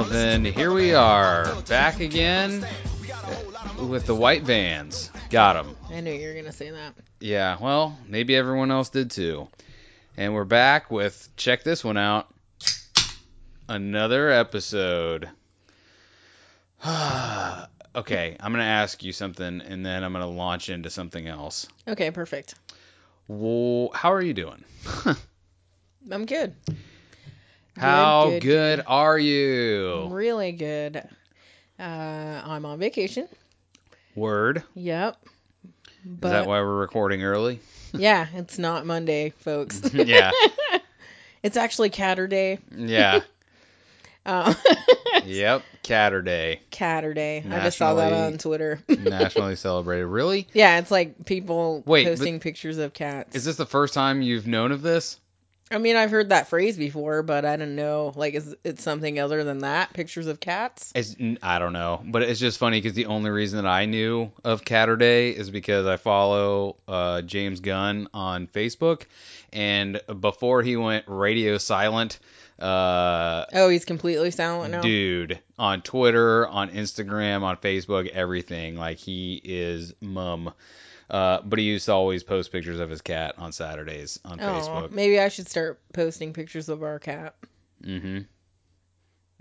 Well, then here we are, back again with the white vans. Got them. I knew you were gonna say that. Yeah, well, maybe everyone else did too. And we're back with check this one out. Another episode. okay, I'm going to ask you something and then I'm going to launch into something else. Okay, perfect. Well, how are you doing? I'm good. How good, good, are you? Really good. Uh, I'm on vacation. Word. Yep. Is that why we're recording early? yeah, it's not Monday, folks. yeah. It's actually Caturday. Yeah. Uh, Yep. Caturday. Caturday. I just saw that on Twitter. Nationally celebrated. Really? yeah, it's like people Wait, but- posting pictures of cats. Is this the first time you've known of this? I mean, I've heard that phrase before, but I don't know. Like, is it's something other than that? Pictures of cats? It's I don't know, but it's just funny because the only reason that I knew of Caturday is because I follow uh, James Gunn on Facebook, and before he went radio silent, uh, Oh, he's completely silent now. dude on Twitter, on Instagram, on Facebook, everything like he is mum. Uh, but he used to always post pictures of his cat on Saturdays on Oh, Facebook. maybe I should start posting pictures of our cat. Mm-hmm.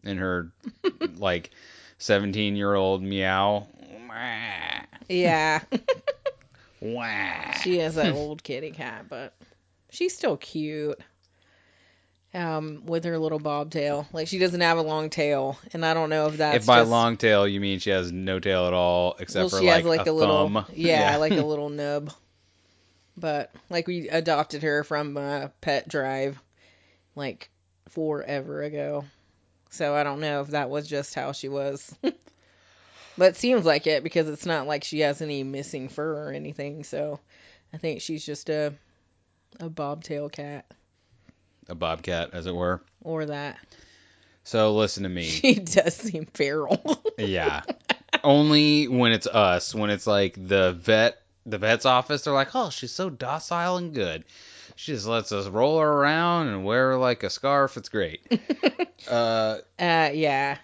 And her like seventeen year old meow. Yeah, she is an old kitty cat, but she's still cute. Um, with her little bobtail, like she doesn't have a long tail, and I don't know if that's if by just, long tail you mean she has no tail at all except well, for she like, has like a, a, little, thumb. yeah, like a little nub. But like we adopted her from uh, Pet Drive, like forever ago. So I don't know if that was just how she was. but seems like it because it's not like she has any missing fur or anything. So I think she's just a a bobtail cat a bobcat, as it were. or that. So listen to me. She does seem feral. yeah. Only when it's us, when it's like the vet, the vet's office, they're like, oh, she's so docile and good. She just lets us roll her around and wear her like a scarf. It's great. uh, uh yeah.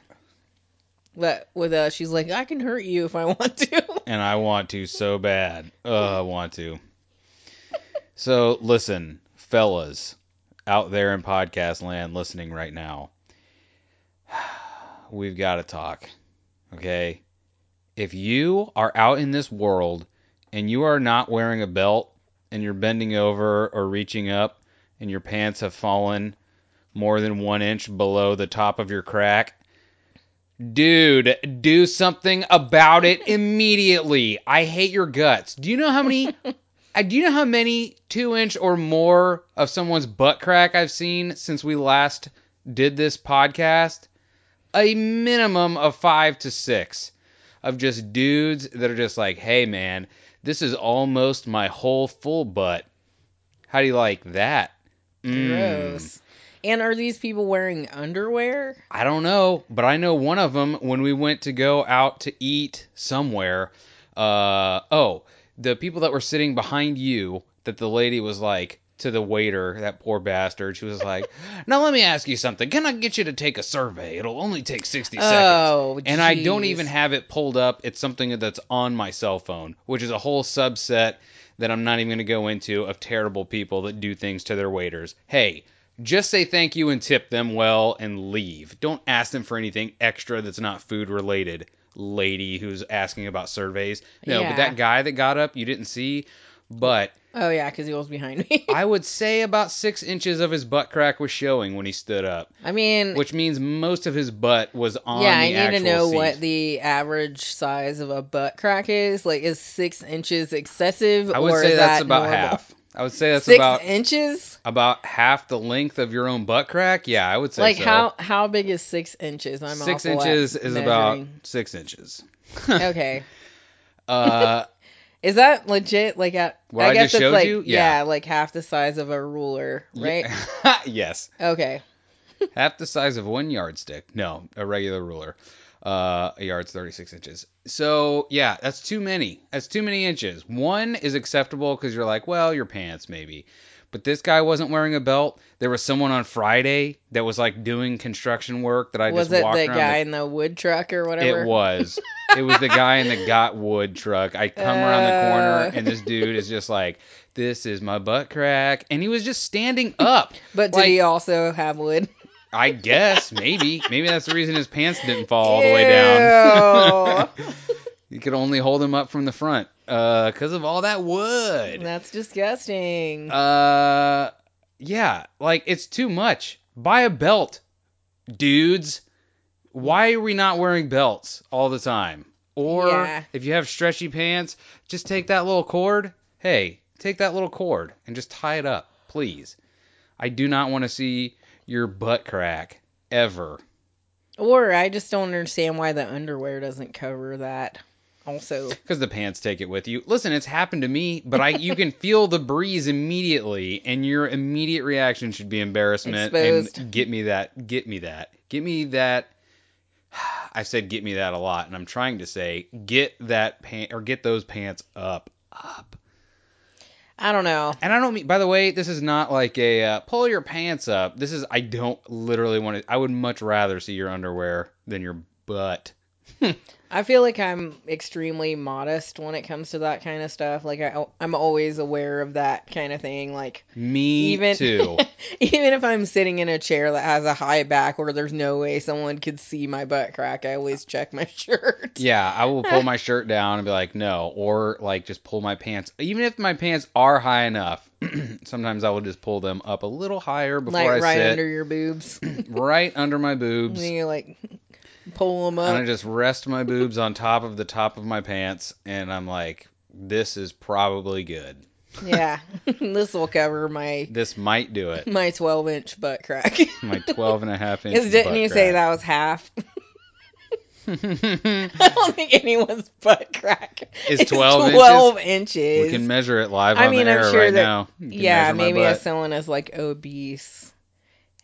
But with uh she's like, I can hurt you if I want to. and I want to so bad. Uh, I want to. So listen, fellas, out there in podcast land listening right now, we've got to talk. Okay? If you are out in this world and you are not wearing a belt and you're bending over or reaching up and your pants have fallen more than one inch below the top of your crack, dude, do something about it immediately. I hate your guts. Do you know how many? uh, do you know how many two inch or more of someone's butt crack I've seen since we last did this podcast? A minimum of five to six of just dudes that are just like, hey man, this is almost my whole full butt. How do you like that? Mm. Gross. And are these people wearing underwear? I don't know, but I know one of them when we went to go out to eat somewhere. Uh oh, the people that were sitting behind you that the lady was like to the waiter, that poor bastard. She was like, "Now let me ask you something. Can I get you to take a survey? It'll only take 60 seconds." And I don't even have it pulled up. It's something that's on my cell phone, which is a whole subset that I'm not even going to go into of terrible people that do things to their waiters. Hey, just say thank you and tip them well and leave. Don't ask them for anything extra that's not food related. Lady who's asking about surveys. No, but that guy that got up, you didn't see. But Oh yeah, because he was behind me. I would say about six inches of his butt crack was showing when he stood up, I mean, which means most of his butt was on yeah, I need to know seat. what the average size of a butt crack is. Like, is six inches excessive? I would or say is that's that about normal? half. I would say that's Six about inches? about half the length of your own butt crack. Yeah, I would say Like so. how how big is six inches? I'm six inches is about six inches. okay. Uh, Is that legit? Like at What I I guess just it's showed like you? yeah. Yeah. like half the size of a ruler, right? yes, Okay. half the size of one yardstick. No, a regular ruler. Uh, a yard's 36 inches. So yeah, that's too many. That's too many inches. One is acceptable because you're like, well, your pants maybe. But this guy wasn't wearing a belt. There was someone on Friday that was like doing construction work that I was just it walked the around. guy in the wood truck or whatever? it was. it was the guy in the got wood truck. I come around the corner Uh. and this dude is just like, "This is my butt crack," and he was just standing up. But did like- he also have wood? I guess maybe maybe that's the reason his pants didn't fall all the way down. you could only hold him up from the front because of all that wood. That's disgusting. Uh, yeah, like it's too much. Buy a belt, dudes. Why are we not wearing belts all the time? Or Yeah. if you have stretchy pants, just take that little cord. Hey, take that little cord and just tie it up, please. I do not want to see your butt crack ever. or I just don't understand why the underwear doesn't cover that. Also, Because the pants take it with you. Listen, it's happened to me, but I you can feel the breeze immediately, and your immediate reaction should be embarrassment Exposed. and get me that, get me that, get me that. I said get me that a lot, and I'm trying to say get that pant or get those pants up, up. I don't know. And I don't mean, by the way, this is not like a uh, pull your pants up. This is I don't literally want to. I would much rather see your underwear than your butt. I feel like I'm extremely modest when it comes to that kind of stuff. Like I, I'm always aware of that kind of thing. Like Me even too. even if I'm sitting in a chair that has a high back where there's no way someone could see my butt crack, I always check my shirt. Yeah, I will pull my shirt down and be like, no, or like just pull my pants. Even if my pants are high enough, sometimes I will just pull them up a little higher before like I right sit, under your boobs. right under my boobs, and you like pull them up. and I just rest my boobs on top of the top of my pants, and I'm like, this is probably good. yeah, this will cover my This might do it. my 12 inch butt crack. My 12 and a half inch. Didn't you say that was half? I don't think anyone's butt crack Is 12 inches? 12 inches. we can measure it live I on mean, the I'm air sure right that- now. Yeah, maybe as someone is like obese.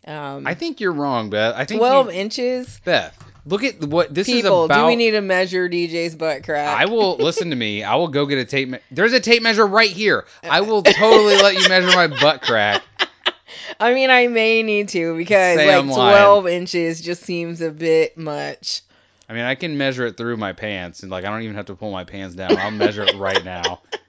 Um, I think you're wrong, Beth. I think 12 you, inches. Beth. Look at what this People, is about. do we need to measure DJ's butt crack? I will listen to me. I will go get a tape. Me- There's a tape measure right here. I will totally let you measure my butt crack. I mean, I may need to because Say like 12 inches just seems a bit much. I mean, I can measure it through my pants, and like I don't even have to pull my pants down. I'll measure it right now.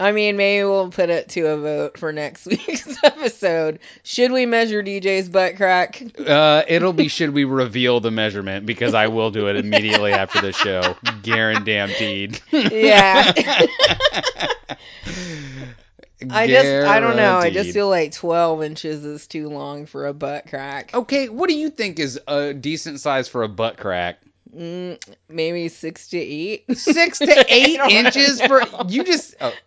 I mean, maybe we'll put it to a vote for next week's episode. Should we measure DJ's butt crack? Uh, it'll be should we reveal the measurement because I will do it immediately after the show, guaranteed. Yeah. I just, I don't know. I just feel like 12 inches is too long for a butt crack. Okay, what do you think is a decent size for a butt crack? Mm, maybe six to eight. Six to eight I don't inches for you just. Oh.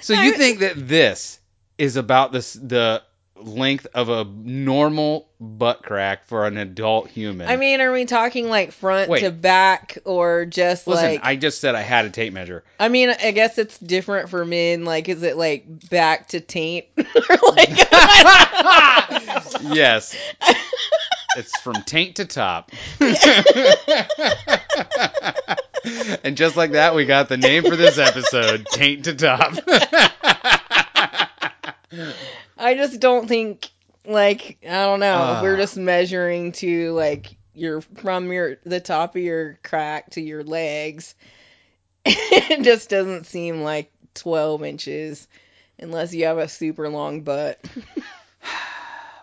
So you I- think that this is about this the length of a normal butt crack for an adult human? I mean, are we talking like front Wait. to back or just listen, like? I just said I had a tape measure. I mean, I guess it's different for men. Like, is it like back to taint? or like, yes, it's from taint to top. and just like that, we got the name for this episode: taint to top. I just don't think like I don't know. If we're just measuring to like your from your the top of your crack to your legs. it just doesn't seem like 12 inches unless you have a super long butt.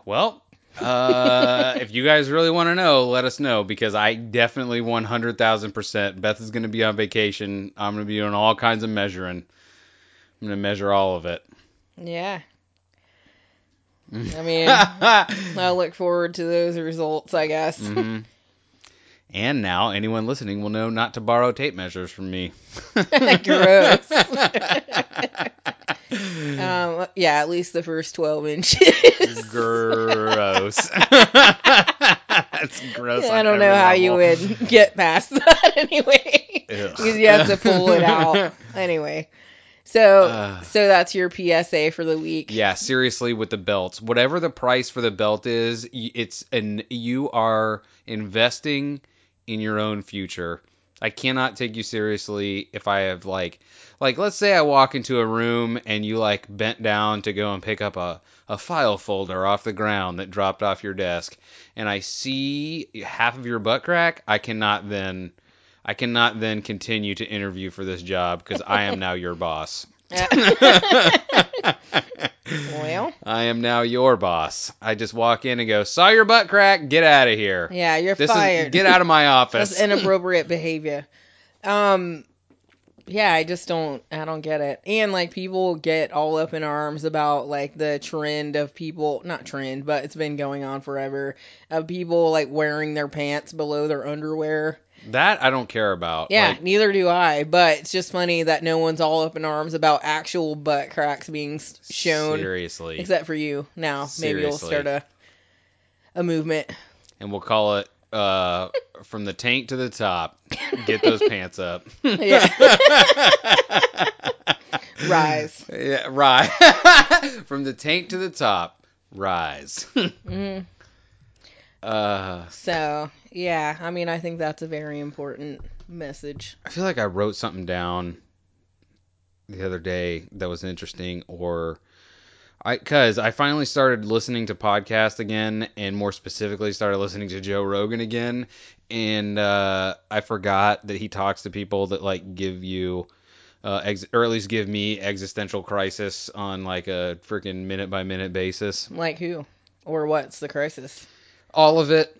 Well, uh, if you guys really want to know, let us know because I definitely 100,000%. Beth is going to be on vacation. I'm going to be doing all kinds of measuring. I'm going to measure all of it. Yeah. I mean, I look forward to those results, I guess. hmm And now anyone listening will know not to borrow tape measures from me. Gross. Um, yeah, at least the first 12 inches. gross. That's gross. I don't know every how you would get past that anyway. Because you have to pull it out. Anyway, So, Ugh. so that's your PSA for the week. Yeah, seriously, with the belts, whatever the price for the belt is, it's an you are investing in your own future. I cannot take you seriously if I have like, like let's say I walk into a room and you like bent down to go and pick up a a file folder off the ground that dropped off your desk, and I see half of your butt crack. I cannot then. I cannot then continue to interview for this job because I am now your boss. Well, I am now your boss. I just walk in and go, saw your butt crack, get out of here. yeah, you're This fired. is get out of my office. That's inappropriate behavior. Um, yeah, I just don't, I don't get it. And like people get all up in arms about like the trend of people, not trend, but it's been going on forever of people like wearing their pants below their underwear. That I don't care about. Yeah, Like, neither do I. But it's just funny that no one's all up in arms about actual butt cracks being shown, seriously. except for you. Now maybe we'll start a a movement. And we'll call it uh, from the tank to the top. Get those pants up. Yeah. Rise. Yeah, rise. from the tank to the top. Rise. Mhm. Uh, So yeah, I mean, I think that's a very important message. I feel like I wrote something down the other day that was interesting, or I because I finally started listening to podcasts again, and more specifically started listening to Joe Rogan again, and uh, I forgot that he talks to people that like give you. Uh, ex- or at least give me existential crisis on like a freaking minute by minute basis. Like who or what's the crisis? All of it.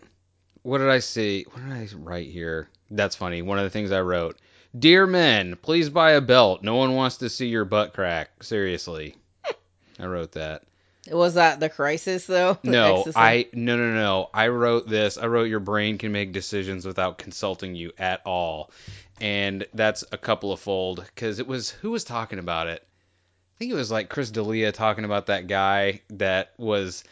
What did I see? What did I write here? That's funny. One of the things I wrote. Dear men, please buy a belt. No one wants to see your butt crack. Seriously. I wrote that. Was that the crisis though? No. I no no no. I wrote this. I wrote your brain can make decisions without consulting you at all. And that's a couple of fold cuz it was who was talking about it? I think it was like Chris D'Elia talking about that guy that was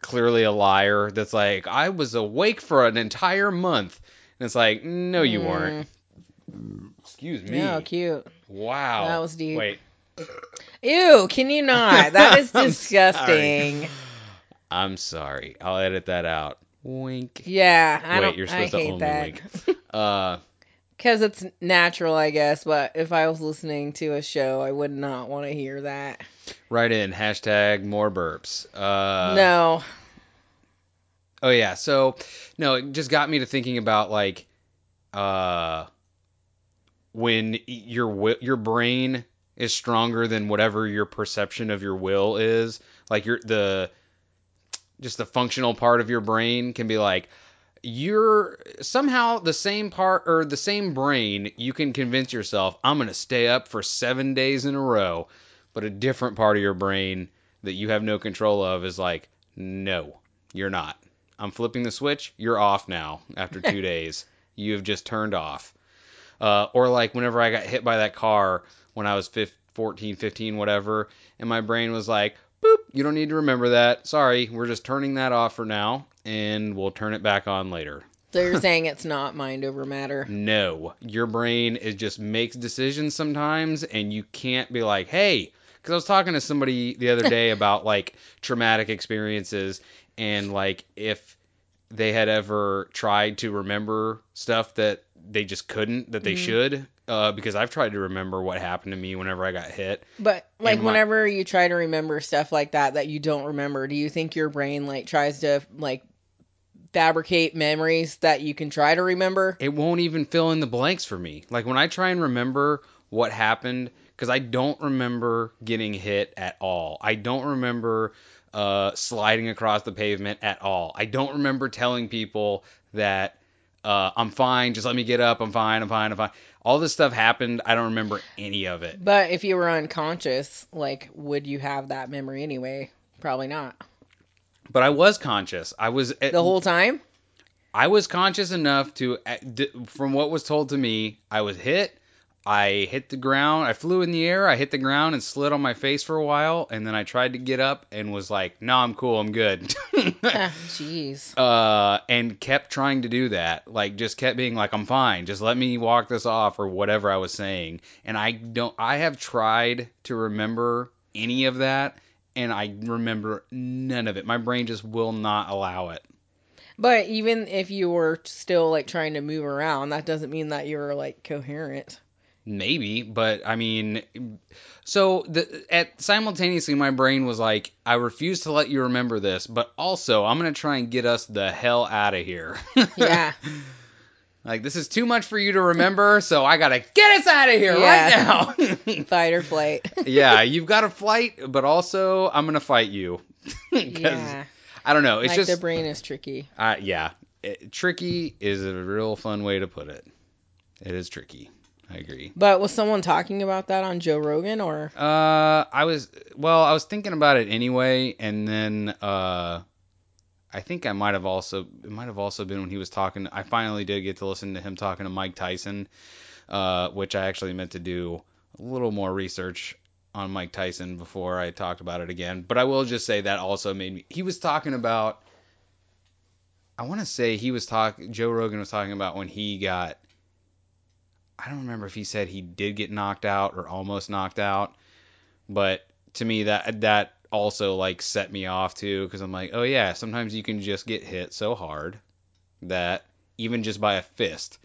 clearly a liar that's like I was awake for an entire month. And it's like, no you weren't. Excuse me. No, cute. Wow. That was deep. Wait. Ew, can you not? That is I'm disgusting. I'm sorry. I'll edit that out. Wink. Yeah, I Wait, don't. you're I supposed to only that. wink. Uh, Because it's natural, I guess. But if I was listening to a show, I would not want to hear that. write in hashtag more burps. Uh, no. Oh yeah. So no, it just got me to thinking about like, uh, when your your brain is stronger than whatever your perception of your will is. Like your the just the functional part of your brain can be like you're somehow the same part or the same brain you can convince yourself i'm going to stay up for 7 days in a row. But a different part of your brain that you have no control of is like no you're not. I'm flipping the switch. You're off now after 2 days. You have just turned off. Uh, or like whenever i got hit by that car when i was 15, 14 15 whatever and my brain was like boop you don't need to remember that. Sorry we're just turning that off for now and we'll turn it back on later So you're saying it's not mind over matter? no your brain is just makes decisions sometimes and you can't be like hey because i was talking to somebody the other day about like traumatic experiences and like if they had ever tried to remember stuff that they just couldn't that they Mhm. should uh, because i've tried to remember what happened to me whenever i got hit But like my- whenever you try to remember stuff like that that you don't remember, do you think your brain like tries to like fabricate memories that you can try to remember? it won't even fill in the blanks for me. Like when I try and remember what happened, because I don't remember getting hit at all. I don't remember uh, sliding across the pavement at all. I don't remember telling people that uh, I'm fine, just let me get up, I'm fine, I'm fine, I'm fine. All this stuff happened. I don't remember any of it. But if you were unconscious, like would you have that memory anyway? Probably not. But I was conscious. I was at, The whole time? I was conscious enough to, uh, from what was told to me, I was hit. I hit the ground. I flew in the air. I hit the ground and slid on my face for a while, and then I tried to get up and was like, "No, I'm cool. I'm good." Ah, Jeez. uh, and kept trying to do that. Like, just kept being like, "I'm fine. Just let me walk this off," or whatever I was saying. And I don't. I have tried to remember any of that, and I remember none of it. My brain just will not allow it. But even if you were still like trying to move around, that doesn't mean that you're like coherent. Maybe, but I mean, so the at simultaneously my brain was like, I refuse to let you remember this, but also I'm gonna try and get us the hell out of here. Yeah. Like this is too much for you to remember, so I gotta get us out of here Yeah. right now. Fight or flight. yeah, you've got to fight, but also I'm gonna fight you. yeah. I don't know. It's like just the brain is tricky. uh, yeah, it, tricky is a real fun way to put it. It is tricky. I agree. But was someone talking about that on Joe Rogan or? Uh, I was well, I was thinking about it anyway, and then uh, I think I might have also it might have also been when he was talking. I finally did get to listen to him talking to Mike Tyson, uh, which I actually meant to do a little more research on Mike Tyson before I talked about it again. But I will just say that also made me. He was talking about. I want to say he was talking. Joe Rogan was talking about when he got. I don't remember if he said he did get knocked out or almost knocked out, but to me that that also like set me off too because I'm like, oh yeah, sometimes you can just get hit so hard that even just by a fist,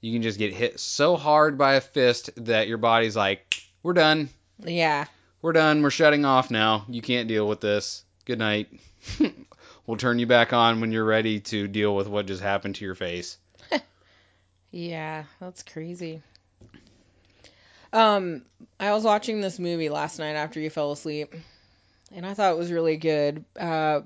you can just get hit so hard by a fist that your body's like, we're done, Yeah. we're done, we're shutting off now. You can't deal with this. Good night. we'll turn you back on when you're ready to deal with what just happened to your face. Yeah, that's crazy. Um, I was watching this movie last night after you fell asleep, and I thought it was really good. Uh,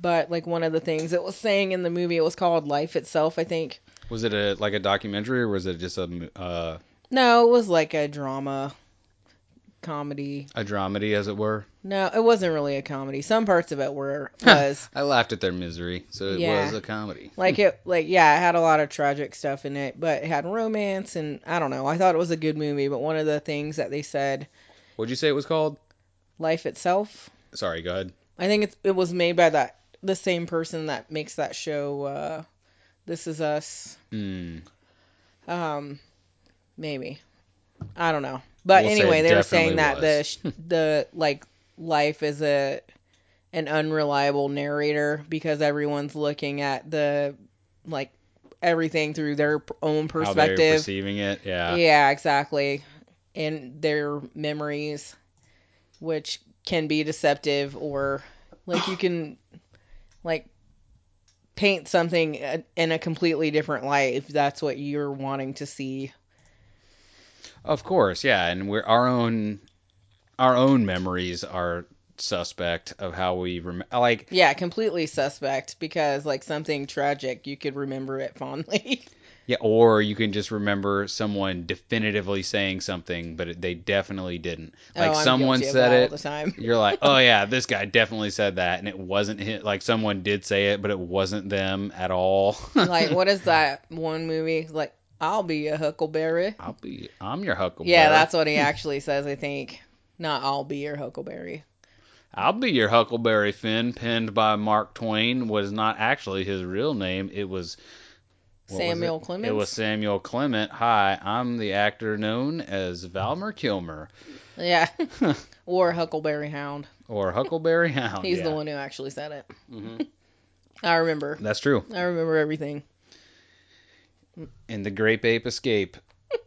but like one of the things it was saying in the movie, it was called Life Itself, I think. Was it a like a documentary or was it just a uh, No, it was like a drama comedy. a dramedy as it were? No, it wasn't really a comedy. Some parts of it were was I laughed at their misery, so it Yeah. was a comedy. like it like yeah, it had a lot of tragic stuff in it, but it had romance and I don't know. I thought it was a good movie, but one of the things that they said, What'd you say it was called? Life Itself, Sorry, go ahead. I think it's it was made by that the same person that makes that show uh This Is Us. Hmm. Um maybe. I don't know. But We'll anyway, they were saying that the was. the like life is a an unreliable narrator because everyone's looking at the like everything through their own How they're perspective. perceiving it, yeah. Yeah, exactly. And their memories, which can be deceptive, or like you can like paint something in a completely different light if that's what you're wanting to see. Of course, yeah, and we're our own our own memories are suspect of how we rem- like Yeah, completely suspect because like something tragic, you could remember it fondly. yeah, or you can just remember someone definitively saying something, but it, they definitely didn't. Oh, like oh, someone said it, all the time. you're like, oh yeah, this guy definitely said that, and it wasn't him. Like someone did say it, but it wasn't them at all. like what is that one movie? Like I'll be a Huckleberry. I'll be, I'm your Huckleberry. Yeah, that's what he actually says. I think not I'll be your Huckleberry. I'll be your Huckleberry Finn, penned by Mark Twain, was not actually his real name. It was Samuel it? Clemens. It was Samuel Clement. Hi, I'm the actor known as Valmer Kilmer Yeah, or Huckleberry Hound. or Huckleberry Hound. He's yeah. the one who actually said it. hmm I remember. That's true. I remember everything. In the Grape Ape Escape,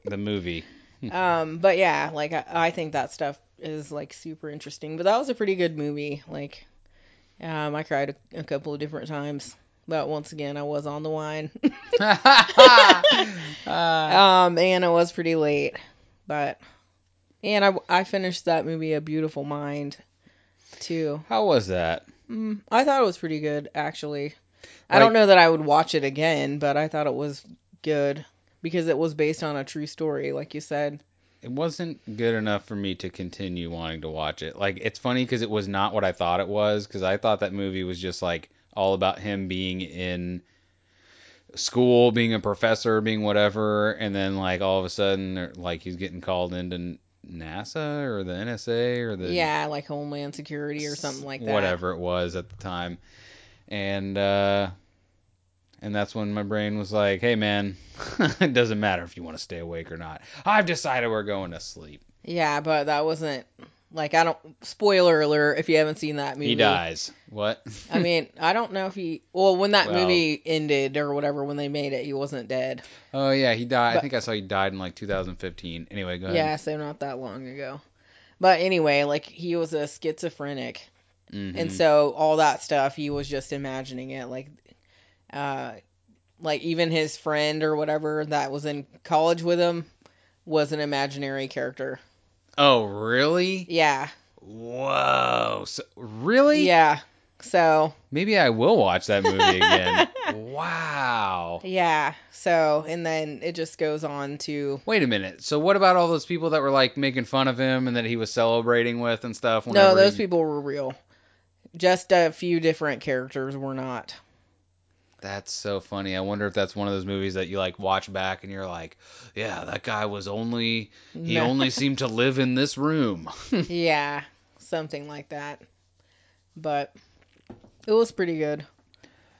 the movie. Um, but yeah, like I, I think that stuff is like super interesting. But that was a pretty good movie. Like, um, I cried a, a couple of different times. But once again, I was on the wine. Uh, um, and it was pretty late. But and I I finished that movie, A Beautiful Mind, too. how was that? Mm, I thought it was pretty good, actually. I don't know that I would watch it again, but I thought it was good because it was based on a true story, like you said. it wasn't good enough for me to continue wanting to watch it. Like it's funny because it was not what I thought it was because I thought that movie was just like all about him being in school, being a professor, being whatever, and then like all of a sudden, like he's getting called into NASA or the NSA or the Yeah, like Homeland Security or something like that. whatever it was at the time, and uh, and that's when my brain was like, hey man, it doesn't matter if you want to stay awake or not. I've decided we're going to sleep. Yeah, but that wasn't like I don't spoiler alert if you haven't seen that movie. He dies. What? I mean, I don't know if he well when that Well- movie ended or whatever when they made it, he wasn't dead. oh yeah, he died. I think I saw he died in like 2015. Anyway, go ahead. Yeah, so not that long ago. But anyway, like he was a schizophrenic. Mhm. And so all that stuff he was just imagining it like uh like even his friend or whatever that was in college with him was an imaginary character. Oh really? Yeah. Whoa. So, really? Yeah. So, Maybe I will watch that movie again. wow. yeah. So, and then it just goes on to Wait a minute. So what about all those people that were like making fun of him and that he was celebrating with and stuff? No, those he- people were real. Just a few different characters were not. That's so funny. I wonder if that's one of those movies that you like watch back and you're like, yeah, that guy was only he only seemed to live in this room. yeah, something like that. But it was pretty good.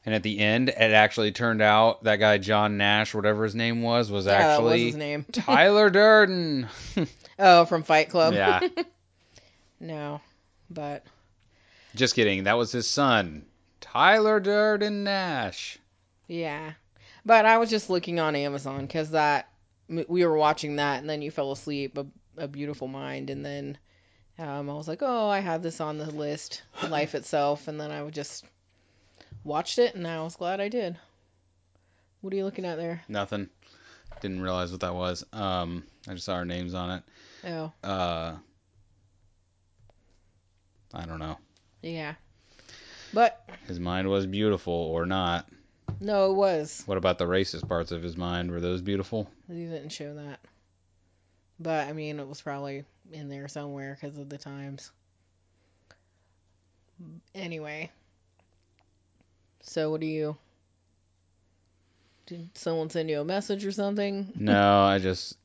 And at the end, it actually turned out that guy John Nash, whatever his name was, was yeah, that was actually his name. Tyler Durden. Oh, from Fight Club. yeah, no, but just kidding. That was his son, Tyler Durden Nash. yeah, but I was just looking on Amazon because that we were watching that, and then you fell asleep. A, a Beautiful Mind, and then um, I was like, oh, I have this on the list, Life Itself, and then I would just watched it, and I was glad I did. What are you looking at there? Nothing. Didn't realize what that was. Um, I just saw our names on it. Oh, Uh, I don't know. yeah, but His mind was beautiful or not. no, it was. What about the racist parts of his mind? Were those beautiful? He didn't show that. But I mean, it was probably in there somewhere because of the times. Anyway. So what do you? Did someone send you a message or something? No, I just.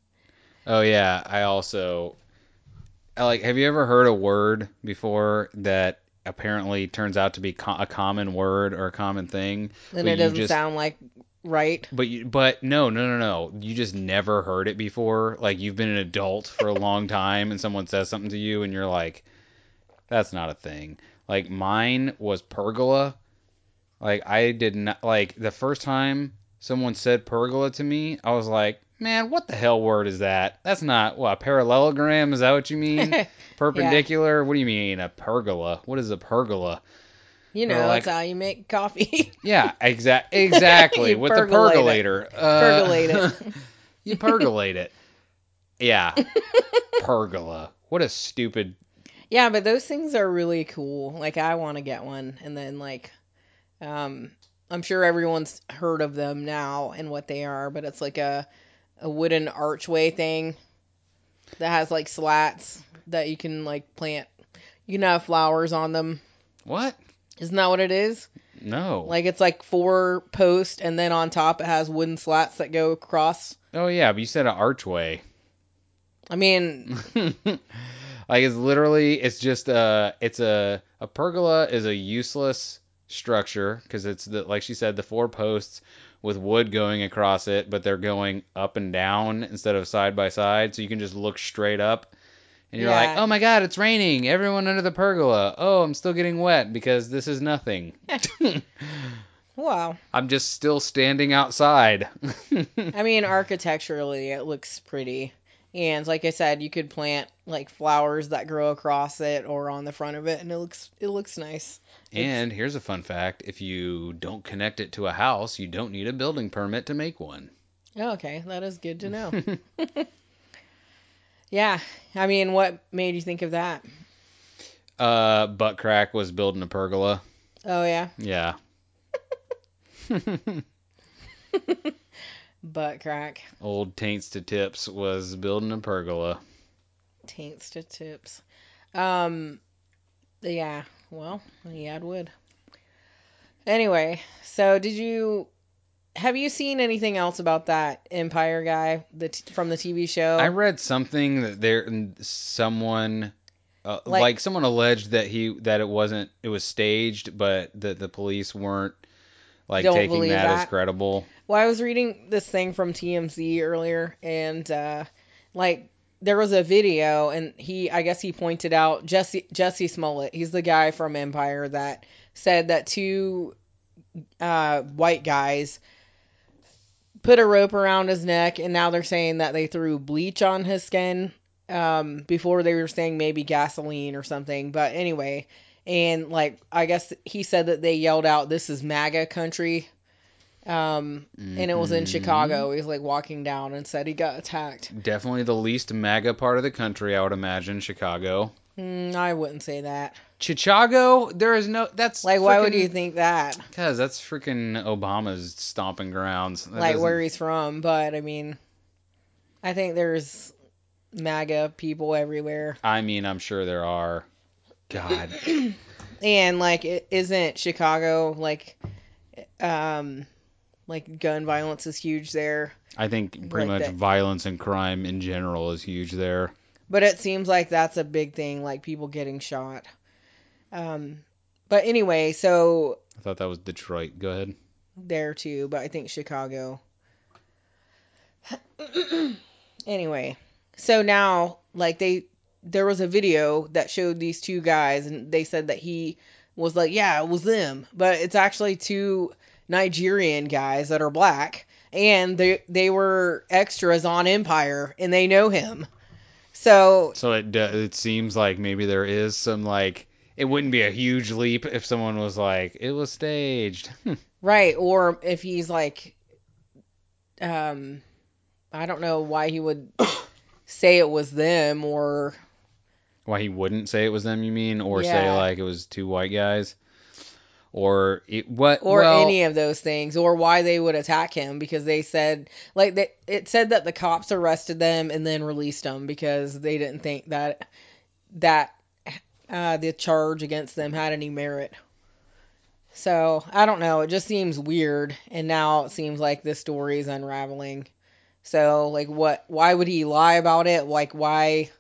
Oh yeah, I also. I like. Have you ever heard a word before that apparently turns out to be co- a common word or a common thing? And it doesn't just- sound like right. But you, but no, no, no, no. You just never heard it before. Like you've been an adult for a long time, and someone says something to you, and you're like, "That's not a thing." Like mine was pergola. Like I did not like the first time someone said pergola to me, I was like, "Man, what the hell word is that? That's not what a parallelogram. Is that what you mean? Perpendicular? What do you mean a pergola? What is a pergola?" you know, like- that's how you make coffee. Yeah, exact exactly with the percolate it. pergolator. Uh, Percolate it. you percolate it. Yeah, pergola. What a stupid. Yeah, but those things are really cool. Like I want to get one, and then like, um, I'm sure everyone's heard of them now and what they are, but it's like a a wooden archway thing that has like slats that you can like plant. You can have flowers on them. What? Isn't that what it is? No. Like it's like four posts, and then on top it has wooden slats that go across. oh yeah, but you said an archway. I mean, like it's literally it's just a it's a a pergola is a useless structure because it's the like she said the four posts with wood going across it but they're going up and down instead of side by side. So you can just look straight up and you're like oh my god it's raining. Everyone under the pergola. Oh i'm still getting wet because this is nothing. Wow. i'm just still standing outside. I mean, architecturally, it looks pretty. And like I said, you could plant like flowers that grow across it or on the front of it, and it looks it looks nice. and here's a fun fact if you don't connect it to a house you don't need a building permit to make one. okay, that is good to know. yeah, I mean, what made you think of that? Uh, butt crack was building a pergola. Oh yeah, Yeah. butt crack, Old taints to tips was building a pergola. taints to tips. Um, yeah. Well, he had wood. Anyway, so did you have you seen anything else about that Empire guy the t- from the TV show? I read something that there someone uh, Like- like, someone alleged that he that it wasn't it was staged, but that the police weren't like Don't taking believe that, as credible. Well, I was reading this thing from TMZ earlier, and uh, like there was a video, and he, I guess he pointed out Jussie Jussie Smollett. He's the guy from Empire that said that two uh, white guys put a rope around his neck, and now they're saying that they threw bleach on his skin. Um, before they were saying maybe gasoline or something, but anyway, and like I guess he said that they yelled out, "This is MAGA country." Um, and it was in Mhm. Chicago. He was like walking down and said he got attacked. Definitely the least MAGA part of the country, I would imagine. Chicago. Mm, I wouldn't say that. Chicago, there is no. That's Like, why would you think that? Because that's freaking Obama's stomping grounds. That like where he's from? But I mean, I think there's MAGA people everywhere, I mean, I'm sure there are. God. and like, it isn't Chicago like, um, like gun violence is huge there. I think pretty Like much that- violence and crime in general is huge there. But it seems like that's a big thing, like people getting shot. Um, but anyway, so I thought that was Detroit. Go ahead. there too, but I think Chicago. anyway, so now like they there was a video that showed these two guys and they said that he was like, yeah, it was them, but it's actually two Nigerian guys that are black and they they were extras on Empire and they know him. So, So it it seems like maybe there is some like it wouldn't be a huge leap if someone was like it was staged. Right, or if he's like, um, I don't know why he would say it was them, or Why he wouldn't say it was them? You mean, or say like it was two white guys, or it, what? or well, any of those things, or why they would attack him because they said like they, it said that the cops arrested them and then released them because they didn't think that that uh, the charge against them had any merit. So I don't know. It just seems weird, and now it seems like this story is unraveling. So like, what? Why would he lie about it? Like, why?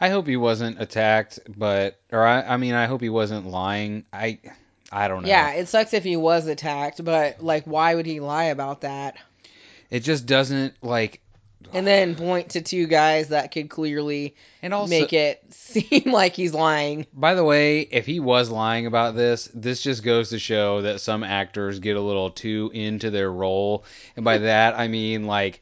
I hope he wasn't attacked, but or I, I mean, I hope he wasn't lying. I, I don't know. Yeah, it sucks if he was attacked, but like, why would he lie about that? It just doesn't like. And then point to two guys that could clearly And also, make it seem like he's lying. By the way, if he was lying about this, this just goes to show that some actors get a little too into their role. And by that, I mean like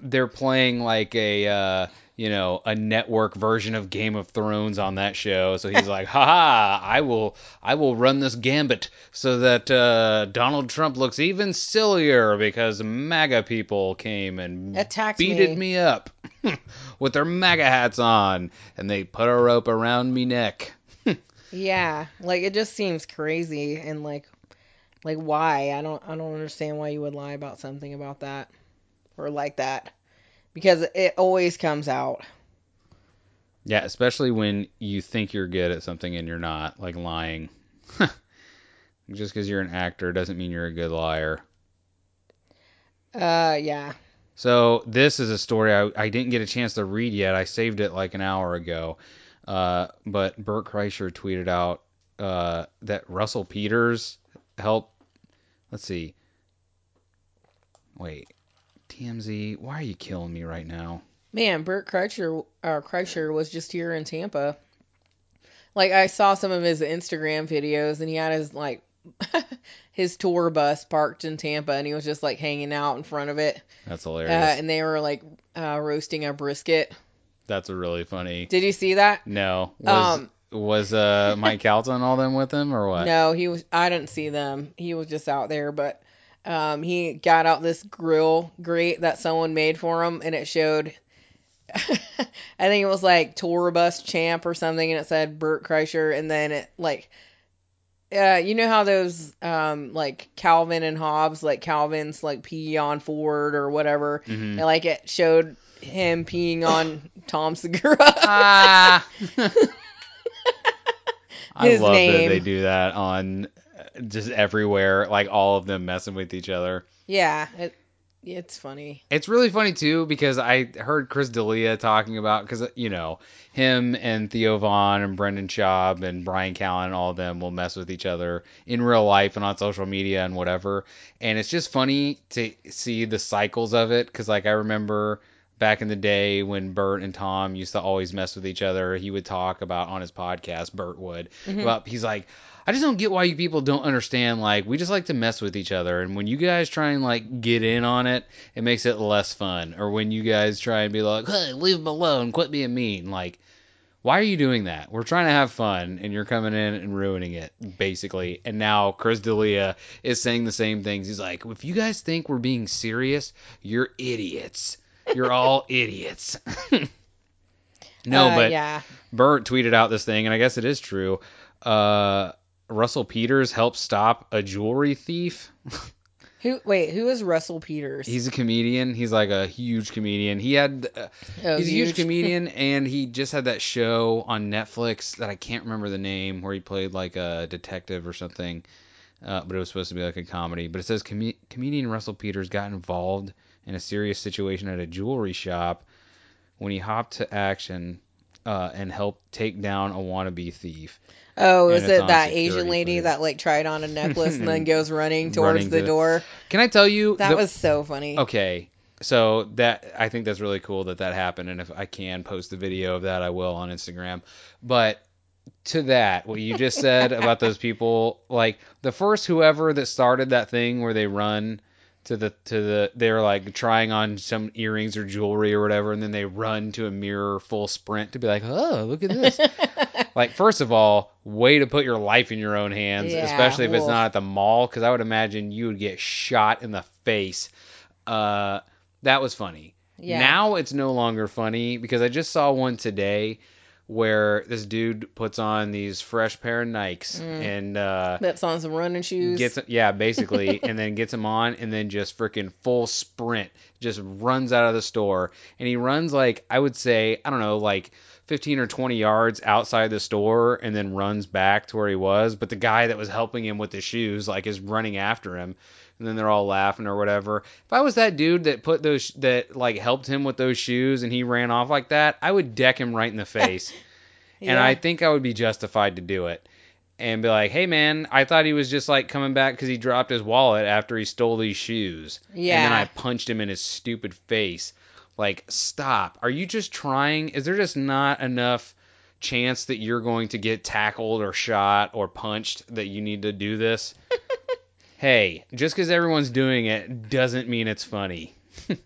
they're playing like a uh, you know, a network version of Game of Thrones on that show. So he's like, "Ha I will I will run this gambit so that uh, Donald Trump looks even sillier because MAGA people came and Attacked beated me. me up with their MAGA hats on and they put a rope around me neck." Yeah, like it just seems crazy and like like why? I don't I don't understand why you would lie about something about that or like that. Because it always comes out. Yeah, especially when you think you're good at something and you're not, like lying. Just because you're an actor doesn't mean you're a good liar. Uh yeah. So this is a story I, I didn't get a chance to read yet. I saved it like an hour ago. Uh, but Bert Kreischer tweeted out uh, that Russell Peters helped. Let's see. Wait, TMZ. Why are you killing me right now? Man, Bert Kreischer, uh, Kreischer was just here in Tampa. Like I saw some of his Instagram videos, and he had his like his tour bus parked in Tampa, and he was just like hanging out in front of it. That's Uh, hilarious. and they were like uh, roasting a brisket. That's a really funny. Did you see that? No, was Um, was uh Mike Calton all them with him or what? No, he was. I didn't see them. He was just out there, but um, he got out this grill grate that someone made for him, and it showed. I think it was like tour bus champ or something, and it said Bert Kreischer, and then it like. Uh, you know how those um like Calvin and Hobbes like Calvin's like pee on Ford or whatever Mhm. and like it showed him peeing on Tom Segura Ah. I His love that they do that on just everywhere, like all of them messing with each other. Yeah, it, it's funny. It's really funny too because I heard Chris D'Elia talking about because uh, you know him and Theo Von and Brendan Schaub and Brian Callen and all of them will mess with each other in real life and on social media and whatever. And it's just funny to see the cycles of it because like I remember back in the day when Bert and Tom used to always mess with each other. He would talk about on his podcast, Bert would mm-hmm. about he's like. I just don't get why you people don't understand. Like, we just like to mess with each other, and when you guys try and like get in on it, it makes it less fun. Or when you guys try and be like, "Hey, leave him alone, quit being mean." Like, why are you doing that? We're trying to have fun, and you're coming in and ruining it, basically. And now Chris D'Elia is saying the same things. He's like, if you guys think we're being serious, you're idiots. You're all idiots. no, Uh, but yeah, Bert tweeted out this thing, and I guess it is true. Uh, Russell Peters helped stop a jewelry thief. who? Wait, who is Russell Peters? He's a comedian. He's like a huge comedian. He had uh, Oh, he's a huge comedian, and he just had that show on Netflix that I can't remember the name, where he played like a detective or something. Uh, but it was supposed to be like a comedy. But it says com- comedian Russell Peters got involved in a serious situation at a jewelry shop when he hopped to action uh, and helped take down a wannabe thief. Oh, is it that Asian lady that like tried on a necklace and then goes running towards Running the to- door? Can I tell you That the- was so funny. Okay. So that I think that's really cool that that happened, and if I can post the video of that, I will on Instagram. But to that, what you just said about those people, like the first whoever that started that thing where they run to the to the they're like trying on some earrings or jewelry or whatever, and then they run to a mirror full sprint to be like, oh, look at this. like first of all, way to put your life in your own hands, Yeah, especially if it's not at the mall, because I would imagine you would get shot in the face. Uh, that was funny. Yeah. Now it's no longer funny because I just saw one today where this dude puts on these fresh pair of Nikes Mm. and uh, That's on some running shoes. gets yeah basically and then gets them on and then just freaking full sprint just runs out of the store and he runs like I would say I don't know like 15 or 20 yards outside the store and then runs back to where he was but the guy that was helping him with the shoes like is running after him and then they're all laughing or whatever if I was that dude that put those that like helped him with those shoes and he ran off like that I would deck him right in the face and Yeah. I think I would be justified to do it and be like, "Hey man, I thought he was just like coming back because he dropped his wallet after he stole these shoes." Yeah. And then I punched him in his stupid face. Like, stop. Are you just trying? Is there just not enough chance that you're going to get tackled or shot or punched that you need to do this? Hey, just because everyone's doing it doesn't mean it's funny.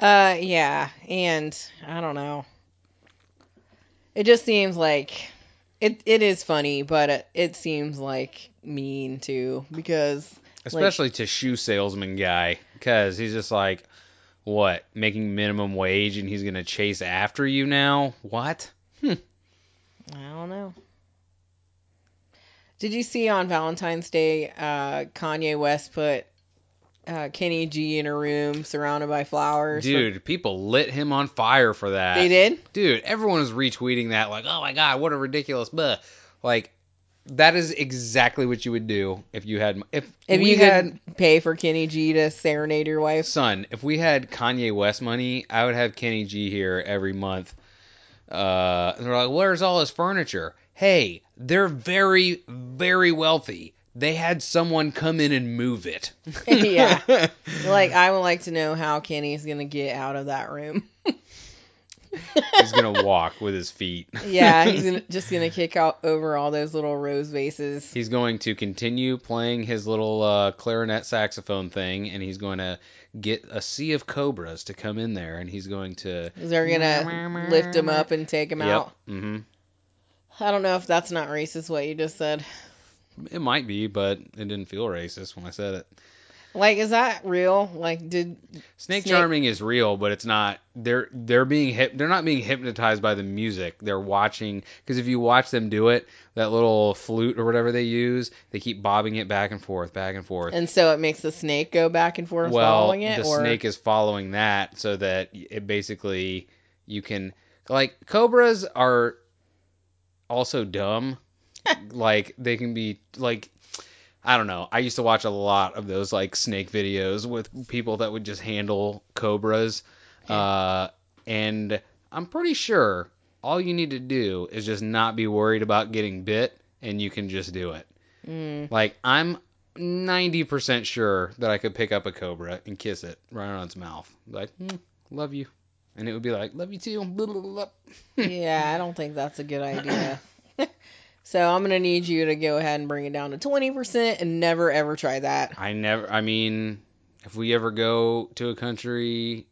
Uh, yeah, and I don't know. It just seems like it. It is funny, but it, it seems like mean too because Especially to shoe salesman guy, because he's just like, what, making minimum wage and he's gonna chase after you now? What? I don't know. Did you see on Valentine's Day, uh, Kanye West put uh, Kenny G in a room surrounded by flowers? Dude, people lit him on fire for that. they did. Dude, everyone was retweeting that, like, oh my god, what a ridiculous, buh. Like, that is exactly what you would do if you had, if, If you had, pay for Kenny G to serenade your wife, son, if we had Kanye West money, I would have Kenny G here every month. Uh, and they're like, where's all his furniture? Hey, they're very, very wealthy. They had someone come in and move it. Yeah. like I would like to know how Kenny's gonna get out of that room. He's gonna walk with his feet. yeah, he's gonna, just gonna kick out over all those little rose vases. He's going to continue playing his little uh, clarinet saxophone thing, and he's going to get a sea of cobras to come in there, and he's going to. They're gonna lift him up and take him Yep. out. hmm I don't know if that's not racist what you just said. It might be, but it didn't feel racist when I said it. Like, is that real? Like, did Snake, Snake- charming is real, but it's not. They're they're being hip. They're not being hypnotized by the music. They're watching because if you watch them do it, that little flute or whatever they use, they keep bobbing it back and forth, back and forth. and so it makes the snake go back and forth well, following it, the or snake is following that so that it basically you can like cobras are also dumb. like they can be like I don't know. I used to watch a lot of those like snake videos with people that would just handle cobras. Uh, and I'm pretty sure all you need to do is just not be worried about getting bit and you can just do it. Mm. Like I'm 90% sure that I could pick up a cobra and kiss it right on its mouth. Like, "Mm, love you. And it would be like, love you too. Yeah, I don't think that's a good idea. so I'm gonna need you to go ahead and bring it down to 20% and never ever try that. I never, I mean, if we ever go to a country,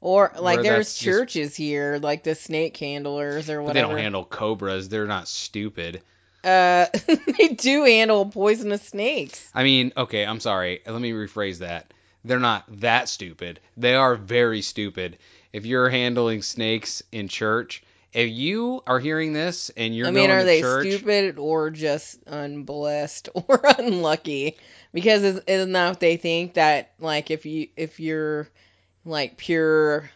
Or like there's that's just- churches here, like the snake handlers or but they don't handle cobras, they're not stupid. uh, they do handle poisonous snakes. I mean, okay, I'm sorry. Let me rephrase that. They're not that stupid. They are very stupid. If you're handling snakes in church, if you are hearing this and you're I mean, are they church, stupid or just unblessed or unlucky? Because is- isn't that what they think that like if you if you're like pure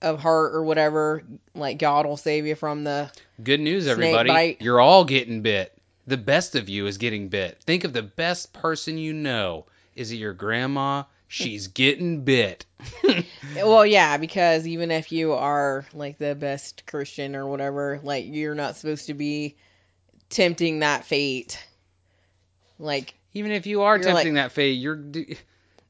of heart or whatever, like God will save you from the good news, everybody. bite. You're all getting bit. The best of you is getting bit. Think of the best person you know. Is it your grandma? She's getting bit. Well, yeah, because even if you are like the best Christian or whatever, like you're not supposed to be tempting that fate. Like, Even if you are tempting that fate, you're.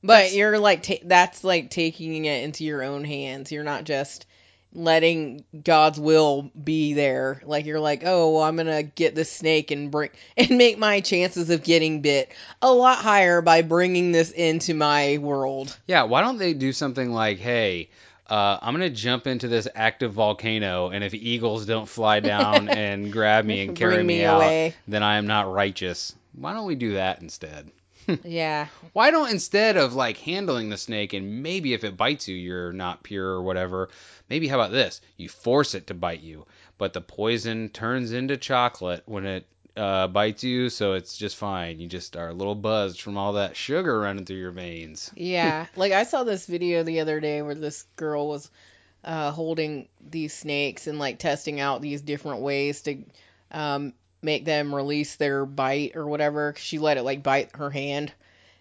but you're like ta- that's like taking it into your own hands. You're not just letting God's will be there. Like you're like, oh, well, I'm gonna get this snake and bring and make my chances of getting bit a lot higher by bringing this into my world. Yeah, why don't they do something like, hey, uh, I'm gonna jump into this active volcano, and if eagles don't fly down and grab me and carry me, me out, away. then I am not righteous. Why don't we do that instead? Yeah, Why don't instead of like handling the snake and maybe if it bites you you're not pure or whatever, maybe how about this? You force it to bite you, but the poison turns into chocolate when it uh, bites you, so it's just fine. You just are a little buzzed from all that sugar running through your veins. Yeah, like I saw this video the other day where this girl was uh, holding these snakes and like testing out these different ways to um, make them release their bite or whatever. She let it like bite her hand,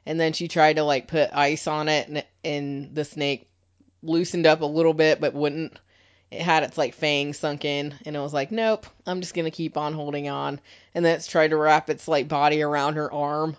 and then she tried to like put ice on it, and, and the snake loosened up a little bit but wouldn't. It had its like fangs sunk in, and it was like, nope, I'm just gonna keep on holding on. And then it's tried to wrap its like body around her arm,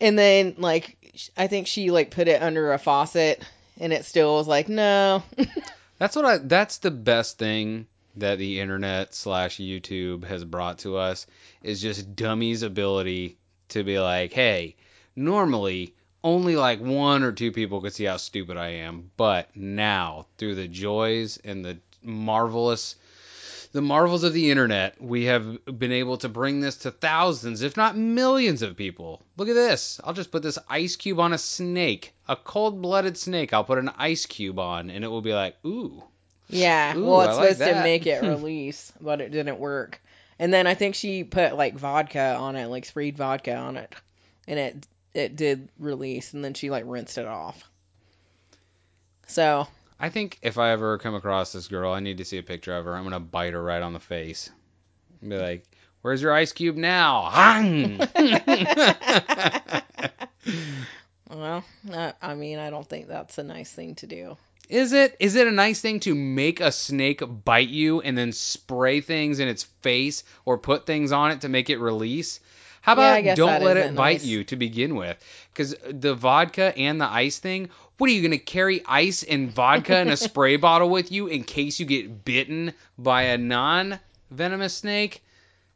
and then like I think she like put it under a faucet, and it still was like, no. That's what I. That's the best thing that the internet slash YouTube has brought to us is just dummies' ability to be like, hey, normally only like one or two people could see how stupid I am, but now through the joys and the marvelous. The marvels of the internet, we have been able to bring this to thousands, if not millions of people. Look at this. I'll just put this ice cube on a snake, a cold blooded snake. I'll put an ice cube on, and it will be like, ooh, Yeah, Ooh, well, it's like supposed to make it release, but it didn't work. And then I think she put like vodka on it, like sprayed vodka on it, and it it did release, and then she like rinsed it off. So I think if I ever come across this girl, I need to see a picture of her. I'm gonna bite her right on the face. And be like, "Where's your ice cube now?" Well, I mean, I don't think that's a nice thing to do. Is it? Is it a nice thing to make a snake bite you and then spray things in its face or put things on it to make it release? How about guess don't let it bite nice. you to begin with? Because the vodka and the ice thing, what are you going to carry ice and vodka in a spray bottle with you in case you get bitten by a non venomous snake?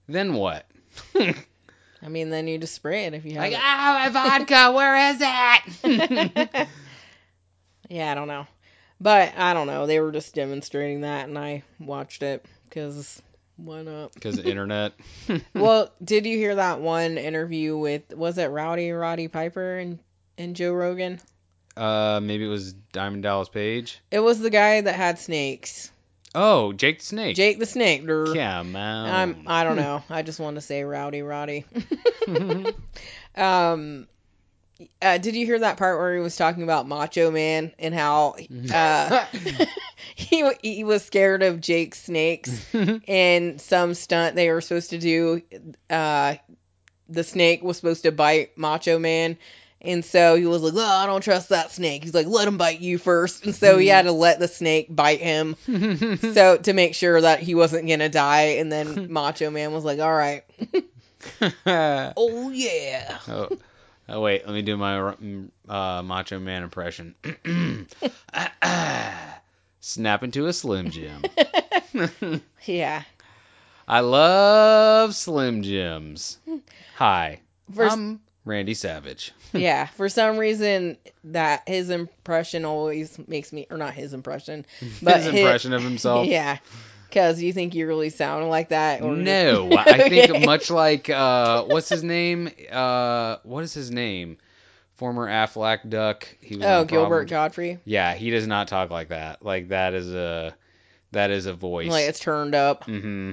Then what? I mean, then you just spray it if you have like, it. ah, my vodka, where is it? yeah, I don't know, but I don't know. They were just demonstrating that, and I watched it because why not? Because the internet. well, did you hear that one interview with was it Rowdy Roddy Piper and and Joe Rogan? uh, maybe it was Diamond Dallas Page. It was the guy that had snakes, Oh, Jake the Snake. Jake the Snake. Come on. I'm I don't know. I just want to say Rowdy Roddy. um, Uh, did you hear that part where he was talking about Macho Man and how uh, he he was scared of Jake snakes and some stunt they were supposed to do? Uh, the snake was supposed to bite Macho Man. And so he was like, "Oh, I don't trust that snake." He's like, "Let him bite you first. And so he had to let the snake bite him, so to make sure that he wasn't gonna die. And then Macho Man was like, "All right, oh yeah." oh, oh, wait, let me do my uh, Macho Man impression. Snap into a Slim Jim. Yeah. I love Slim Jims. Hi, For, I'm Randy Savage. yeah. For some reason, that his impression always makes me, or not his impression, but His impression of himself. Yeah. Because you think you really sound like that, or No, I think much like uh, what's his name? Uh, what is his name? Former Aflac Duck. He was Oh, Gilbert Gottfried. Yeah, he does not talk like that. Like that is a that is a voice. Like it's turned up. hmm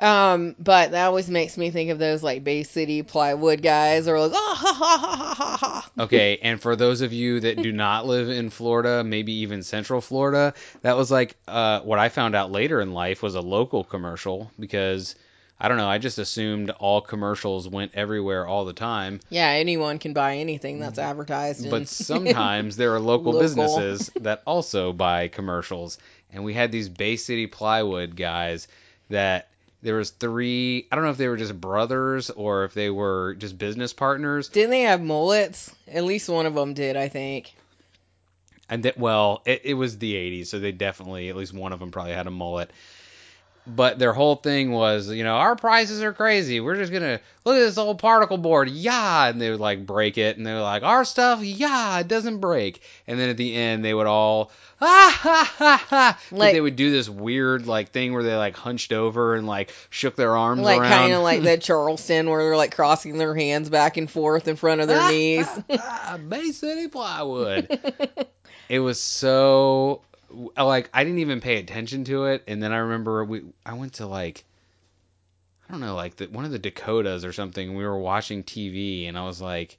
Um, but that always makes me think of those like Bay City plywood guys, or like, oh, ha, ha, ha, ha, ha, ha. Okay, and for those of you that do not live in Florida, maybe even Central Florida, that was like uh, what I found out later in life was a local commercial because I don't know, I just assumed all commercials went everywhere all the time. Yeah, anyone can buy anything that's advertised. in- But sometimes there are local, Local. businesses that also buy commercials. And we had these Bay City plywood guys that there was three I don't know if they were just brothers or if they were just business partners. Didn't they have mullets? At least one of them did, I think. And that well, it, it was the 80s, so they definitely at least one of them probably had a mullet. But their whole thing was, you know, our prices are crazy. We're just gonna look at this old particle board, yeah, and they would like break it, and they were like, our stuff, yeah, it doesn't break. And then at the end, they would all, ah ha ha ha, Like- they would do this weird like thing where they like hunched over and like shook their arms Like around, kind of like the Charleston, where they're like crossing their hands back and forth in front of their knees. ah, Bay City plywood. it was so like I didn't even pay attention to it, and then I remember we I went to like I don't know like the, one of the Dakotas or something. We were watching TV, and I was like.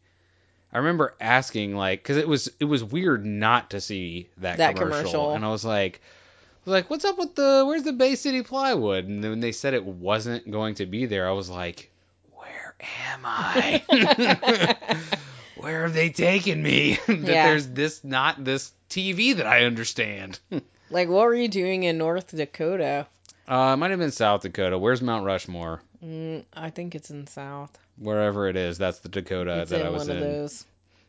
I remember asking like because it was it was weird not to see that, That commercial. commercial. and I was like I was like what's up with the where's the Bay City plywood and then when they said it wasn't going to be there I was like where am I where have they taken me that Yeah. there's this not this TV that I understand like, what were you doing in North Dakota? uh it might have been South Dakota where's Mount Rushmore Mm, I think it's in South. wherever it is that's the Dakota it's that in I was one in of those.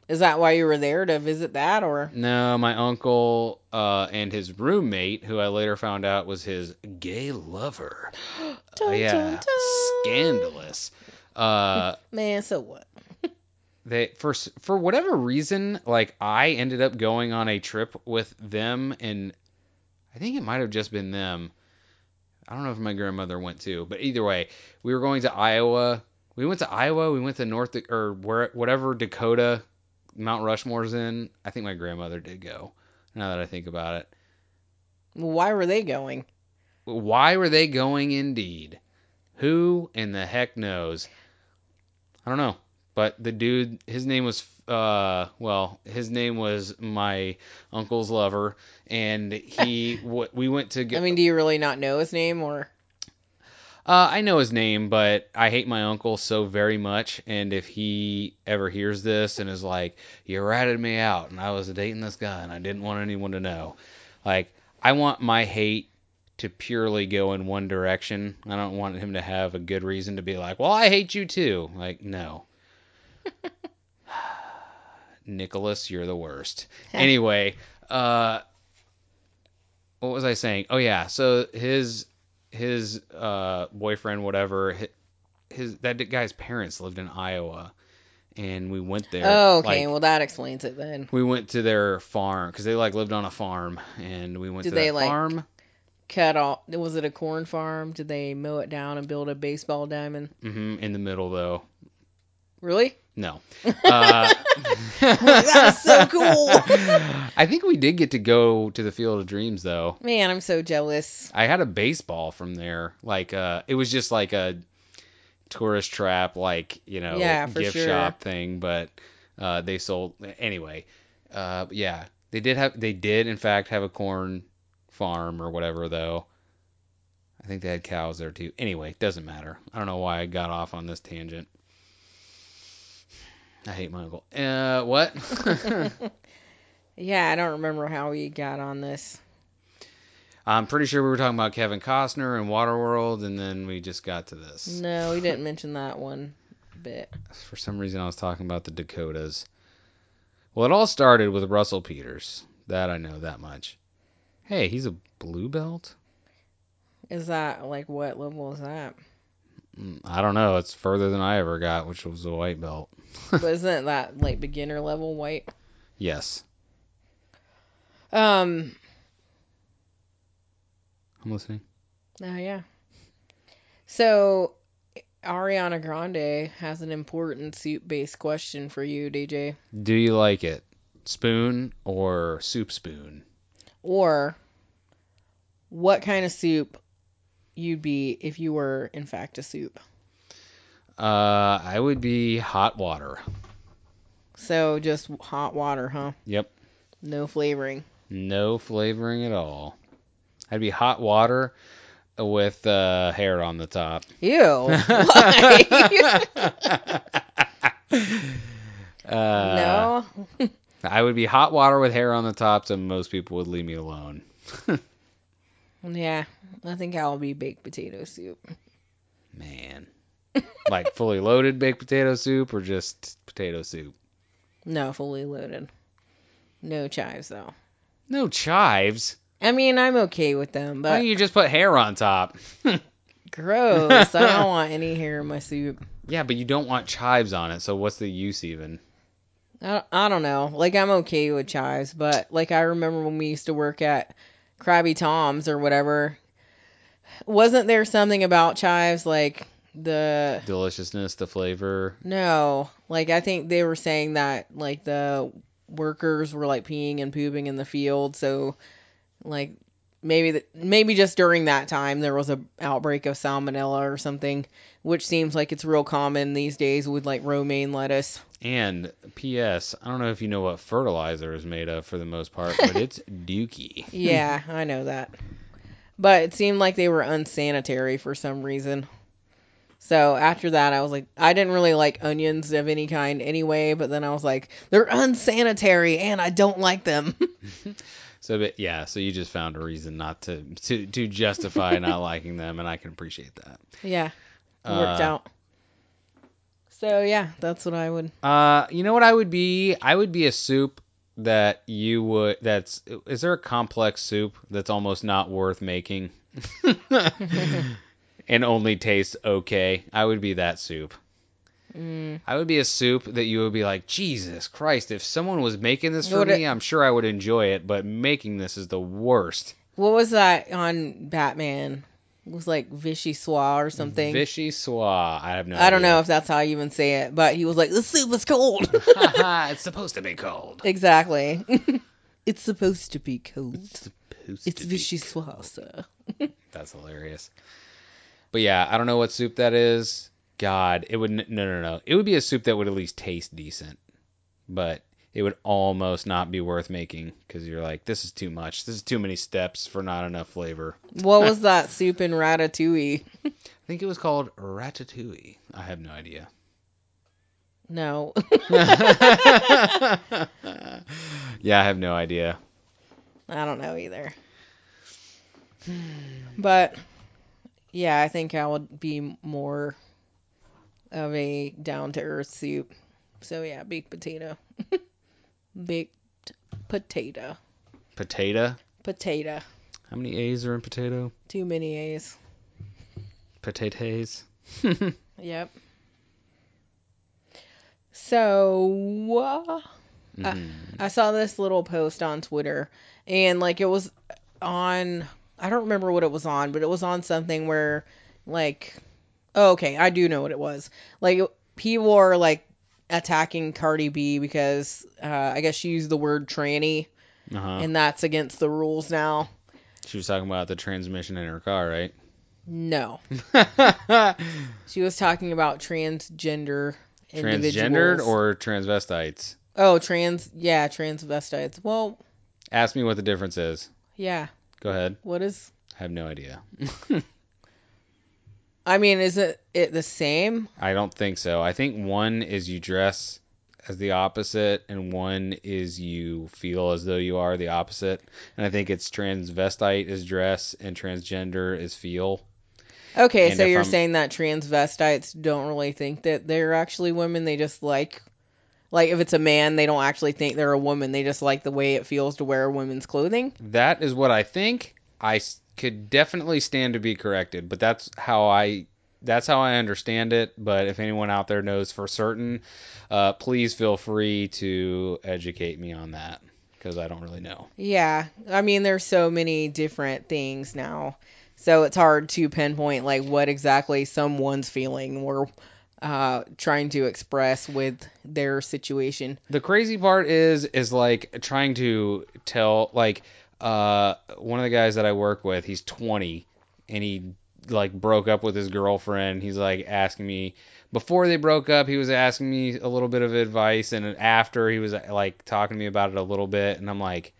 Is that why you were there to visit that, or? No, my uncle uh, and his roommate, who I later found out was his gay lover. Uh, yeah, dun, dun. scandalous. Uh, Man, so what? They for for whatever reason, like I ended up going on a trip with them, and I think it might have just been them. I don't know if my grandmother went too, but either way, we were going to Iowa. We went to Iowa. We went to North or where whatever Dakota Mount Rushmore's in. I think my grandmother did go. Now that I think about it. Why were they going? Why were they going indeed? Who in the heck knows? I don't know. But the dude, his name was, uh, well, his name was my uncle's lover, and he, w- we went to. Go, I mean, do you really not know his name, or? uh, I know his name, but I hate my uncle so very much, and if he ever hears this and is like, "You ratted me out, and I was dating this guy, and I didn't want anyone to know," like, I want my hate to purely go in one direction. I don't want him to have a good reason to be like, "Well, I hate you too." Like, no. Nicholas, you're the worst. anyway, uh, what was I saying? Oh yeah, so his his uh, boyfriend, whatever, hi- his that guy's parents lived in Iowa, and we went there. Oh, okay. like, well, that explains it then. we went to their farm because they like lived on a farm, and we went Did to they, like- farm. Cut off. Was it a corn farm? Did they mow it down and build a baseball diamond? hmm in the middle though. Really? No. Uh, that is so cool. I think we did get to go to the Field of Dreams though. Man, I'm so jealous. I had a baseball from there. Like uh it was just like a tourist trap like, you know, Yeah, gift sure. shop thing, but Uh, they sold anyway. Uh, yeah, they did have they did in fact have a corn farm or whatever though. I think they had cows there too. Anyway, doesn't matter. I don't know why I got off on this tangent. I hate my uncle. Uh, what? Yeah, I don't remember how we got on this. I'm pretty sure we were talking about Kevin Costner and Waterworld, and then we just got to this. No, we didn't mention that one bit. For some reason, I was talking about the Dakotas. Well, it all started with Russell Peters. That I know that much. Hey, he's a blue belt? Is that like what level is that? Mm, I don't know. It's further than I ever got, which was a white belt. but isn't that like beginner level white? Yes, Um. I'm listening. Oh yeah. So Ariana Grande has an important soup-based question for you, DJ. Do you like it? Spoon or soup spoon? Or what kind of soup you'd be if you were in fact a soup? Uh, I would be hot water. So just hot water, huh? Yep. No flavoring. No flavoring at all. I'd be hot water with uh, hair on the top. Ew. Uh, no. I would be hot water with hair on the top, so most people would leave me alone. Yeah, I think I'll be baked potato soup. Man. like fully loaded baked potato soup or just potato soup? No, fully loaded. No chives though. No chives. I mean, I'm okay with them, Why but don't you just put hair on top? gross. I don't want any hair in my soup. Yeah, but you don't want chives on it, so what's the use even? I, I don't know. Like I'm okay with chives, but like I remember when we used to work at Krabby Tom's or whatever. Wasn't there something about chives like the Deliciousness, the flavor. no, like I think they were saying that like the workers were like peeing and pooping in the field, so like maybe the, maybe just during that time there was a outbreak of salmonella or something, which seems like it's real common these days with like romaine lettuce. And P.S. I don't know if you know what fertilizer is made of for the most part, but it's dookie. Yeah, I know that. But it seemed like they were unsanitary for some reason. So after that, I was like, I didn't really like onions of any kind anyway, but then I was like, they're unsanitary and I don't like them. So, but yeah, so you just found a reason not to to, to justify not liking them, and I can appreciate that. yeah, it worked Uh, out. So yeah, that's what I would. Uh, you know what I would be? I would be a soup that you would. That's is there a complex soup that's almost not worth making, and only tastes okay? I would be that soup. Mm. I would be a soup that you would be like, Jesus Christ! If someone was making this for me, it- I'm sure I would enjoy it. But making this is the worst. What was that on Batman? It was like Vichy Soir or something. Vichy. I have no. I don't know if that's how you even say it, but he was like, the soup is cold. it's supposed to be cold. exactly. it's supposed to be cold. It's Supposed It's to be Vichy Soir, sir. That's hilarious. But yeah, I don't know what soup that is. God, it would no no no. It would be a soup that would at least taste decent, but it would almost not be worth making because you're like, this is too much. This is too many steps for not enough flavor. What was that soup in Ratatouille? I think it was called ratatouille. I have no idea. No. yeah, I have no idea. I don't know either. But yeah, I think I would be more of a down to earth soup. So yeah, baked potato. baked potato. Potato. Potato. How many A's are in potato? Too many A's. Potatoes. Yep. So uh, Mhm. I saw this little post on Twitter, and like it was on. I don't remember what it was on, but it was on something where, like, okay, I do know what it was. Like people are like attacking Cardi B because uh, I guess she used the word tranny, Uh-huh. and that's against the rules now. She was talking about the transmission in her car, right? No, she was talking about transgender Transgendered individuals. or transvestites? oh trans yeah transvestites. Well, Ask me what the difference is. yeah. Go ahead. What is? I have no idea. I mean, is it it the same? I don't think so. I think one is you dress as the opposite, and one is you feel as though you are the opposite. And I think it's transvestite is dress, and transgender is feel. Okay, And so you're I'm- saying that transvestites don't really think that they're actually women. They just like, like if it's a man, they don't actually think they're a woman. They just like the way it feels to wear women's clothing. That is what I think. I could definitely stand to be corrected, but that's how I that's how I understand it. But if anyone out there knows for certain, uh, please feel free to educate me on that because I don't really know. Yeah, I mean, there's so many different things now, so it's hard to pinpoint like what exactly someone's feeling or uh, trying to express with their situation. The crazy part is is like trying to tell like uh one of the guys that I work with, he's 20 and he like broke up with his girlfriend. He's like asking me before they broke up, he was asking me a little bit of advice and after he was like talking to me about it a little bit and I'm like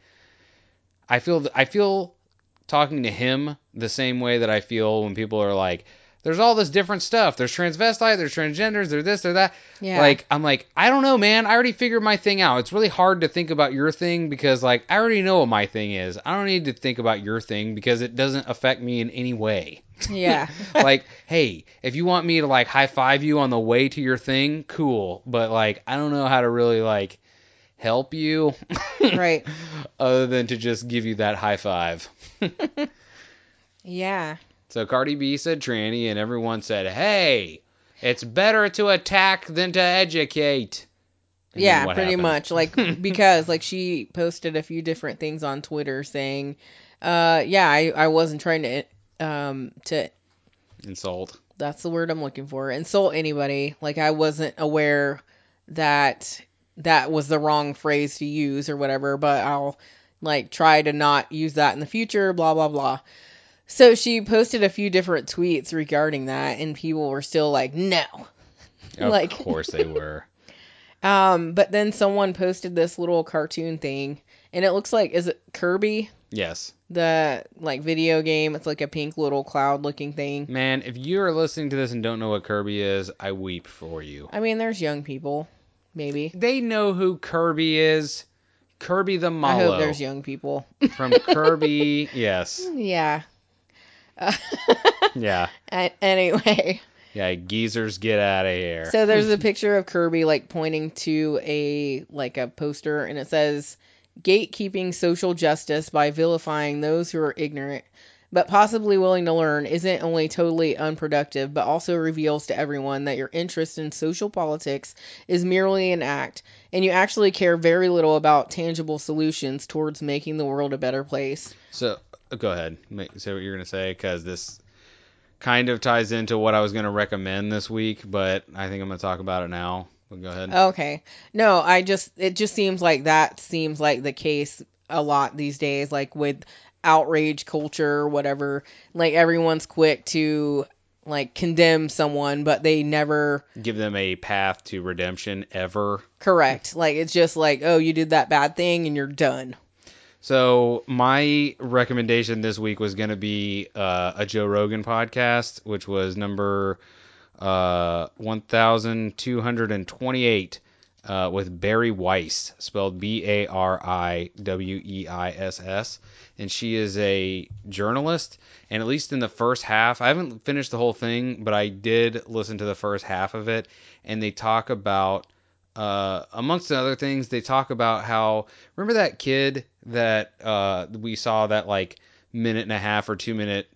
I feel I feel talking to him the same way that I feel when people are like there's all this different stuff. There's transvestite, there's transgenders, there's this, there's that. Yeah, Like I'm like I don't know, man. I already figured my thing out. It's really hard to think about your thing because like I already know what my thing is. I don't need to think about your thing because it doesn't affect me in any way. yeah, like, hey, if you want me to like high five you on the way to your thing, cool. But like I don't know how to really like help you right. other than to just give you that high five. Yeah, So Cardi B said tranny and everyone said, "Hey, it's better to attack than to educate." And yeah, pretty happened? much. Like because like she posted a few different things on Twitter saying, uh, yeah, I I wasn't trying to um to Insult. that's the word I'm looking for. Insult anybody. Like I wasn't aware that that was the wrong phrase to use or whatever, but I'll like try to not use that in the future, blah blah blah. So she posted a few different tweets regarding that and people were still like, "No." Like Of Like- course they were. Um, but then someone posted this little cartoon thing and it looks like is it Kirby? Yes. The like video game. It's like a pink little cloud looking thing. Man, if you are listening to this and don't know what Kirby is, I weep for you. I mean, there's young people, maybe. They know who Kirby is. Kirby the I Mallow. hope there's young people. From Kirby, yes. Yeah. Uh, Yeah. a- anyway, Yeah, geezers get out of here. so there's a picture of Kirby like pointing to a like a poster and it says gatekeeping social justice by vilifying those who are ignorant but possibly willing to learn isn't only totally unproductive but also reveals to everyone that your interest in social politics is merely an act and you actually care very little about tangible solutions towards making the world a better place. So go ahead, Make, say what you're gonna say, because this kind of ties into what I was gonna recommend this week, but I think I'm gonna talk about it now. But go ahead. Okay. No, I just it just seems like that seems like the case a lot these days like with outrage culture whatever. Like everyone's quick to like condemn someone but they never Give them a path to redemption ever. correct. Like it's just like, "Oh, you did that bad thing and you're done." So my recommendation this week was gonna be uh, a Joe Rogan podcast, which was number uh, 1228 uh, with Bari Weiss, spelled B A R I W E I S S. And she is a journalist. And at least in the first half, I haven't finished the whole thing, but I did listen to the first half of it. And they talk about, uh, amongst other things, they talk about how, remember that kid that uh, we saw that like minute and a half or two minute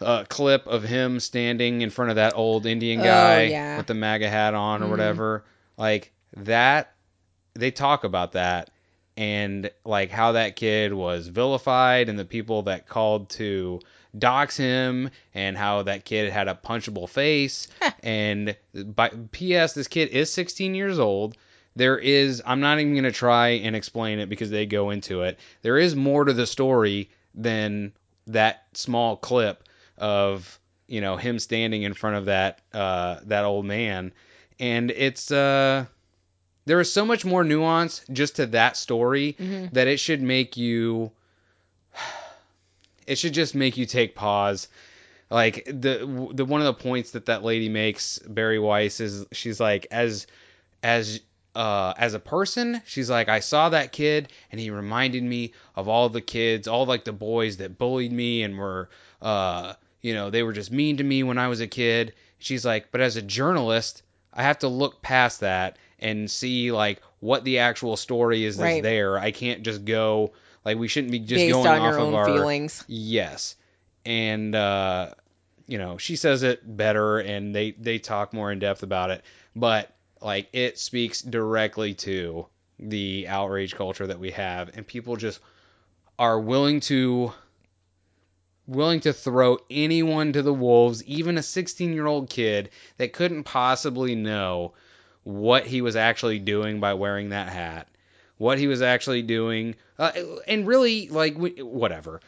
uh, clip of him standing in front of that old Indian Oh, guy yeah. with the MAGA hat on or Mhm. whatever. Like that, they talk about that and like how that kid was vilified and the people that called to dox him and how that kid had a punchable face and by ps this kid is 16 years old there is i'm not even going to try and explain it because they go into it. There is more to the story than that small clip of you know him standing in front of that uh that old man. And it's uh there is so much more nuance just to that story Mhm. that it should make you it should just make you take pause. Like the the one of the points that that lady makes Bari Weiss is she's like as as uh as a person she's like I saw that kid and he reminded me of all the kids all like the boys that bullied me and were uh you know they were just mean to me when I was a kid she's like but as a journalist I have to look past that and see like what the actual story is that's Right. there I can't just go like we shouldn't be just Based going on off your of own our feelings. Yes. And uh you know, she says it better and they they talk more in depth about it, but like it speaks directly to the outrage culture that we have and people just are willing to willing to throw anyone to the wolves, even a 16-year-old kid that couldn't possibly know what he was actually doing by wearing that hat, what he was actually doing, uh, and really like whatever.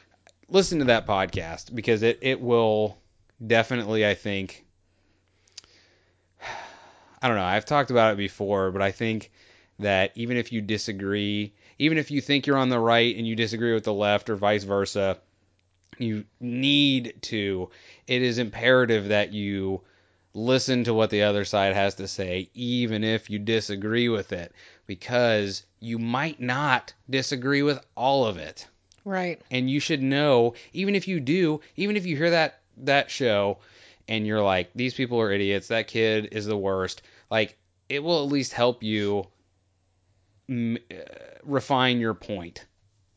Listen to that podcast because it it will definitely I think I don't know. I've talked about it before, but I think that even if you disagree, even if you think you're on the right and you disagree with the left or vice versa, you need to. It is imperative that you listen to what the other side has to say, even if you disagree with it, because you might not disagree with all of it. Right. And you should know, even if you do, even if you hear that that show and you're like, these people are idiots, that kid is the worst, like it will at least help you m- uh, refine your point.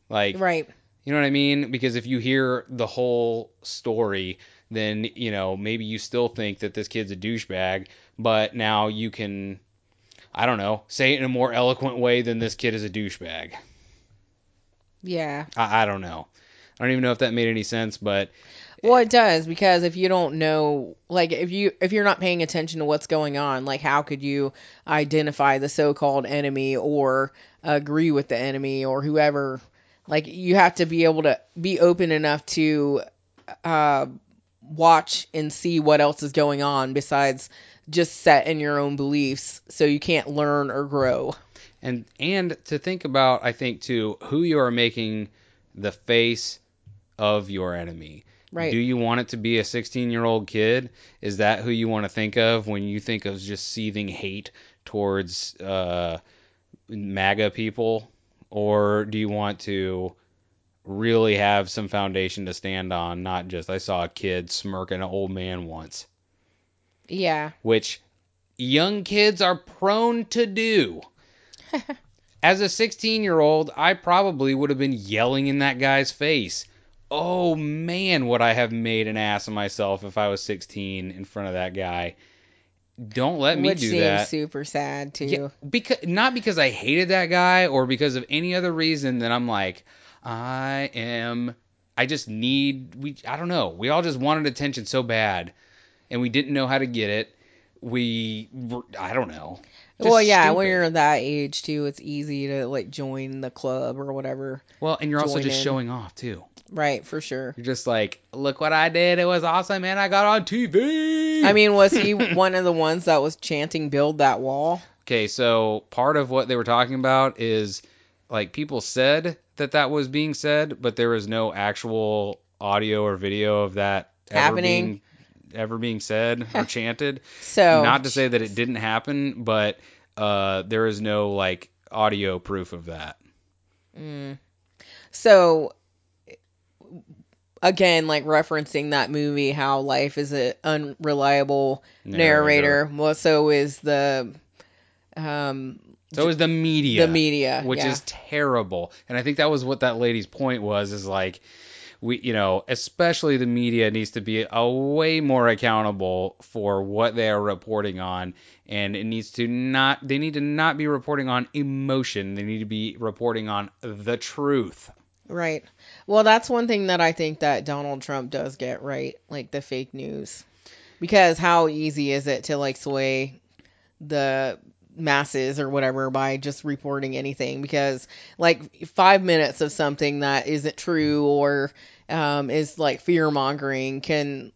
Like Right. you know what I mean? Because if you hear the whole story, then, you know, maybe you still think that this kid's a douchebag, but now you can, I don't know, say it in a more eloquent way than this kid is a douchebag. Yeah. I, I don't know. I don't even know if that made any sense, but Well, it does because if you don't know, like if you if you're not paying attention to what's going on, like how could you identify the so-called enemy or agree with the enemy or whoever? Like you have to be able to be open enough to uh, watch and see what else is going on besides just set in your own beliefs, so you can't learn or grow. and and to think about I think too who you are making the face of your enemy. Right. Do you want it to be a 16 year old kid? Is that who you want to think of when you think of just seething hate towards uh, MAGA people? Or do you want to really have some foundation to stand on, not just, I saw a kid smirk at an old man once, Yeah. which young kids are prone to do. As a 16 year old, I probably would have been yelling in that guy's face. Oh man, would I have made an ass of myself if I was 16 in front of that guy. Don't let me Which do seems that. super sad too. Yeah, because not because I hated that guy or because of any other reason that I'm like, I am I just need we I don't know. We all just wanted attention so bad and we didn't know how to get it. We I don't know. Well, yeah, when you're that age too, it's easy to like join the club or whatever. Well, and you're also just in. showing off too. Right, for sure. You're just like, look what I did. It was awesome, and I got on TV. I mean, was he one of the ones that was chanting "Build that wall"? okay, so part of what they were talking about is like people said that that was being said, but there was no actual audio or video of that Happening. Ever being said or chanted. So Not to say that it didn't happen, but uh, there is no like audio proof of that. Mm. So again, like referencing that movie, how life is an unreliable narrator. Well, so is the um So is the media. the media, which yeah. is terrible. And I think that was what that lady's point was is like we you know, especially the media needs to be a way more accountable for what they are reporting on and it needs to not they need to not be reporting on emotion. They need to be reporting on the truth. Right. Well, that's one thing that I think that Donald Trump does get right, like the fake news. Because how easy is it to like sway the masses or whatever by just reporting anything because like 5 minutes of something that isn't true or um is like fear mongering can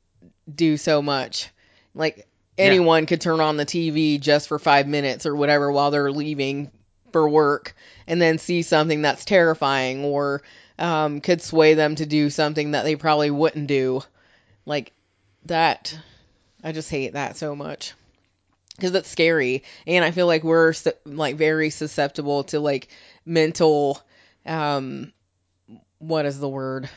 do so much. Like anyone could turn on the TV just for five minutes or whatever while they're leaving for work and then see something that's terrifying or um, could sway them to do something that they probably wouldn't do. Like that, I just hate that so much because it's scary, and I feel like we're like very susceptible to like mental, um, what is the word?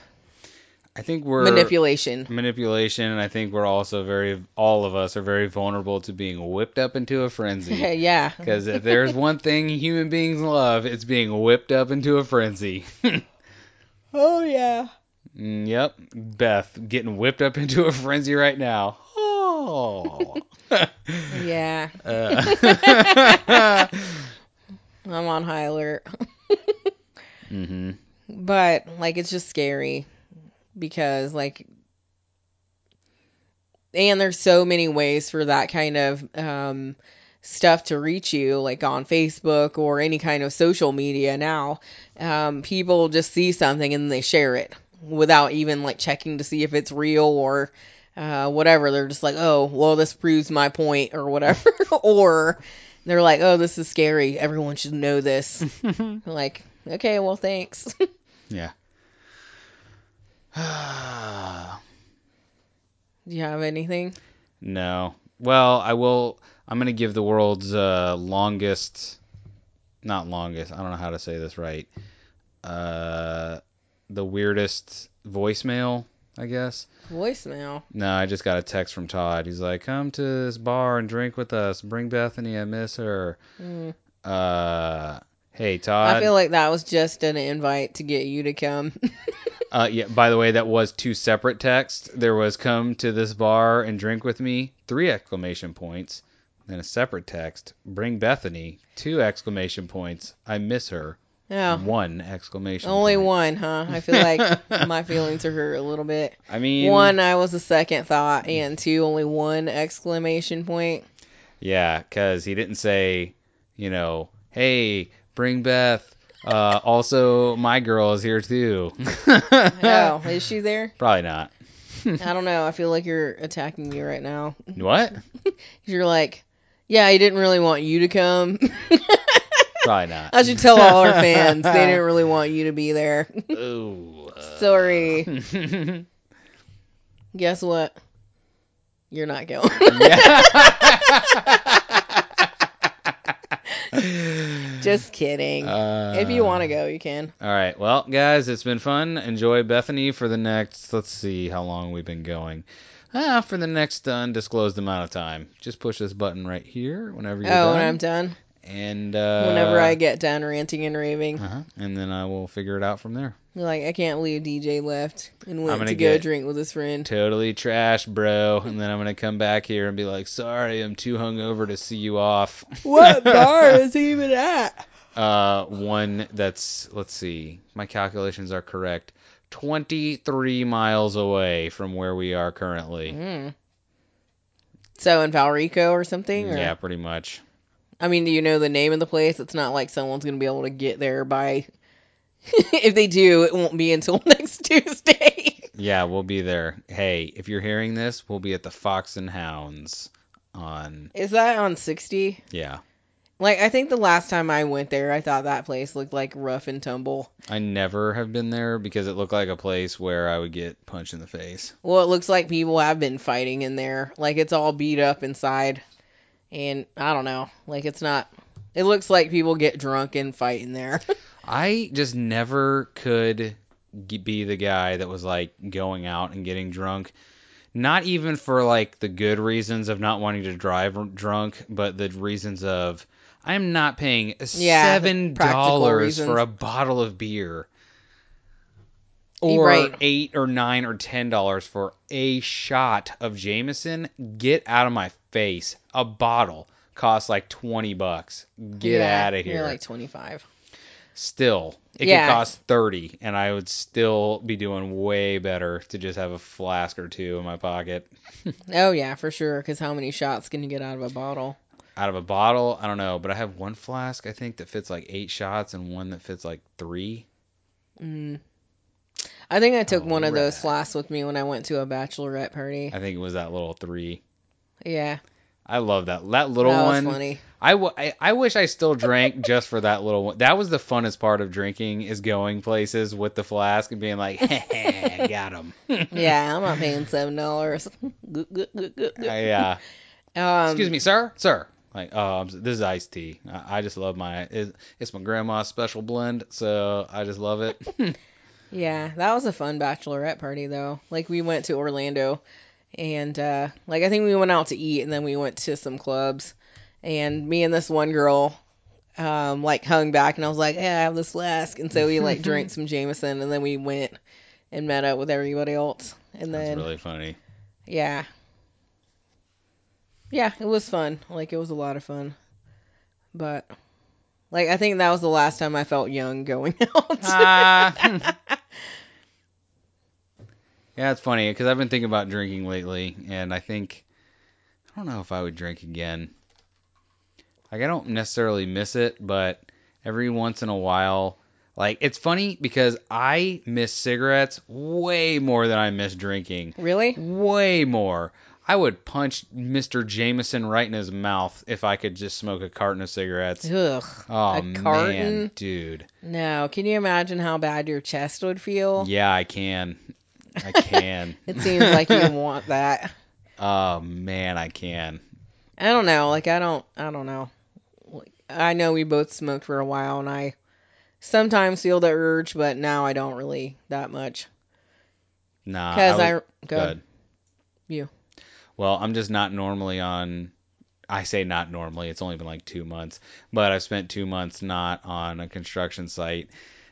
I think we're Manipulation. manipulation, and I think we're also very, all of us are very vulnerable to being whipped up into a frenzy. yeah. Because if there's one thing human beings love, it's being whipped up into a frenzy. Oh yeah. Mm, yep, Beth getting whipped up into a frenzy right now. Oh. Yeah. Uh. I'm on high alert. mm-hmm. But like it's just scary because like and there's so many ways for that kind of um stuff to reach you like on Facebook or any kind of social media now. Um people just see something and they share it without even like checking to see if it's real or uh whatever. They're just like, "Oh, well this proves my point" or whatever. or they're like, "Oh, this is scary. Everyone should know this." like, "Okay, well, thanks." yeah. Do you have anything? no. Well, I will. I'm gonna give the world's uh, longest, not longest. I don't know how to say this right. Uh, the weirdest voicemail, I guess. Voicemail. No, I just got a text from Todd. He's like, "Come to this bar and drink with us. Bring Bethany. I miss her." Mm. Uh, hey Todd. I feel like that was just an invite to get you to come. Uh, yeah. By the way, that was two separate texts. There was "Come to this bar and drink with me," three exclamation points. Then a separate text: "Bring Bethany," two exclamation points. I miss her. oh, One exclamation. only point. one, huh? I feel like my feelings are hurt a little bit. I mean, One, I was a second thought, and two, only one exclamation point. Yeah, because he didn't say, you know, hey, bring Beth. Uh, also, my girl is here too. Oh, is she there? Probably not. I don't know. I feel like you're attacking me right now. What? You're like, yeah, he didn't really want you to come. Probably not. I should tell all our fans they didn't really want you to be there. Ooh, uh, Sorry. Guess what? You're not going. Just kidding. Uh, if you want to go, you can. All right. Well, guys, it's been fun. Enjoy Bethany for the next, let's see how long we've been going. Ah, for the next undisclosed amount of time. Just push this button right here whenever you're oh, done. when I'm done. And uh, Whenever I get done ranting and raving. uh and then I will figure it out from there. You're like, I can't believe DJ left and went to go drink with his friend. Totally trash, bro. And then I'm gonna come back here and be like, sorry, I'm too hungover to see you off. what bar is he even at? Uh, one that's let's see, my calculations are correct. 23 miles away from where we are currently. Mm. So in Valrico or something? Or? Yeah, pretty much. I mean, do you know the name of the place? It's not like someone's going to be able to get there by. if they do, it won't be until next Tuesday. Yeah, we'll be there. Hey, if you're hearing this, we'll be at the Fox and Hounds on. Is that on 60? Yeah, Like, I think the last time I went there, I thought that place looked like rough and tumble. I never have been there because it looked like a place where I would get punched in the face. Well, it looks like people have been fighting in there. Like, it's all beat up inside. And I don't know. Like, it's not. It looks like people get drunk and fight in there. I just never could be the guy that was like going out and getting drunk. Not even for like the good reasons of not wanting to drive drunk, but the reasons of I'm not paying Yeah, seven dollars for a bottle of beer, or right. eight or nine or ten dollars for a shot of Jameson. Get out of my face! A bottle costs like twenty bucks. Get Yeah, out of You're here! like 25. still it Yeah. could cost 30 and i would still be doing way better to just have a flask or two in my pocket Oh, yeah, for sure. Because how many shots can you get out of a bottle? out of a bottle i don't know but i have one flask i think that fits like eight shots and one that fits like three Mm. I think I took one of those flasks with me when I went to a bachelorette party. i think it was that little three Yeah. I love that. That little that one. funny. I, w- I, I wish I still drank just for that little one. That was the funnest part of drinking is going places with the flask and being like, got him. yeah, I'm not paying seven dollars. yeah. Um, Excuse me, sir, sir. Like, oh, this is iced tea. I, I just love my. It, it's my grandma's special blend, so I just love it. Yeah, that was a fun bachelorette party though. Like we went to Orlando and uh like I think we went out to eat and then we went to some clubs and me and this one girl um like hung back and I was like, "Yeah, I have this flask." And so we like drank some Jameson and then we went and met up with everybody else. And That's then really funny. yeah. Yeah, it was fun. Like it was a lot of fun. But like I think that was the last time I felt young going out. Ah. yeah, it's funny because I've been thinking about drinking lately, and I think I don't know if I would drink again. Like I don't necessarily miss it, but every once in a while, like it's funny because I miss cigarettes way more than I miss drinking. really? Way more. I would punch Mr. Jameson right in his mouth if I could just smoke a carton of cigarettes. Ugh. Oh A man, dude. No, can you imagine how bad your chest would feel? Yeah, I can. I can. It seems like you want that. oh man, I can. I don't know. Like I don't. I don't know. I know we both smoked for a while, and I sometimes feel the urge, but now I don't really that much. Nah. Because I, was- go ahead. Well, I'm just not normally on. I say not normally. It's only been like two months, but I've spent two months not on a construction site.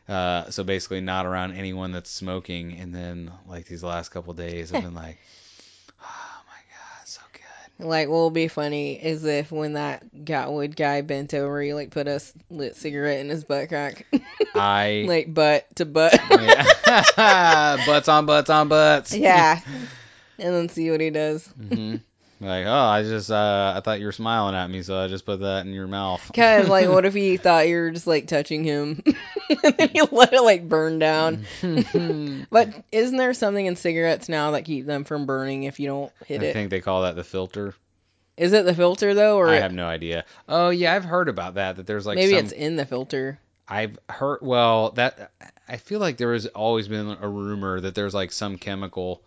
Uh, so basically, not around anyone that's smoking. And then, like these last couple days, I've been like, oh my god, so good. Like, what will be funny is if when that Gatwood guy bent over, he like put a lit cigarette in his butt crack, I like butt to butt. Yeah. butts on butts on butts. yeah. And then see what he does. hmm Like, oh, I just, uh, I thought you were smiling at me, so I just put that in your mouth. Cause like, what if he thought you were just like touching him, and then you let it like burn down? But isn't there something in cigarettes now that keep them from burning if you don't hit I it? I think they call that the filter. Is it the filter though, or I have no idea. Oh yeah, I've heard about that. That there's like maybe some, it's in the filter? I've heard. Well, that I feel like there has always been a rumor that there's like some chemical.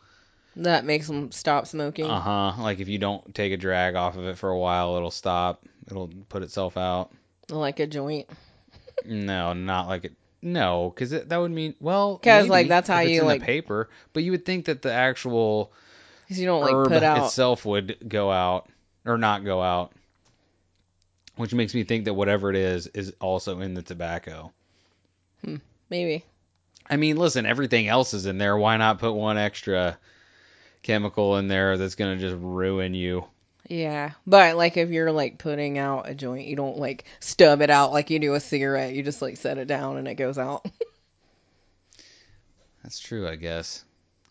That makes them stop smoking. Uh huh. Like if you don't take a drag off of it for a while, it'll stop. It'll put itself out. Like a joint. No, not like it. No, because that would mean well. Because like, that's how you, in like- the paper. But you would think that the actual Because you don't like put out. itself would go out or not go out, which makes me think that whatever it is is also in the tobacco. Maybe. I mean, listen, everything else is in there. Why not put one extra chemical in there that's gonna just ruin you? Yeah, but like if you're like putting out a joint, you don't like stub it out like you do a cigarette. You just like set it down and it goes out. That's true, I guess.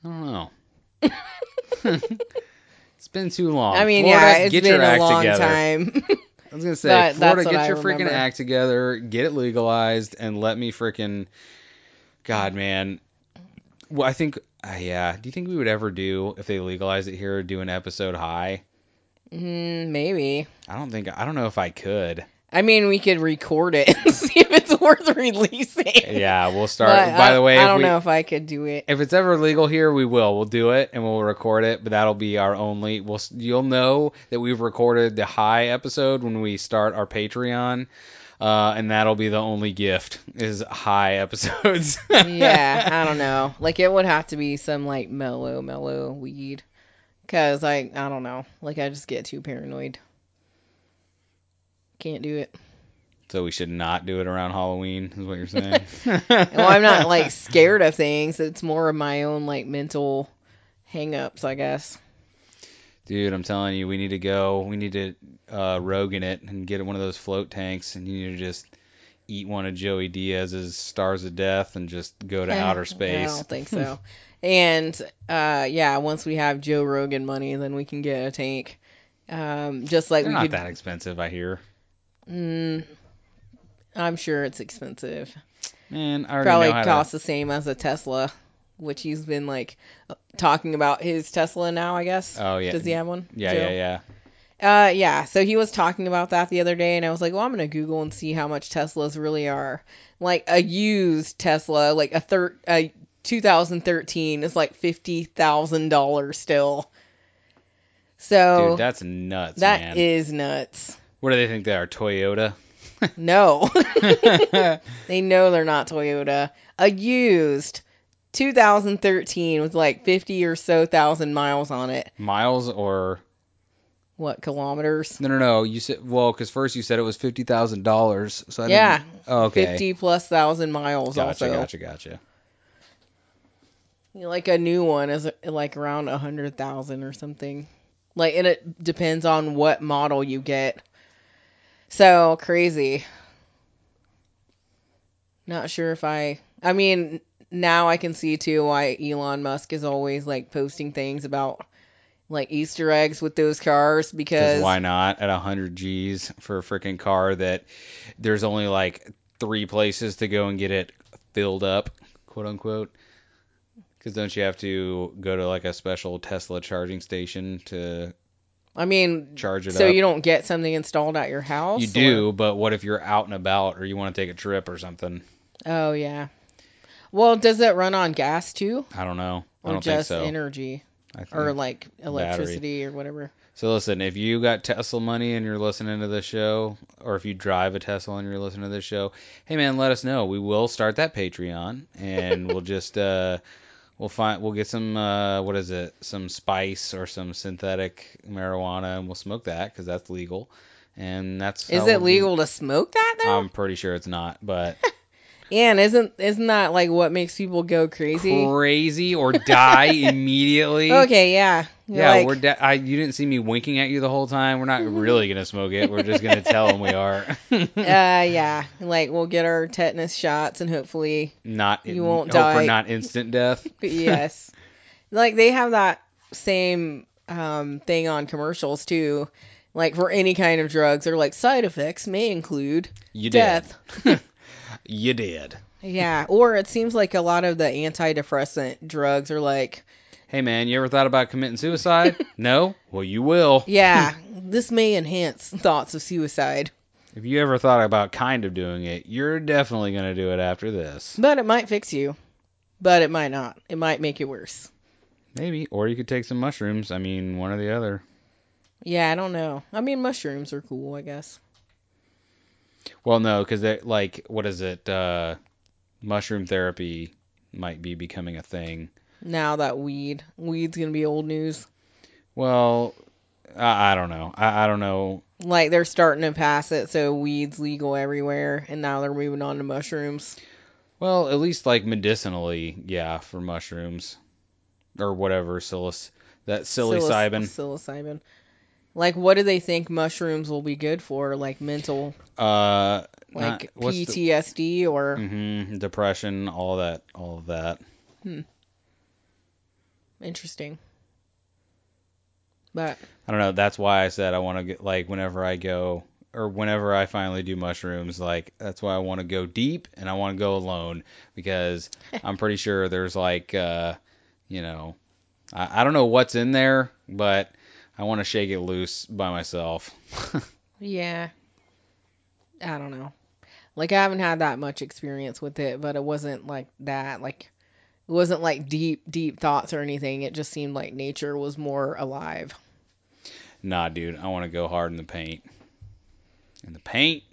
I don't know. it's been too long. I mean, Florida, yeah, it's get been your a act long together. time. I was gonna say, Florida, get I your freaking act together, get it legalized, and let me freaking. God, man. Well, I think, uh, yeah. Do you think we would ever do if they legalize it here? Do an episode high? mm, maybe. I don't think. I don't know if I could. I mean, we could record it and see if it's worth releasing. Yeah, we'll start. But by I, the way, I don't we- know if I could do it. If it's ever legal here, we will. We'll do it and we'll record it, but that'll be our only. We'll you'll know that we've recorded the high episode when we start our Patreon, uh, and that'll be the only gift is high episodes. yeah, I don't know. Like it would have to be some like mellow, mellow weed. Cause I I don't know. Like I just get too paranoid. Can't do it. So we should not do it around Halloween, is what you're saying? Well, I'm not like scared of things. It's more of my own like mental hang-ups, I guess. Dude, I'm telling you, we need to go. We need to uh, Rogan it and get one of those float tanks, and you need to just eat one of Joey Diaz's Stars of Death and just go to outer space. I don't think so. and uh, yeah, once we have Joe Rogan money, then we can get a tank. Um, just like They're we not could. that expensive, I hear. Mm, I'm sure it's expensive. Man, I already Probably know how costs the same as a Tesla, which he's been like talking about his Tesla now. I guess. Oh yeah. Does he have one? Yeah, Joe? yeah, yeah. Uh, yeah. So he was talking about that the other day, and I was like, well, I'm gonna Google and see how much Teslas really are. Like a used Tesla, like a a 2013 is like fifty thousand dollars still. So Dude, that's nuts, that man. is nuts. what do they think they are? Toyota? No, they know they're not Toyota. A used 2013 with like 50 or so thousand miles on it. Miles or What kilometers? no, no, no. You said well, because first you said it was fifty thousand dollars. So I Yeah, didn't. Oh, okay. 50 plus thousand miles Gotcha, also. gotcha, gotcha. Gotcha. Like a new one is like around a hundred thousand or something. Like, and it depends on what model you get. So crazy. Not sure if I. I mean, now I can see too why Elon Musk is always like posting things about like Easter eggs with those cars Because why not at 100 G's for a freaking car that there's only like three places to go and get it filled up, quote unquote. Because don't you have to go to like a special Tesla charging station to I mean, charge it so up? you don't get something installed at your house. You or- do, but what if you're out and about or you want to take a trip or something? Oh yeah. Well, does it run on gas too, I don't know. I or don't think just so. energy, I think- or like electricity or whatever? So listen, if you got Tesla money and you're listening to this show, or if you drive a Tesla and you're listening to this show, hey man, let us know. We will start that Patreon, and we'll just uh, we'll find we'll get some uh, what is it, some spice or some synthetic marijuana, and we'll smoke that because that's legal, and that's Is it legal to smoke that though? I'm pretty sure it's not, but and isn't isn't that like what makes people go crazy? crazy or die immediately. Okay, yeah. You're Yeah, like, we're. De- I you didn't see me winking at you the whole time. We're not really gonna smoke it. We're just gonna tell them we are. uh, yeah. Like we'll get our tetanus shots and hopefully, not You won't hope for die. not instant death. yes. like they have that same um thing on commercials too. Like for any kind of drugs, they're like side effects may include You death. You did. Yeah, or it seems like a lot of the antidepressant drugs are like, Hey man, you ever thought about committing suicide? no? Well, you will. yeah, this may enhance thoughts of suicide, If you ever thought about kind of doing it, you're definitely gonna do it after this. but it might fix you, but it might not. It might make it worse. Maybe, or you could take some mushrooms. I mean, one or the other. Yeah, I don't know. I mean, mushrooms are cool, I guess. Well, no, because like what is it? Uh, mushroom therapy might be becoming a thing. Now that weed, weed's gonna be old news. Well, I, I don't know. I, I don't know. Like they're starting to pass it, so weed's legal everywhere, and now they're moving on to mushrooms. Well, at least like medicinally, yeah, for mushrooms or whatever, psilis that psilocybin. Psilocybin. Like, what do they think mushrooms will be good for? Like mental, Uh, like not, what's the, PTSD, or hmm depression, all that, all of that. interesting. But I don't know. That's why I said I want to get like whenever I go or whenever I finally do mushrooms, like that's why I want to go deep and I want to go alone because I'm pretty sure there's like, uh, you know, I, I don't know what's in there, but I want to shake it loose by myself. yeah, I don't know. Like I haven't had that much experience with it, but it wasn't like that. Like it wasn't like deep, deep thoughts or anything. It just seemed like nature was more alive. nah, dude, I want to go hard in the paint. In the paint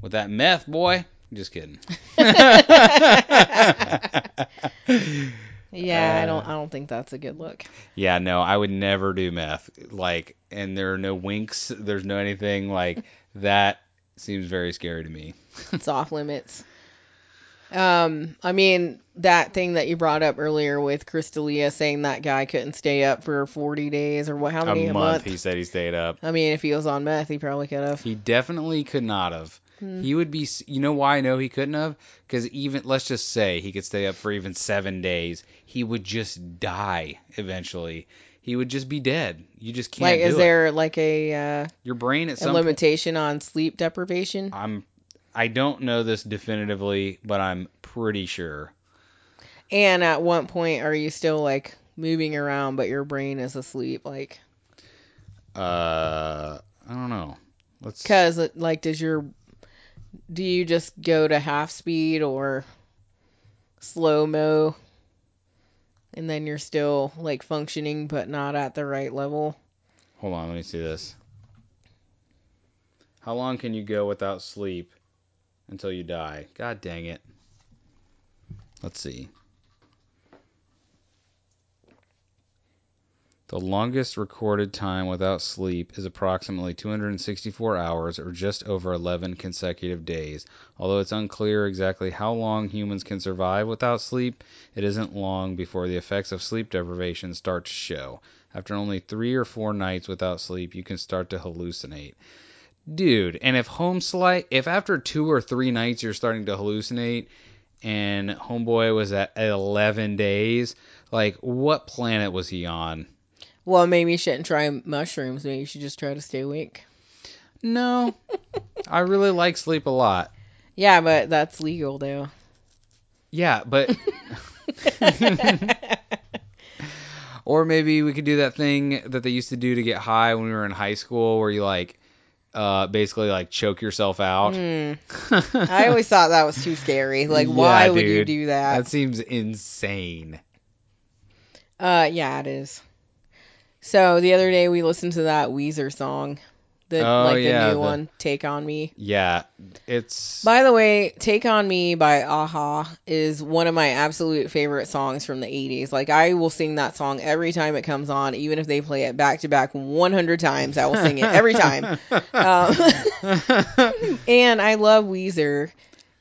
with that meth, boy. Just kidding. Yeah, I Uh, don't. I don't think that's a good look. Yeah, no, I would never do meth. Like, and there are no winks. There's no anything like that. Seems very scary to me. It's off limits. Um, I mean that thing that you brought up earlier with Crystalia saying that guy couldn't stay up for 40 days or what? How many a a, month, he said he stayed up. I mean, if he was on meth, he probably could have. He definitely could not have. Hmm. He would be. You know why I know he couldn't have? Because even let's just say he could stay up for even seven days, he would just die eventually. He would just be dead. You just can't Like, is it. there like a uh, Your brain at some limitation on sleep deprivation? I'm. I don't know this definitively, but I'm pretty sure. And at what point are you still like moving around, but your brain is asleep? Like, Uh, I don't know. Let's. Cause like, does your do you just go to half speed or slow mo, and then you're still like functioning but not at the right level? Hold on, let me see this. How long can you go without sleep until you die? God dang it. Let's see. The longest recorded time without sleep is approximately 264 hours or just over 11 consecutive days. Although it's unclear exactly how long humans can survive without sleep, it isn't long before the effects of sleep deprivation start to show. After only three or four nights without sleep, you can start to hallucinate. Dude, and if home slight, if after two or three nights you're starting to hallucinate, and homeboy was at 11 days, like what planet was he on? Well, maybe you shouldn't try mushrooms. Maybe you should just try to stay awake. No, I really like sleep a lot. Yeah, but that's legal though. Yeah, but or maybe we could do that thing that they used to do to get high when we were in high school, where you like, uh, basically like choke yourself out. Hmm. I always thought that was too scary. Like, Yeah, why would you do that? that seems insane. Uh, yeah, it is. So the other day we listened to that Weezer song, the Oh, like the yeah, new the- one, "Take on Me." Yeah, it's By the way, "Take on Me" by a-ha is one of my absolute favorite songs from the '80s. Like I will sing that song every time it comes on, even if they play it back to back 100 times. I will sing it every time. Um, and I love Weezer.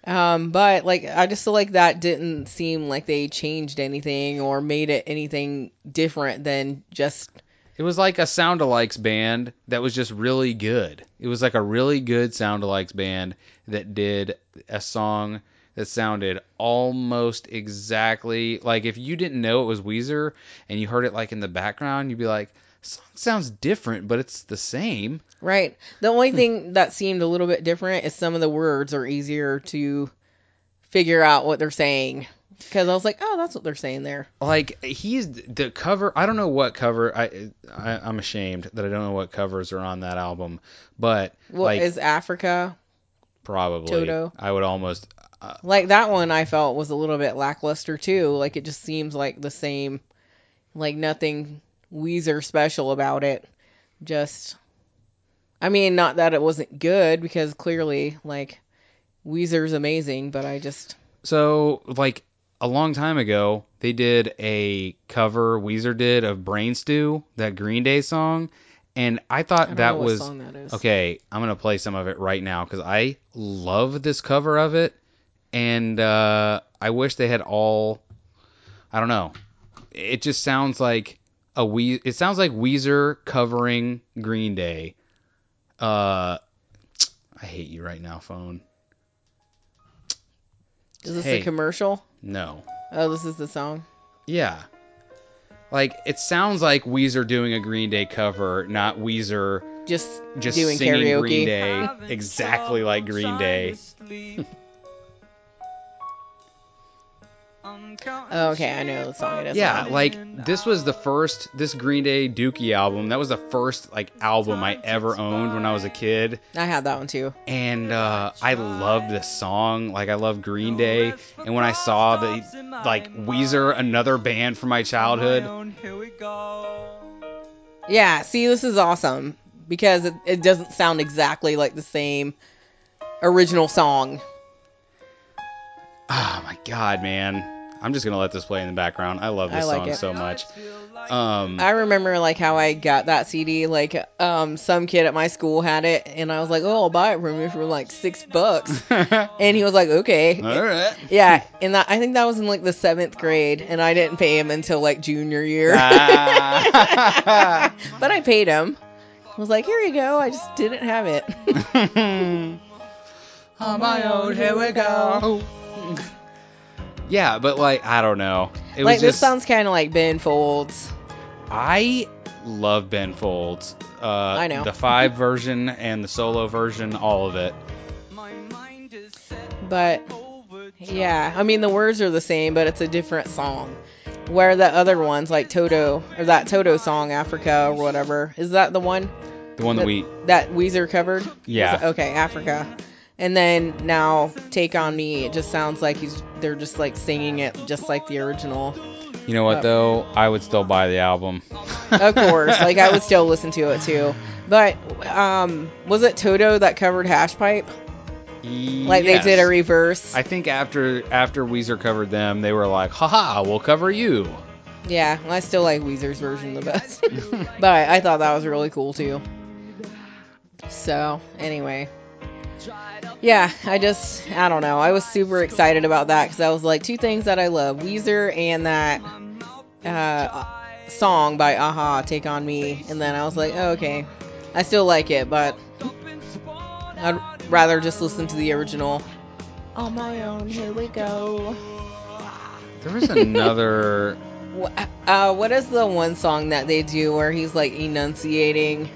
Um, but like I just feel like that didn't seem like they changed anything or made it anything different than just It was like a sound alikes band that was just really good. It was like a really good sound alikes band that did a song that sounded almost exactly like if you didn't know it was Weezer and you heard it like in the background, you'd be like, song sounds different, but it's the same. right. The only thing that seemed a little bit different is some of the words are easier to figure out what they're saying. Because I was like, oh, that's what they're saying there. Like he's the cover. I don't know what cover. I, I I'm ashamed that I don't know what covers are on that album, but What like is Africa? probably Toto? I would almost uh, Like that one I felt was a little bit lackluster too. Like it just seems like the same, like nothing Weezer special about it. Just, I mean, not that it wasn't good because clearly, like, Weezer's amazing, but I just, So, like a long time ago, they did a cover Weezer did of Brain Stew, that Green Day song, and I I thought don't that was song that is. okay. I'm gonna play some of it right now because I love this cover of it, and uh, I wish they had all. I don't know. It just sounds like a we. It sounds like Weezer covering Green Day. Uh, I hate you right now, phone. Is this Hey. a commercial? No. Oh, this is the song. Yeah. Like it sounds like Weezer doing a Green Day cover, not Weezer Just, just doing singing karaoke. Green Day exactly like Green Day. okay, I know the song it is. Yeah, like this was the first this Green Day Dookie album. That was the first like album I ever owned when I was a kid, I had that one too. and uh, I loved this song. Like I love Green Day, and when I saw the like Weezer, another band from my childhood, Yeah, see, this is awesome because it, it doesn't sound exactly like the same original song. oh my god, man! I'm just gonna let this play in the background. I love this I like song it. so much. Um, I remember like how I got that CD. Like, um, some kid at my school had it, and I was like, "Oh, I'll buy it from you for like six bucks." And he was like, "Okay." All right. Yeah, and that I think that was in like the seventh grade, and I didn't pay him until like junior year. Ah. but I paid him. I was like, "Here you go." I just didn't have it. On my own, here we go. Yeah, but like I don't know. It like was this just sounds kind of like Ben Folds. I love Ben Folds. Uh, I know. the five version and the solo version, all of it. But yeah, I mean the words are the same, but it's a different song. Where the other ones like Toto or that Toto song Africa or whatever is that the one? The one that we that Weezer covered. Yeah. It- okay, Africa. And then now Take on Me. It just sounds like he's they're just like singing it just like the original. You know what Oh. though? I would still buy the album. Of course, like I would still listen to it too. But um, was it Toto that covered Hash Pipe? Like Yes. they did a reverse. I think after after Weezer covered them, they were like, "Haha, we'll cover you." Yeah, I still like Weezer's version the best. but I thought that was really cool too. So, anyway. Yeah, I just, I don't know. I was super excited about that because I was like, two things that I love Weezer and that uh, song by a-ha, Take On Me. And then I was like, oh, okay. I still like it, but I'd rather just listen to the original. On my own, here we go. There was another. Uh, what is the one song that they do where he's like enunciating?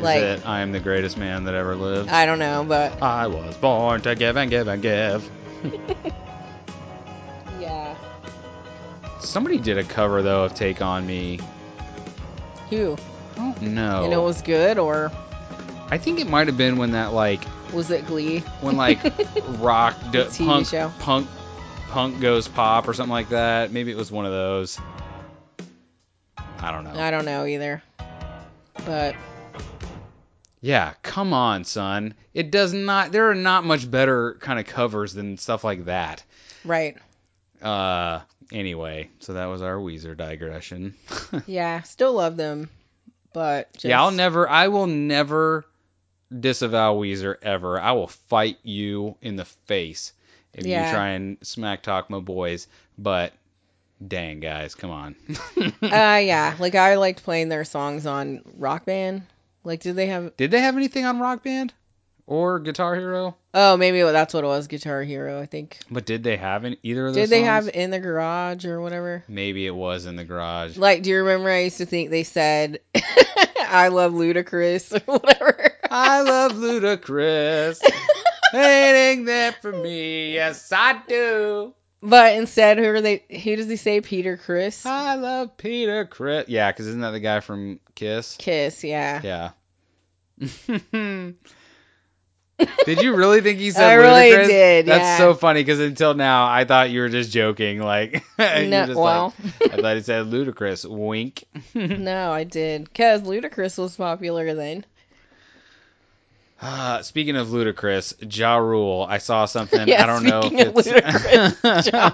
Like, is it I am the greatest man that ever lived? I don't know, but I was born to give and give and give. yeah. Somebody did a cover though of Take on Me. Who? No. And it was good, or I think it might have been when that like was it Glee? when like rock d- TV punk show. punk punk goes pop or something like that. Maybe it was one of those. I don't know. I don't know either. But Yeah, come on, son. It does not. There are not much better kind of covers than stuff like that. right, Uh, anyway, so that was our Weezer digression. yeah, still love them, but just, Yeah, I'll never. I will never disavow Weezer ever. I will fight you in the face if Yeah. you try and smack talk my boys. But dang, guys, come on. Uh, yeah, like I liked playing their songs on Rock Band. Like, did they have? Did they have anything on Rock Band or Guitar Hero? Oh, maybe that's what it was, Guitar Hero. I think. But did they have any, either of those? Did they songs? have in the garage or whatever? Maybe it was in the garage. Like, do you remember I used to think they said, "I love Ludacris" or whatever? I love Ludacris. Waiting that for me, yes I do. But instead, who are they? Who does he say? Peter Criss? I love Peter Criss. Yeah, because isn't that the guy from Kiss? Kiss, yeah. Yeah. did you really think he said I really Ludacris? did, That's yeah. so funny because until now I thought you were just joking. Like, No, just well, like, I thought he said Ludacris. Wink. no, I did. Because Ludacris was popular then. Uh, speaking of Ludacris, Ja Rule, I saw something. Yeah, I don't know speaking if of it's Ludacris, Ja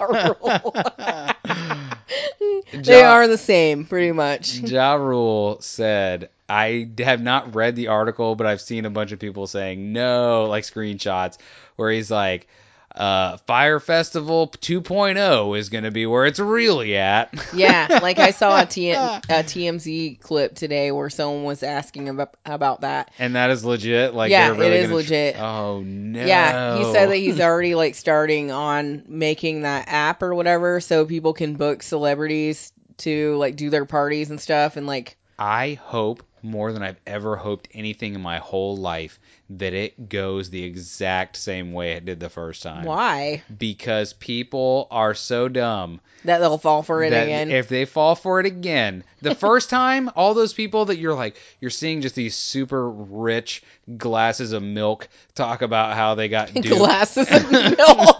Rule. they are the same, pretty much. Ja Rule said, I have not read the article, but I've seen a bunch of people saying no, like screenshots, where he's like, uh, Fyre Festival 2.0 is going to be where it's really at. Yeah, like I saw a, T- a TMZ clip today where someone was asking about about that. and that is legit. Like, Yeah, really it is tr- legit. oh, no. Yeah, he said that he's already like starting on making that app or whatever, so people can book celebrities to like do their parties and stuff, and like I hope more than I've ever hoped anything in my whole life that it goes the exact same way it did the first time. why Because people are so dumb that they'll fall for it again. if they fall for it again, the first time, all those people that you're like, you're seeing just these super rich glasses of milk talk about how they got duped. Glasses of milk.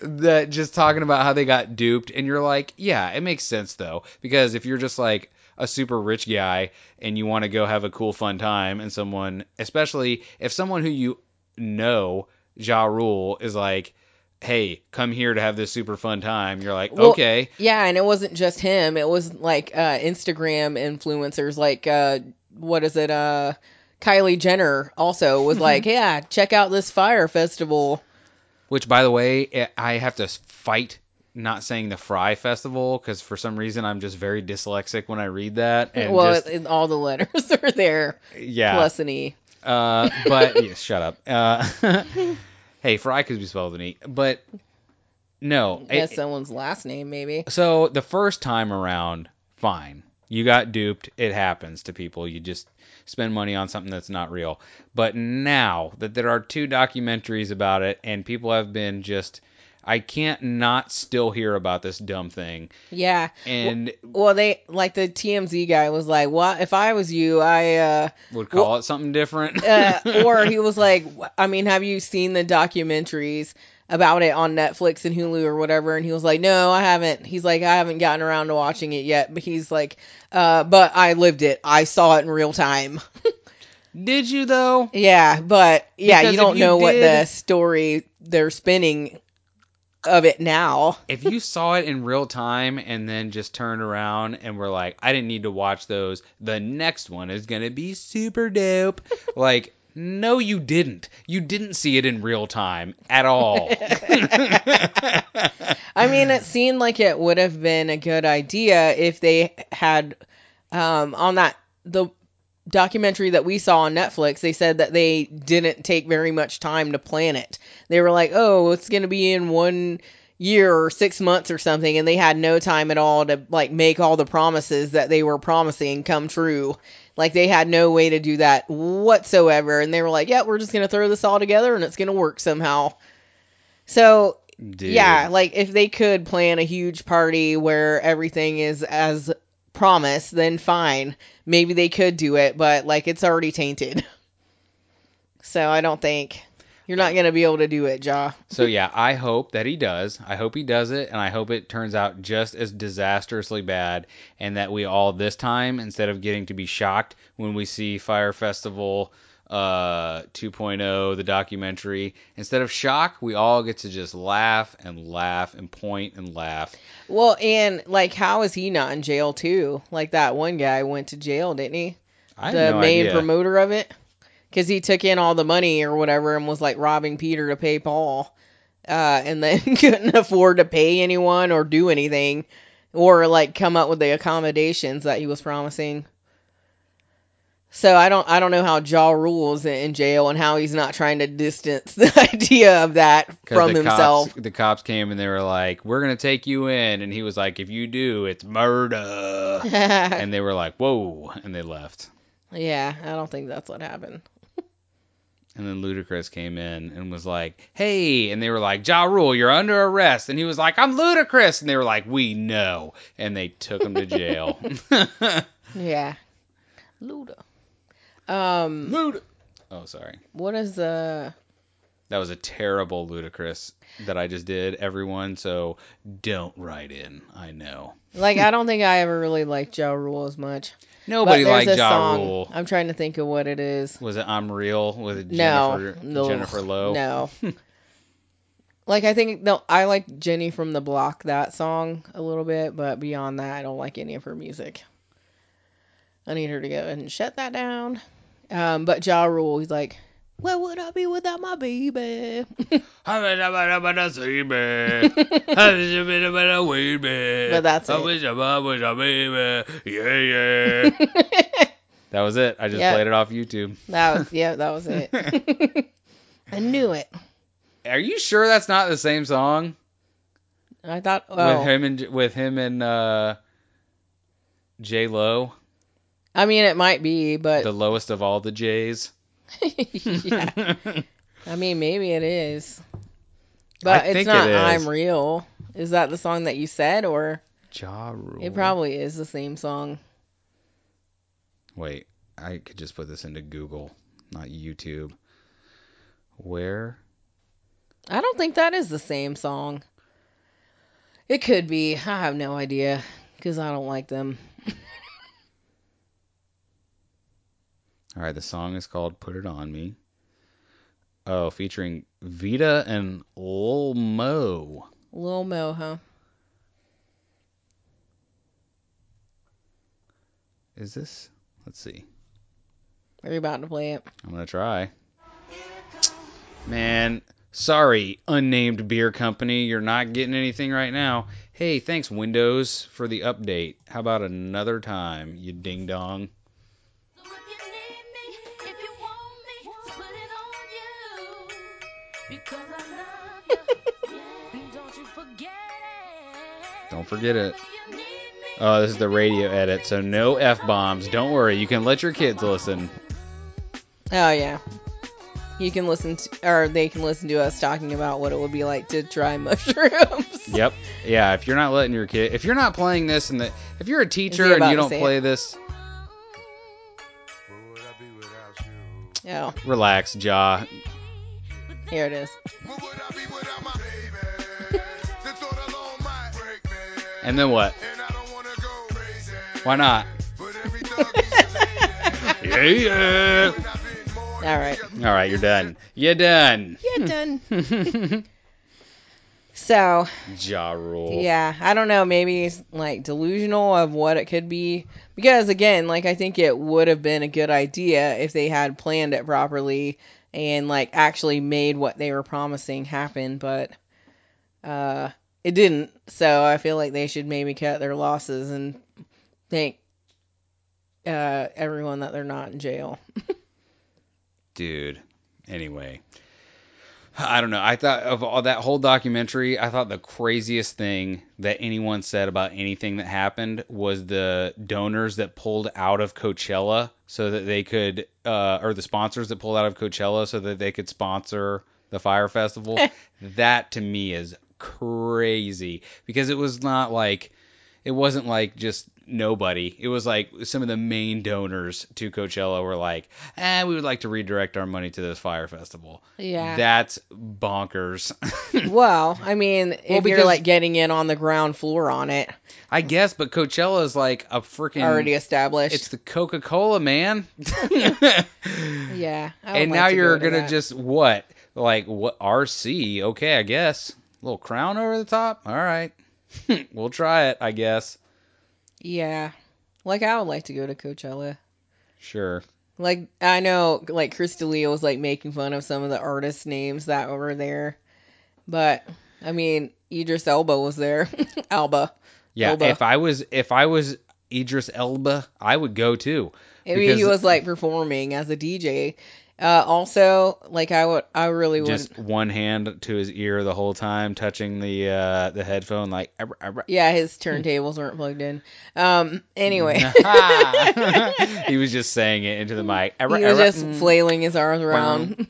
that just talking about how they got duped and you're like yeah it makes sense though because if you're just like a super rich guy and you want to go have a cool fun time and someone especially if someone who you know Ja Rule is like hey come here to have this super fun time you're like Well, okay yeah, and it wasn't just him. It was like uh, Instagram influencers, like uh, what is it? Uh, Kylie Jenner also was like, yeah, check out this Fyre festival. which by the way I have to fight not saying the Fry Festival because for some reason I'm just very dyslexic when I read that and well, just, it, all the letters are there, yeah plus an e. Uh, but yeah, shut up. Uh, hey, Fry could be spelled with an E, but no. That's someone's last name, maybe. so the first time around, fine. You got duped. It happens to people. You just spend money on something that's not real. But now that there are two documentaries about it and people have been just I can't not still hear about this dumb thing. Yeah. And Well, they like the TMZ guy was like, "What if I was you? I uh, would call it something different. uh or he was like, I mean, have you seen the documentaries about it on Netflix and Hulu or whatever? And he was like, No, I haven't. He's like, I haven't gotten around to watching it yet. But he's like, uh, but I lived it. I saw it in real time. Did you though? Yeah, but yeah, Because you don't you know what the story they're spinning of it now. if you saw it in real time and then just turned around and were like, I didn't need to watch those, the next one is going to be super dope. like, no, you didn't. You didn't see it in real time at all. I mean, it seemed like it would have been a good idea if they had um, on that the documentary that we saw on Netflix. They said that they didn't take very much time to plan it. They were like, "Oh, it's going to be in one year or 6 months or something," and they had no time at all to like make all the promises that they were promising come true. Like they had no way to do that whatsoever, and they were like, "Yeah, we're just going to throw this all together and it's going to work somehow." So Dude. yeah, like if they could plan a huge party where everything is as promised, then fine. Maybe they could do it, but like it's already tainted. So I don't think you're not going to be able to do it, Ja. So yeah, I hope that he does. I hope he does it, and I hope it turns out just as disastrously bad, and that we all this time, instead of getting to be shocked when we see Fyre Festival uh 2.0 the documentary instead of shock we all get to just laugh and laugh and point and laugh Well, and like how is he not in jail too? Like that one guy went to jail, didn't he? I the no main idea. promoter of it because he took in all the money or whatever and was like robbing Peter to pay Paul, uh, and then couldn't afford to pay anyone or do anything, or like come up with the accommodations that he was promising. So I don't I don't know how Ja Rule's in jail and how he's not trying to distance the idea of that from the himself. Cops, the cops came and they were like, "We're gonna take you in," and he was like, "If you do, it's murder." and they were like, "Whoa," and they left. yeah, I don't think that's what happened. And then Ludacris came in and was like, "Hey," and they were like, "Ja Rule, you're under arrest." And he was like, "I'm Ludacris," and they were like, "We know," and they took him to jail. Yeah, Luda. Um, Luda. Oh, sorry. what is uh That was a terrible ludicrous that I just did, everyone. So don't write in. I know. Like I don't think I ever really liked Ja Rule as much. Nobody liked Ja song. Rule. I'm trying to think of what it is. Was it I'm Real with Jennifer no, Jennifer Lowe? No. like I think no, I like Jenny from the Block that song a little bit, but beyond that, I don't like any of her music. I need her to go and shut that down. Um, but Ja Rule, he's like, where would I be without my baby? but that's I it. wish I was a baby. Yeah, yeah. that was it. I just Yeah. played it off YouTube. that was yeah, that was it. I knew it. Are you sure that's not the same song I thought, oh, with him and with him and uh, J Lo, I mean, it might be, but the lowest of all the J's? yeah. I mean, maybe it is. But I it's think not it is. I'm Real. Is that the song that you said or Ja Rule. it probably is the same song. Wait, I could just put this into Google, not YouTube. Where? I don't think that is the same song. It could be. I have no idea cuz I don't like them. All right, the song is called "Put It On Me." Oh, featuring Vita and Lil Mo. Lil Mo, huh? Is this? Let's see. Are you about to play it? I'm gonna try. Man, sorry, unnamed beer company, you're not getting anything right now. Hey, thanks Windows for the update. How about another time, you ding dong? Because I love you. Don't you forget it. Don't forget it. If you need me, Oh, this is the radio edit, so no f bombs. Don't worry, you can let your kids listen. Oh yeah. you can listen to, or they can listen to us talking about what it would be like to try mushrooms. Yep. Yeah. If you're not letting your kid, if you're not playing this, and the, if you're a teacher and you don't play it? this, Where would I be without you? Oh, relax, Ja. Here it is. Where would I be without my baby? The thought alone might break me. And then what? And I don't wanna go crazy. Why not? But every thug needs a lady. Yeah. yeah. When I've been more All right. All right, you're done. You're done. Yeah, done. So, Ja Rule. yeah, I don't know. Maybe it's like delusional of what it could be. Because, again, like, I think it would have been a good idea if they had planned it properly and, like, actually made what they were promising happen. But, uh, it didn't. So I feel like they should maybe cut their losses and thank uh, everyone that they're not in jail. dude. Anyway, I don't know. I thought of all that whole documentary, I thought the craziest thing that anyone said about anything that happened was the donors that pulled out of Coachella so that they could, uh, or the sponsors that pulled out of Coachella so that they could sponsor the Fyre Festival. that to me is crazy because it was not like, it wasn't like just nobody. It was like some of the main donors to Coachella were like, eh, we would like to redirect our money to this Fyre festival. Yeah. That's bonkers. well, I mean, if you're like getting in on the ground floor on it, I guess, but Coachella is like a freaking. already established. It's the Coca Cola, man. yeah. And like now you're go gonna that. just what? Like what? RC? Okay, I guess. A little crown over the top. All right, we'll try it. I guess. Yeah. Like I would like to go to Coachella. Sure. Like I know like Chris D'Elia was like making fun of some of the artist names that were there. But I mean, Idris Elba was there. Alba. Yeah. Elba. If I was if I was Idris Elba, I would go too. I mean, he was like performing as a DJ. Uh, also, like I would, I really would. Just one hand to his ear the whole time, touching the uh, the headphone, like. "Abra- abra." Yeah, his turntables weren't plugged in. Um. Anyway, he was just saying it into the mic. he was just flailing his arms around.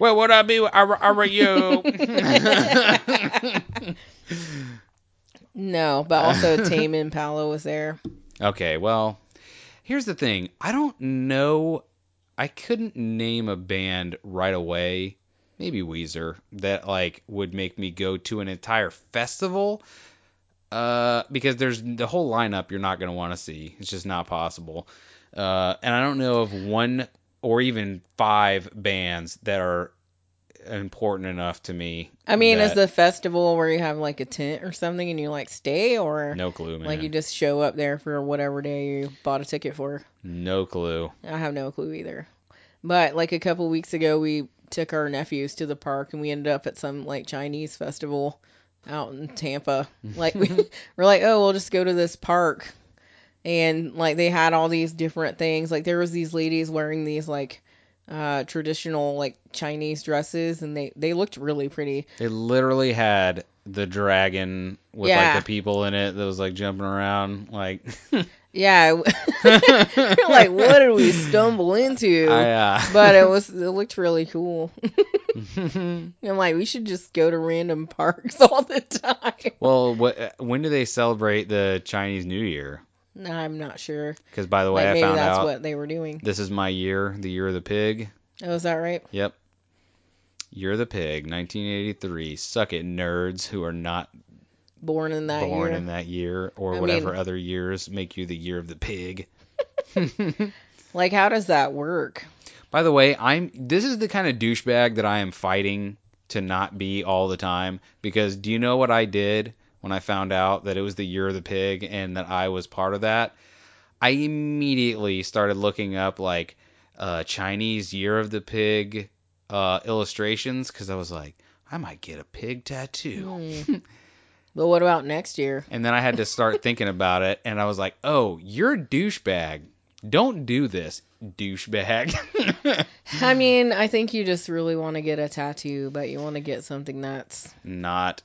Well, would I be? Are, are you? no, but also Tame Impala was there. okay, well, here's the thing. I don't know. I couldn't name a band right away. Maybe Weezer that like would make me go to an entire festival. Uh, because there's the whole lineup you're not gonna want to see. It's just not possible. Uh, and I don't know of one or even five bands that are important enough to me. I mean, is the festival where you have like a tent or something and you like stay, or no clue, man. like you just show up there for whatever day you bought a ticket for? no clue. I have no clue either. But like a couple weeks ago, we took our nephews to the park and we ended up at some like Chinese festival out in Tampa. Like we we're like, oh, we'll just go to this park, and like they had all these different things. Like there was these ladies wearing these like uh traditional like Chinese dresses, and they they looked really pretty. They literally had the dragon with Yeah. like the people in it that was like jumping around. Like, Yeah, like what did we stumble into? I, uh, but it was it looked really cool. I'm like, we should just go to random parks all the time. well, what? When do they celebrate the Chinese New Year? No, I'm not sure. Because by the way, Like I maybe found that's out what they were doing. this is my year, the year of the pig. Oh, is that right? Yep. Year of the Pig, 1983. Suck it, nerds who are not Born in that born year. in that year or I whatever mean- other years make you the year of the pig. Like, how does that work? By the way, I'm this is the kind of douchebag that I am fighting to not be all the time because do you know what I did when I found out that it was the year of the pig and that I was part of that? I immediately started looking up like uh, Chinese year of the pig uh, illustrations because I was like, I might get a pig tattoo. Hmm. but what about next year? And then I had to start thinking about it, and I was like, "Oh, you're a douchebag. Don't do this, douchebag." I mean, I think you just really want to get a tattoo, but you want to get something that's Not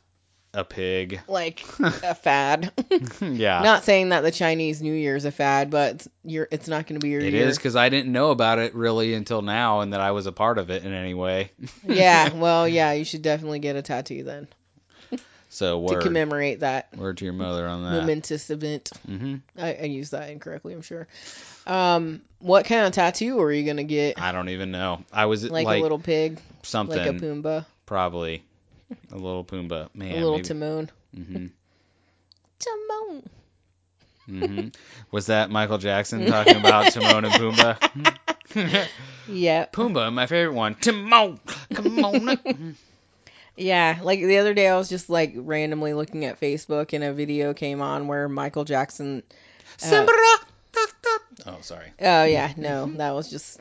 a pig. like a fad. yeah. Not saying that the Chinese New Year's a fad, but it's, you're, it's not going to be your It year. is because I didn't know about it really until now, and that I was a part of it in any way. yeah, well, yeah, you should definitely get a tattoo then So what to commemorate that word to your mother on that. momentous event. hmm I, I used that incorrectly, I'm sure. Um, what kind of tattoo are you going to get? I don't even know. I was Like, like, a little pig, something, like a Pumbaa, probably a little Pumbaa. Man, a little maybe. Timon. hmm Timon. hmm Was that Michael Jackson talking about Timon and Pumbaa? Yeah. Pumbaa, my favorite one. Timon, come on. Yeah, like the other day I was just like randomly looking at Facebook and a video came on where Michael Jackson Simba. Oh, sorry. Oh yeah, no, that was just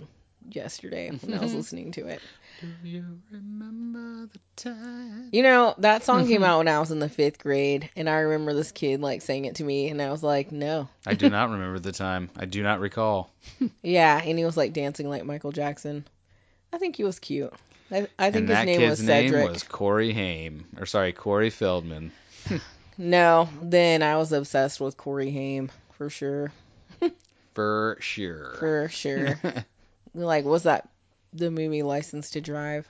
yesterday when I was listening to it. Do you remember the time? You know, that song came mm-hmm. out when I was in the fifth grade, and I remember this kid like saying it to me, and I was like, no. I do not remember the time. I do not recall. Yeah, and he was like dancing like Michael Jackson. I think he was cute. I, I think and his that name kid's was name was Corey Haim, or sorry, Corey Feldman. No, then I was obsessed with Corey Haim for sure, For sure. for sure. like, was that the movie License to Drive?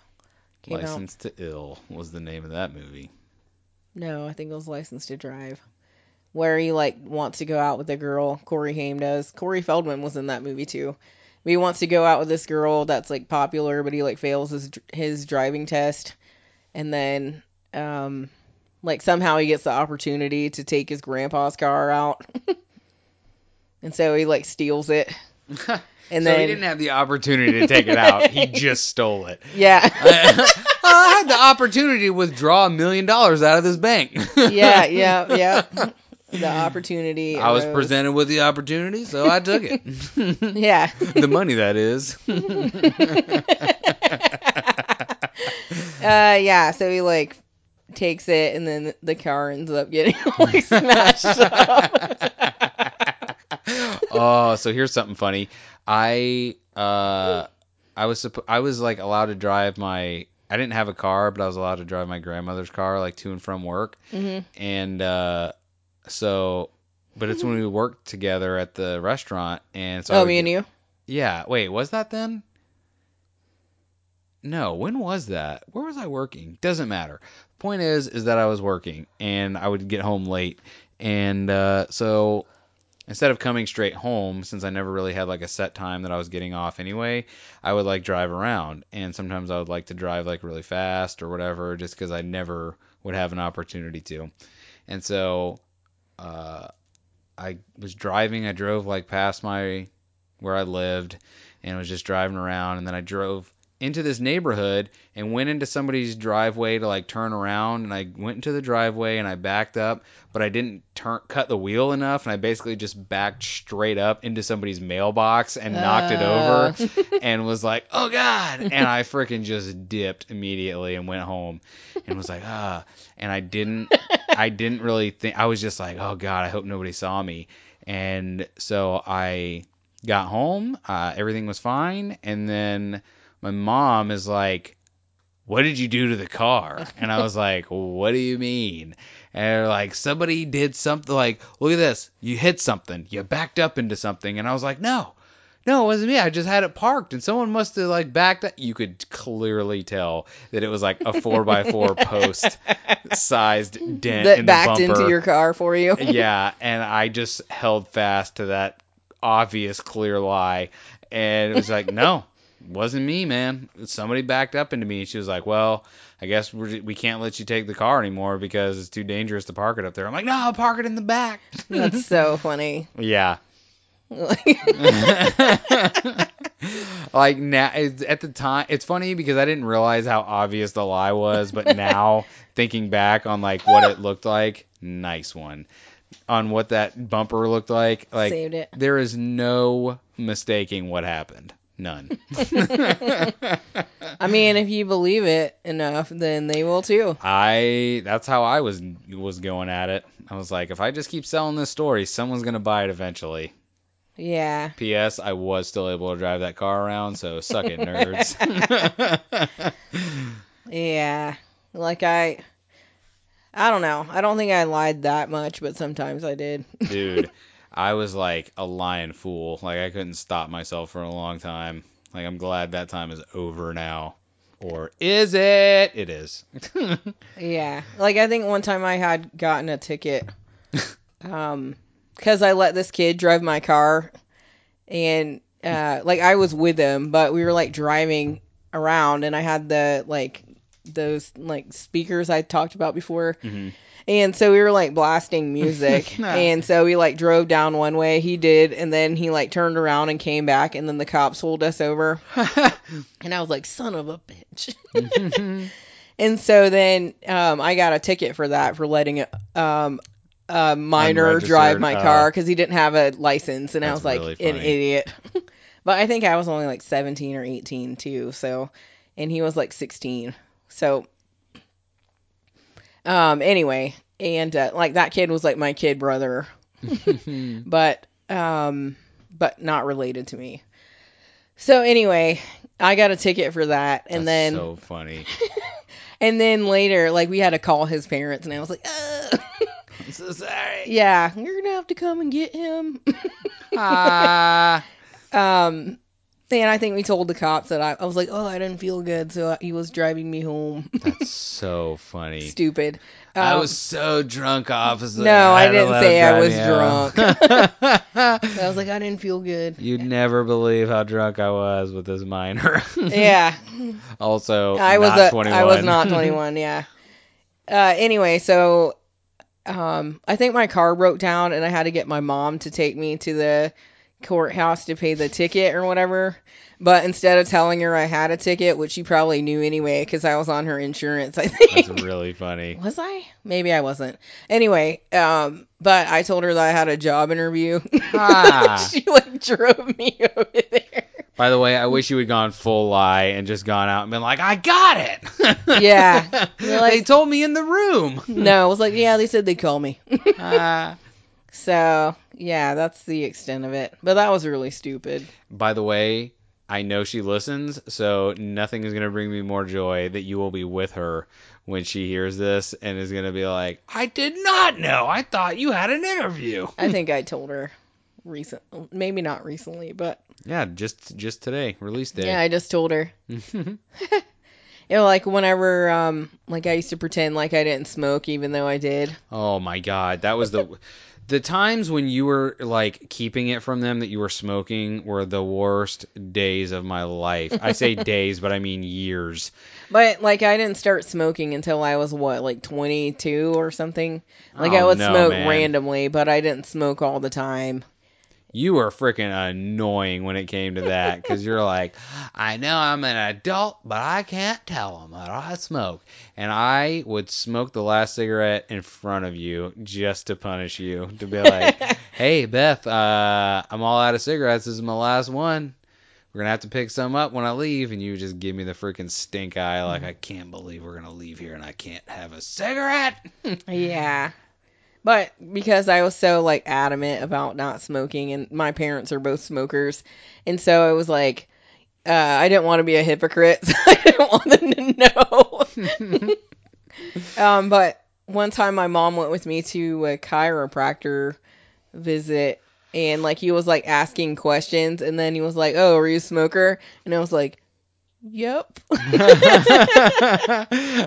Came out? License to Ill was the name of that movie. No, I think it was License to Drive. Where he like wants to go out with a girl, Corey Haim does. Corey Feldman was in that movie too. But he wants to go out with this girl that's like popular, but he like fails his his driving test, and then um like somehow he gets the opportunity to take his grandpa's car out, and so he like steals it, and so then he didn't have the opportunity to take it out. He just stole it. yeah I had the opportunity to withdraw a million dollars out of this bank. yeah yeah yeah the opportunity. I was arose. presented with the opportunity, so I took it. Yeah. the money, that is. uh yeah so he like takes it and then the car ends up getting like smashed up oh, so here's something funny. I uh I was suppo- I was like allowed to drive my I didn't have a car, but I was allowed to drive my grandmother's car like to and from work. hmm And uh so but it's when we worked together at the restaurant and so oh me and you Yeah, wait, was that then? No, when was that? Where was I working? Doesn't matter. The point is, is that I was working and I would get home late, and uh, so instead of coming straight home, since I never really had like a set time that I was getting off anyway, I would like drive around, and sometimes I would like to drive like really fast or whatever, just because I never would have an opportunity to, and so uh, I was driving. I drove like past my where I lived and was just driving around and then I drove into this neighborhood and went into somebody's driveway to like turn around and I went into the driveway and I backed up but I didn't turn cut the wheel enough and I basically just backed straight up into somebody's mailbox and knocked it over Oh. and was like, "Oh God!" And I freaking just dipped immediately and went home, and was like, "Ah!" And I didn't, I didn't really think. I was just like, "Oh God, I hope nobody saw me." And so I got home, uh, everything was fine, and then my mom is like, "What did you do to the car?" And I was like, "What do you mean?" And they're like, somebody did something like, look at this, you hit something, you backed up into something, and I was like, no, no, it wasn't me. I just had it parked, and someone must have like backed up. You could clearly tell that it was like a four by four post sized dent that in the backed into your car for you. Yeah, and I just held fast to that obvious clear lie, and it was like, no, wasn't me, man. Somebody backed up into me. And she was like, well, I guess we're, we can't let you take the car anymore because it's too dangerous to park it up there. I'm like, no, I'll park it in the back. that's so funny yeah. like now at the time it's funny because I didn't realize how obvious the lie was, but now thinking back on like what it looked like, nice one. On what that bumper looked like, like there is no mistaking what happened. None. i mean if you believe it enough then they will too I that's how I was was going at it. I was like, if I just keep selling this story, someone's gonna buy it eventually. yeah P.S. I was still able to drive that car around, so suck it, nerds. yeah like i I don't know. I don't think I lied that much, but sometimes I did. Dude, I was like a lying fool. Like I couldn't stop myself for a long time. Like I'm glad that time is over now. Or is it? It is. Yeah. Like I think one time I had gotten a ticket um cuz I let this kid drive my car and uh like I was with him, but we were like driving around and I had the like those like speakers I talked about before. Mhm. And so we were like blasting music. and so we like drove down one way, he did, and then he like turned around and came back and then the cops pulled us over. And I was like, son of a bitch. and so then um, I got a ticket for that for letting a, um, a minor drive my oh. car because he didn't have a license. And I was like, really an idiot. but I think I was only like 17 or 18 too. So, and he was like 16. So, um, anyway, and uh, like that kid was like my kid brother but um but not related to me. So anyway, I got a ticket for that and That's then so funny. and then later like we had to call his parents and I was like, uh, I'm so sorry. "Yeah, you're going to have to come and get him." Ah. um and I think we told the cops that I, I was like, "Oh, I didn't feel good, so he was driving me home." That's so funny. Stupid. I Um, was so drunk, officer. No, I to didn't say I was drunk. I was like, "I didn't feel good." You'd never believe how drunk I was with this minor. Yeah. also, I was not a, 21. I was not 21. Yeah. Uh, anyway, so um, I think my car broke down, and I had to get my mom to take me to the courthouse to pay the ticket or whatever. But instead of telling her I had a ticket, which she probably knew anyway, because I was on her insurance, I think. That's really funny. was I? Maybe I wasn't. Anyway, um, but I told her that I had a job interview. Ah. she like drove me over there. By the way, I wish you had gone full lie and just gone out and been like, I got it. Yeah. You're they told me in the room. No, I was like, yeah, they said they'd call me. Ah. So yeah, that's the extent of it. But that was really stupid. By the way, I know she listens, so nothing is going to bring me more joy that you will be with her when she hears this and is going to be like, I did not know. I thought you had an interview. I think I told her recent, maybe not recently, but Yeah, just just today, release day. yeah, I just told her. You know, like whenever, um, like I used to pretend like I didn't smoke, even though I did. oh my god, that was the the times when you were like keeping it from them that you were smoking were the worst days of my life. I say days, but I mean years. But like I didn't start smoking until I was what, like 22 or something. Like I Oh, would no, smoke man. randomly, but I didn't smoke all the time. You were freaking annoying when it came to that because you're like, I know I'm an adult, but I can't tell them that I smoke. And I would smoke the last cigarette in front of you just to punish you. To be like, hey, Beth, uh, I'm all out of cigarettes. This is my last one. We're going to have to pick some up when I leave. And you just give me the freaking stink eye. Like, I can't believe we're going to leave here and I can't have a cigarette. Yeah. But because I was so like adamant about not smoking and my parents are both smokers and so it was like uh, I didn't want to be a hypocrite. So I didn't want them to know. um but one time my mom went with me to a chiropractor visit and like he was like asking questions and then he was like, "Oh, are you a smoker?" And I was like, "Yep."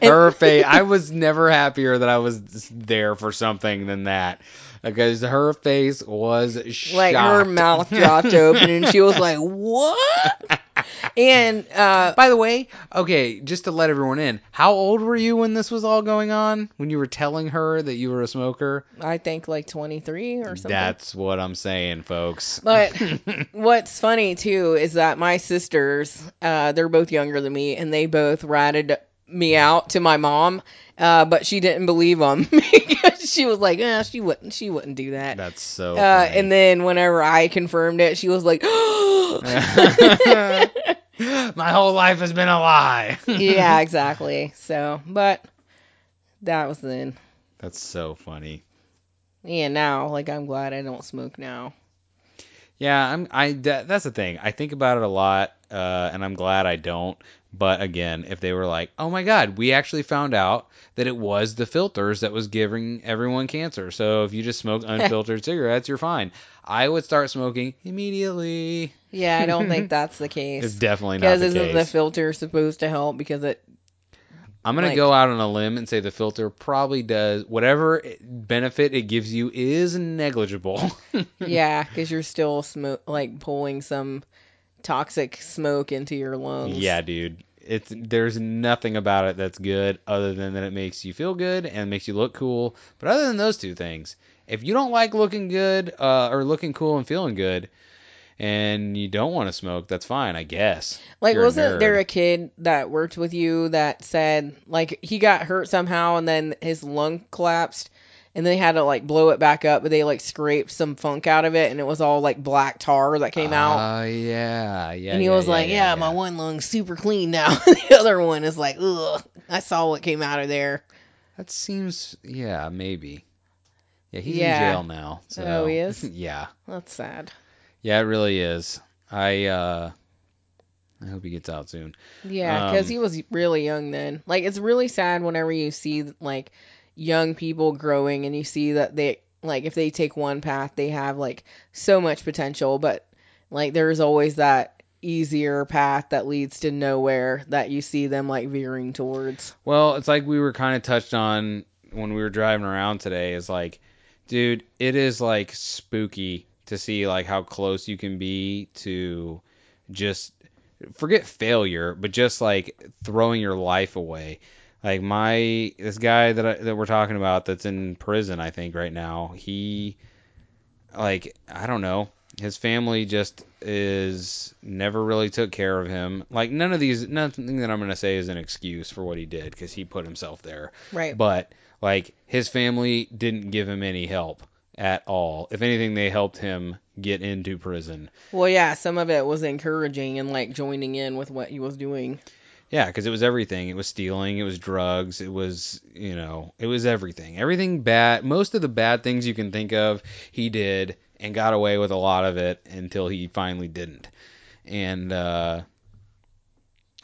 her face. I was never happier that I was there for something than that because her face was shocked. like her mouth dropped open and she was like what and uh By the way, okay, just to let everyone in, how old were you when this was all going on? When you were telling her that you were a smoker? i think like 23 or something That's what I'm saying, folks. but what's funny too is that my sisters uh they're both younger than me and they both ratted me out to my mom uh but she didn't believe them she was like eh, she wouldn't she wouldn't do that That's so. uh, and then whenever I confirmed it, she was like, My whole life has been a lie. "Yeah, exactly." So, but that was then. That's so funny. Yeah, now, like, I'm glad I don't smoke now. Yeah, I'm. I that, that's the thing. I think about it a lot, uh, and I'm glad I don't. But again, if they were like, "Oh my God, we actually found out that it was the filters that was giving everyone cancer," so if you just smoke unfiltered cigarettes, you're fine. I would start smoking immediately. Yeah, I don't think that's the case. It's definitely not Because isn't the filter supposed to help because it I'm gonna go out on a limb and say the filter probably does whatever benefit it gives you is negligible. yeah, because you're still smoke like pulling some toxic smoke into your lungs. Yeah, dude. It's there's nothing about it that's good other than that it makes you feel good and makes you look cool. But other than those two things, if you don't like looking good uh, or looking cool and feeling good, and you don't want to smoke, that's fine, I guess. Like, You're wasn't there a kid that worked with you that said like he got hurt somehow and then his lung collapsed and they had to like blow it back up, but they like scraped some funk out of it and it was all like black tar that came out. Oh yeah, yeah. and he yeah, was yeah, like, yeah, "Yeah, my one lung's super clean now." the other one is like, "Ugh, I saw what came out of there." That seems yeah, maybe. Yeah, he's in jail now. So. Oh, he is? yeah. That's sad. Yeah, it really is. I uh I hope he gets out soon. Yeah, because Um, he was really young then. Like, it's really sad whenever you see like young people growing and you see that they like if they take one path, they have like so much potential, but like there's always that easier path that leads to nowhere that you see them like veering towards. Well, it's like we were kind of touched on when we were driving around today. Is like, dude, it is like spooky to see like how close you can be to just forget failure, but just like throwing your life away. Like my this guy that I, that we're talking about that's in prison, I think right now. He like I don't know. His family just is never really took care of him. Like none of these, nothing that I'm gonna say is an excuse for what he did because he put himself there. Right. But like his family didn't give him any help at all. If anything, they helped him get into prison. Well, yeah, some of it was encouraging and like joining in with what he was doing. Yeah, because it was everything. It was stealing. It was drugs. It was, you know, it was everything. Everything bad. Most of the bad things you can think of, he did and got away with a lot of it until he finally didn't. And uh,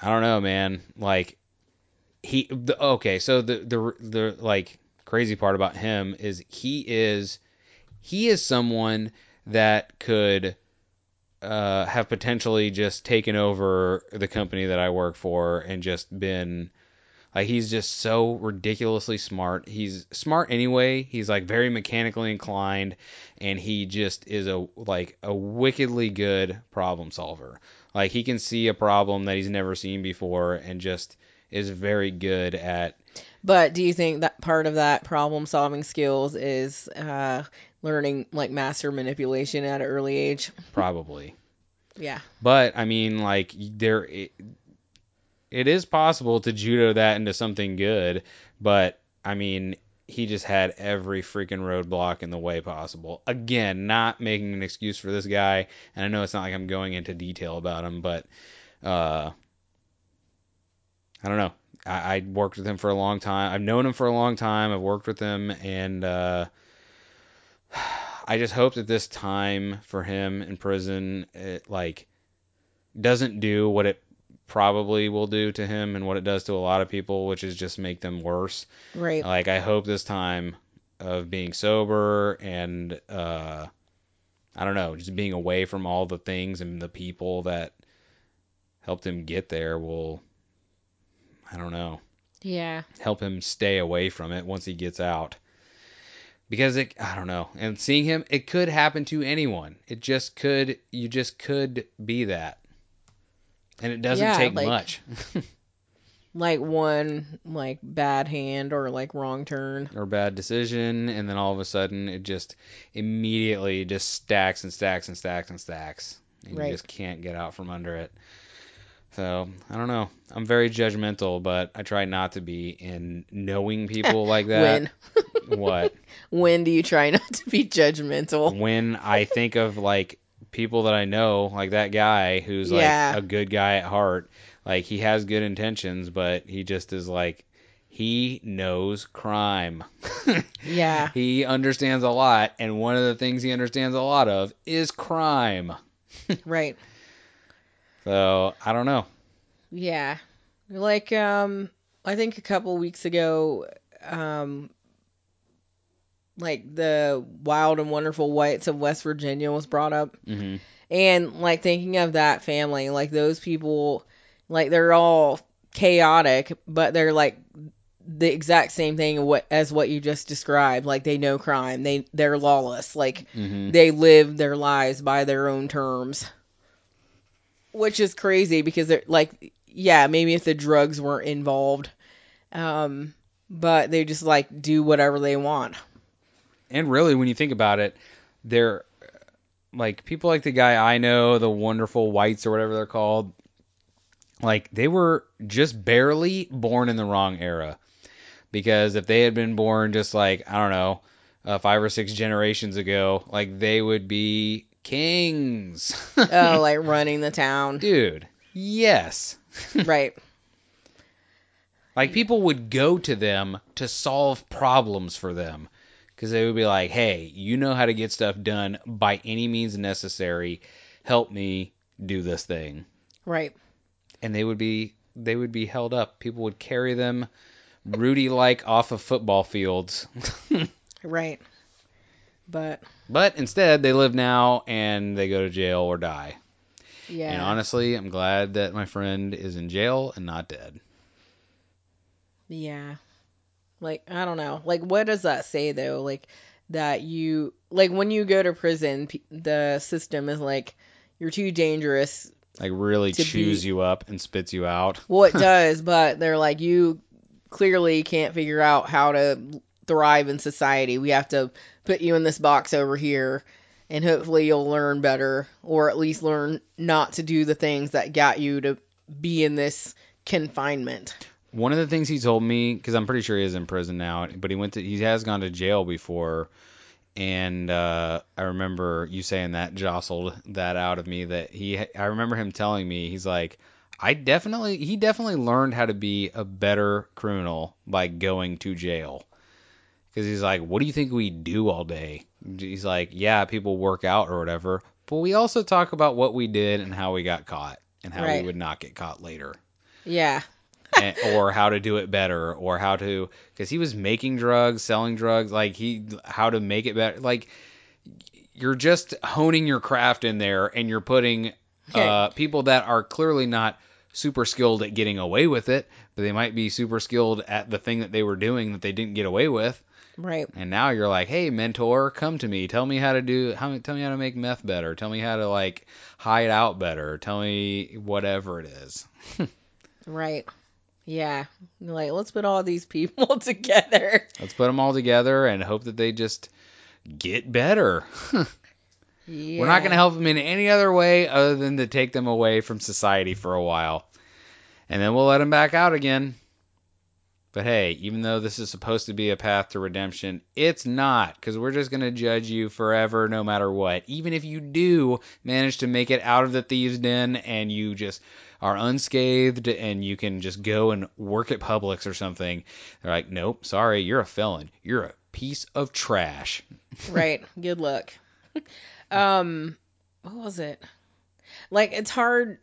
I don't know, man. Like he. The, okay, so the the the like crazy part about him is he is he is someone that could uh, have potentially just taken over the company that I work for and just been like he's just so ridiculously smart. He's smart anyway. He's like very mechanically inclined and he just is a like a wickedly good problem solver. Like he can see a problem that he's never seen before and just is very good at But do you think that part of that problem solving skills is uh, learning like master manipulation at an early age? probably. Yeah. But I mean, like there, it, it is possible to judo that into something good. But I mean, he just had every freaking roadblock in the way possible. Again, not making an excuse for this guy. And I know it's not like I'm going into detail about him, but uh, I don't know. I, I worked with him for a long time. I've known him for a long time. I've worked with him, and uh, I just hope that this time for him in prison, it, like, doesn't do what it probably will do to him and what it does to a lot of people, which is just make them worse. Right. Like, I hope this time of being sober and, uh, I don't know, just being away from all the things and the people that helped him get there will, I don't know, Yeah. help him stay away from it once he gets out. Because it, I don't know, and seeing him, it could happen to anyone. It just could, you just could be that. And it doesn't Yeah, take like- much. Like one like bad hand or like wrong turn. or bad decision, and then all of a sudden it just immediately just stacks and stacks and stacks and stacks, and Right. you just can't get out from under it. So I don't know. I'm very judgmental, but I try not to be. In knowing people like that, when what when do you try not to be judgmental? when I think of like people that I know, like that guy who's Yeah. like a good guy at heart, like he has good intentions, but he just is like he knows crime. Yeah. he understands a lot, and one of the things he understands a lot of is crime. Right. So I don't know. Yeah. Like um I think a couple weeks ago um like the wild and wonderful whites of West Virginia was brought up. Hmm and like thinking of that family like those people like they're all chaotic but they're like the exact same thing what as what you just described. Like they know crime. They they're lawless. Like hmm they live their lives by their own terms which is crazy because they're like yeah maybe if the drugs weren't involved um but they just like do whatever they want And really, when you think about it, they're like people like the guy I know, the wonderful whites or whatever they're called. Like they were just barely born in the wrong era. Because if they had been born just like I don't know, uh, five or six generations ago, like they would be kings. oh like running the town Dude, yes. right Like people would go to them to solve problems for them because they would be like, "Hey, you know how to get stuff done by any means necessary. Help me do this thing." right And they would be they would be held up. People would carry them Rudy like off of football fields. right but but instead, they live now and they go to jail or die. yeah And honestly, I'm glad that my friend is in jail and not dead. Yeah. Like, I don't know. Like, what does that say, though? Like, that you, like, when you go to prison, the system is like, you're too dangerous. Like really chews be- you up and spits you out. Well, it does, but they're like, you clearly can't figure out how to thrive in society. We have to put you in this box over here, and hopefully you'll learn better, or at least learn not to do the things that got you to be in this confinement. One of the things he told me, because I'm pretty sure he is in prison now, but he went to he has gone to jail before, and uh, I remember you saying that jostled that out of me. That he, I remember him telling me he's like, I definitely he definitely learned how to be a better criminal by going to jail. Because he's like, what do you think we do all day? He's like, yeah, people work out or whatever, but we also talk about what we did and how we got caught and how Right. we would not get caught later Yeah. and, or how to do it better or how to because he was making drugs selling drugs like he how to make it better like you're just honing your craft in there and you're putting uh, people that are clearly not super skilled at getting away with it but they might be super skilled at the thing that they were doing that they didn't get away with Right. and now you're like hey mentor come to me tell me how to do how tell me how to make meth better tell me how to like hide out better tell me whatever it is Right. Yeah. Like, let's put all these people together. Let's put them all together and hope that they just get better. Yeah. We're not going to help them in any other way other than to take them away from society for a while. And then we'll let them back out again. But hey, even though this is supposed to be a path to redemption, it's not, because we're just going to judge you forever no matter what. Even if you do manage to make it out of the thieves' den and you just are unscathed and you can just go and work at Publix or something, they're like, nope, sorry, you're a felon. You're a piece of trash. Right. Good luck. um, what was it? Like, it's hard.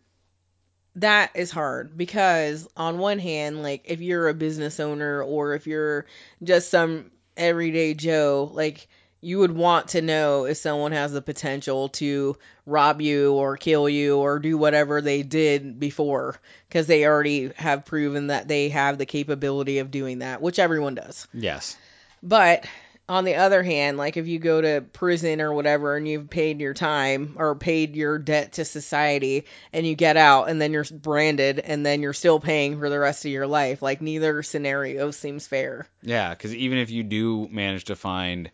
That is hard because, on one hand, like, if you're a business owner or if you're just some everyday Joe, like, you would want to know if someone has the potential to rob you or kill you or do whatever they did before because they already have proven that they have the capability of doing that, which everyone does. Yes. But on the other hand, like if you go to prison or whatever and you've paid your time or paid your debt to society and you get out and then you're branded and then you're still paying for the rest of your life, like neither scenario seems fair. Yeah, because even if you do manage to find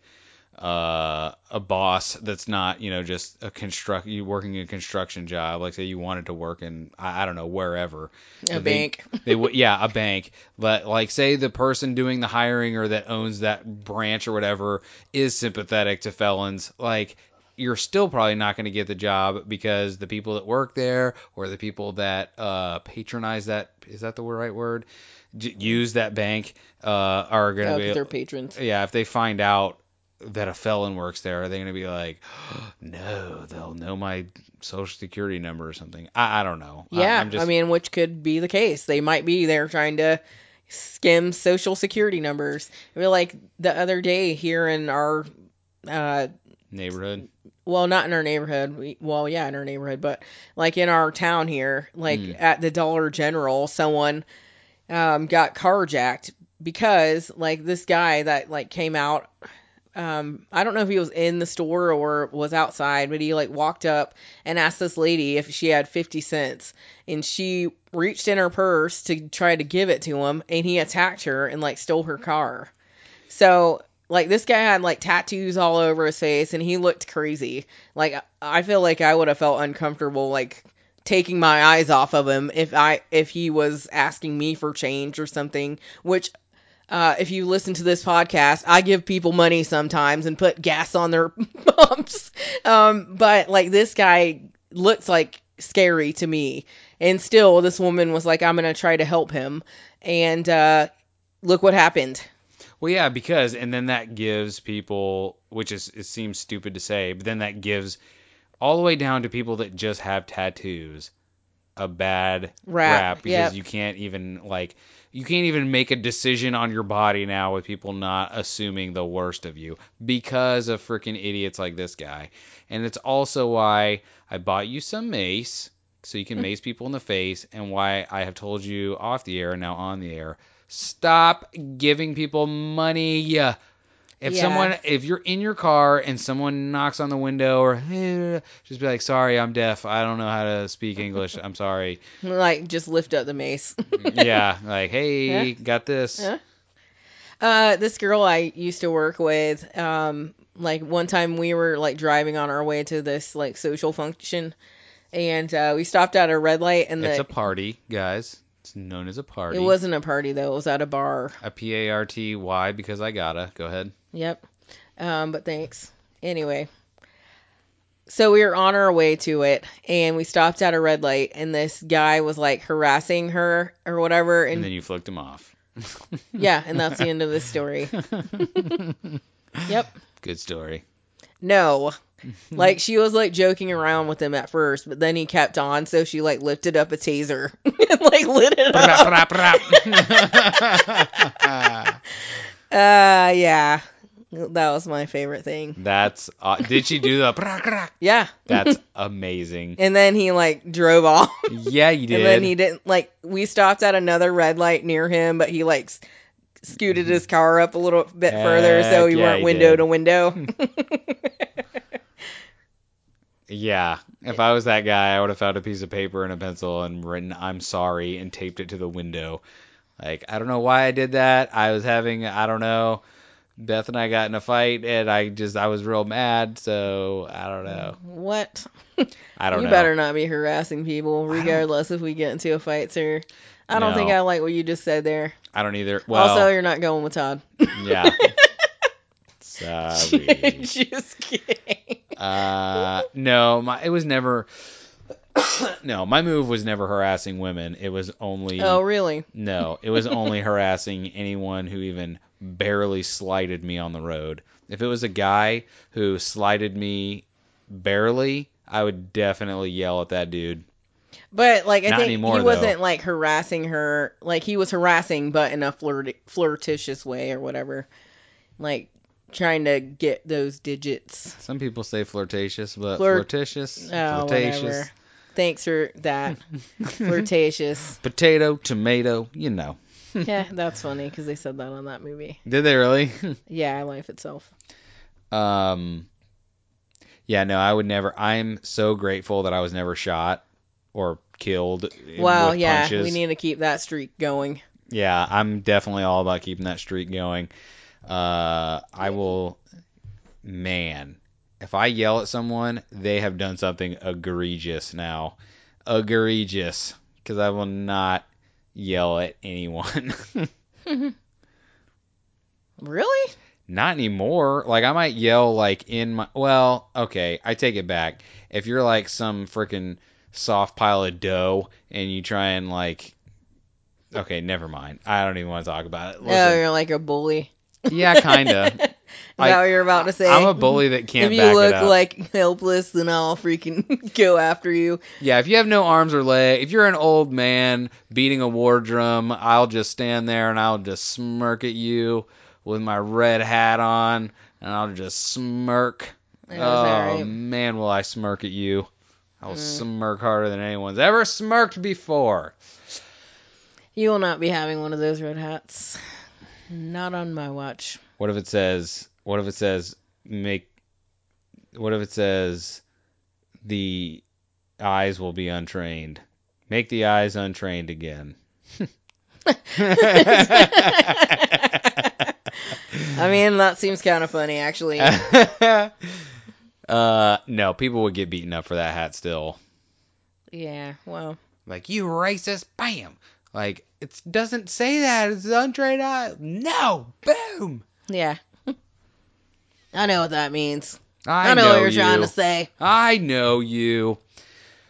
uh, a boss that's not, you know, just a construct you working a construction job, like say you wanted to work in, I, I don't know, wherever. A They- bank. They would, yeah, a bank. But like, say the person doing the hiring or that owns that branch or whatever is sympathetic to felons, like you're still probably not going to get the job because the people that work there or the people that uh, patronize that is that the right word use that bank uh, are going to be they're patrons. yeah, if they find out that a felon works there, are they going to be like, no, they'll know my social security number or something? I, I don't know. I- Yeah, I'm just, I mean, which could be the case. They might be there trying to skim social security numbers. I mean, like the other day here in our, uh, neighborhood. well, not in our neighborhood. We, well, yeah, in our neighborhood, but like in our town here, like Mm. at the Dollar General, someone um, got carjacked because like this guy that like came out. Um, I don't know if he was in the store or was outside, but he like walked up and asked this lady if she had 50 cents. And she reached in her purse to try to give it to him, and he attacked her and like stole her car. So, like, this guy had like tattoos all over his face, and he looked crazy. Like, I feel like I would have felt uncomfortable, like, taking my eyes off of him if I if he was asking me for change or something, which uh, if you listen to this podcast, I give people money sometimes and put gas on their pumps. Um, but like this guy looks like scary to me. And still, this woman was like, I'm going to try to help him. And uh, look what happened. Well, yeah, because and then that gives people, which is it seems stupid to say, but then that gives all the way down to people that just have tattoos a bad Rap, rap because yep. you can't even like you can't even make a decision on your body now with people not assuming the worst of you because of freaking idiots like this guy. And it's also why I bought you some mace so you can mace people in the face and why I have told you off the air and now on the air stop giving people money. If Yeah. someone, if you're in your car and someone knocks on the window or just be like, sorry, I'm deaf. I don't know how to speak English. I'm sorry. Like, just lift up the mace. yeah, like, hey, Yeah. got this. Yeah. Uh, this girl I used to work with, um, like one time we were like driving on our way to this like social function, and uh, we stopped at a red light, and It's the a party, guys. It's known as a party. it wasn't a party though; it was at a bar. a P A R T Y because I gotta. Go ahead. Yep. Um, but thanks. Anyway. So we were on our way to it and we stopped at a red light and this guy was like harassing her or whatever And and, then you flicked him off. yeah, and that's the end of this story. Yep. Good story. No. Like she was like joking around with him at first, but then he kept on, so she like lifted up a taser and like lit it up. Uh yeah. That was my favorite thing. That's. Uh, did she do the? Yeah. That's amazing. And then he like drove off. Yeah, you did. And then he didn't like we stopped at another red light near him, but he like scooted his car up a little bit further so Heck we yeah, weren't he window did. to window. Yeah, if I was that guy, I would have found a piece of paper and a pencil and written "I'm sorry" and taped it to the window. Like I don't know why I did that. I was having I don't know. Beth and I got in a fight and I just I was real mad, so I don't know. what? I don't you know. better not be harassing people, regardless if we get into a fight, sir. I don't think I like what you just said there. I don't either. Well, also, you're not going with Todd. yeah. Sorry. just kidding. Uh, no, my it was never. no, my move was never harassing women. It was only. Oh, really? No, it was only harassing anyone who even barely slighted me on the road. If it was a guy who slighted me barely, I would definitely yell at that dude. But like, I Not think anymore, he wasn't though. like harassing her. Like he was harassing, but in a flirt flirtatious way or whatever. Like trying to get those digits. Some people say flirtatious, but Flirt- flirtatious, Oh, flirtatious, whatever. Thanks for that. Flirtatious. potato, tomato, you know. Yeah, that's funny because they said that on that movie. Did they really? Yeah, Life itself. Um, yeah, no, I would never. I'm so grateful that I was never shot or killed. Well, yeah, punches. we need to keep that streak going. Yeah, I'm definitely all about keeping that streak going. Uh, I will, man. If I yell at someone, they have done something egregious now. Egregious, because I will not yell at anyone. Really? Not anymore. Like I might yell like in my well, okay, I take it back. If you're like some freaking soft pile of dough and you try and like Okay, never mind. I don't even want to talk about it. Oh, Listen, you're like a bully. Yeah, kinda. Is that what you're about to say? I'm a bully that can't if you look like helpless, then I'll freaking go after you. Yeah, if you have no arms or leg, if you're an old man beating a war drum, I'll just stand there and I'll just smirk at you with my red hat on, and I'll just smirk. That oh was alright. man, will I smirk at you? I will Mm. smirk harder than anyone's ever smirked before. You will not be having one of those red hats. Not on my watch. What if it says? What if it says make? What if it says the eyes will be untrained? Make the eyes untrained again. I mean, that seems kind of funny, actually. uh, no, people would get beaten up for that hat still. yeah, well, Like you racist, bam. Like it doesn't say that. It's untrained eye. No, boom. yeah. I know what that means. I, I, know, what you're you. trying to say. I know you.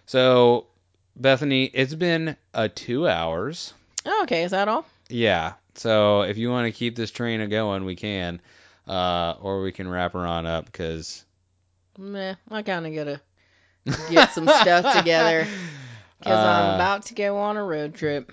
So, Bethany, it's been uh, two hours. Oh, okay, is that all? Yeah. So if you want to keep this train a going, we can, uh, or we can wrap her on up because Meh, I kind of gotta get some stuff together because I'm Uh, about to go on a road trip.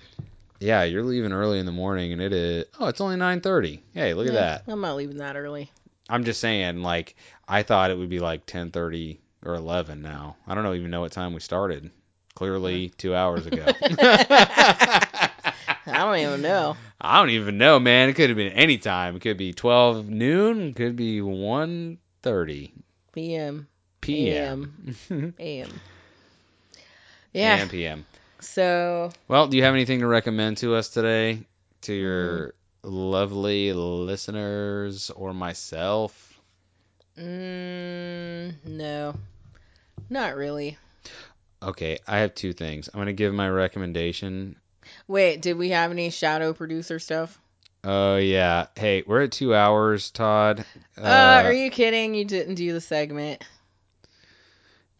Yeah, you're leaving early in the morning, and it is. Oh, it's only 9:30. Hey, look at that. I'm not leaving that early. I'm just saying, like, I thought it would be like 10:30 or 11 now. I don't even know what time we started. Clearly, two hours ago. I don't even know. I don't even know, man. It could have been any time. It could be 12 noon. It could be 1:30 PM, p.m. AM. Yeah. and p.m. So Well, do you have anything to recommend to us today, to your lovely listeners or myself? Mm, no, not really. Okay, I have two things. I'm gonna give my recommendation. Wait, did we have any shadow producer stuff? Oh yeah. Hey, we're at two hours, Todd. Uh, are you kidding? You didn't do the segment.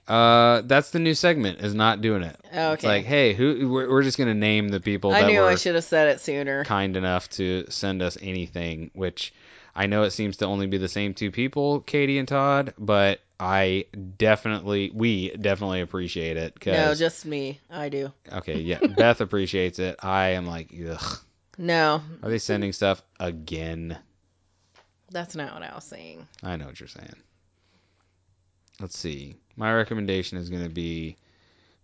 Uh, that's the new segment. Is not doing it. Oh, It's like, hey, who? We're, we're just gonna name the people I that knew were I should have said it sooner. kind enough to send us anything. Which I know it seems to only be the same two people, Katie and Todd, but I definitely, we definitely appreciate it. 'cause- No, just me. I do. Okay, yeah. Beth appreciates it. I am like, ugh. No, Are they sending stuff again? that's not what I was saying. I know what you're saying. Let's see. My recommendation is going to be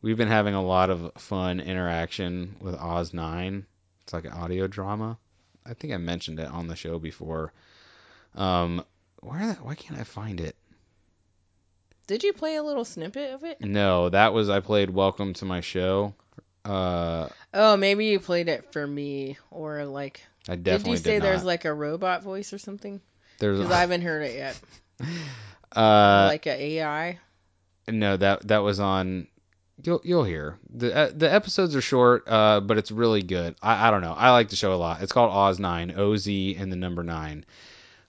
we've been having a lot of fun interaction with Oz 9. It's like an audio drama. I think I mentioned it on the show before. Um, where why can't I find it? Did you play a little snippet of it? No, that was I played Welcome to my show. Uh, Oh, maybe you played it for me, or like, I definitely did you say did there's like a robot voice or something? There's Because I haven't heard it yet. uh, like a AI. No, that that was on. You'll you'll hear the uh, the episodes are short, uh, but it's really good. I, I don't know. I like the show a lot. It's called Oz Nine, O Z and the number nine,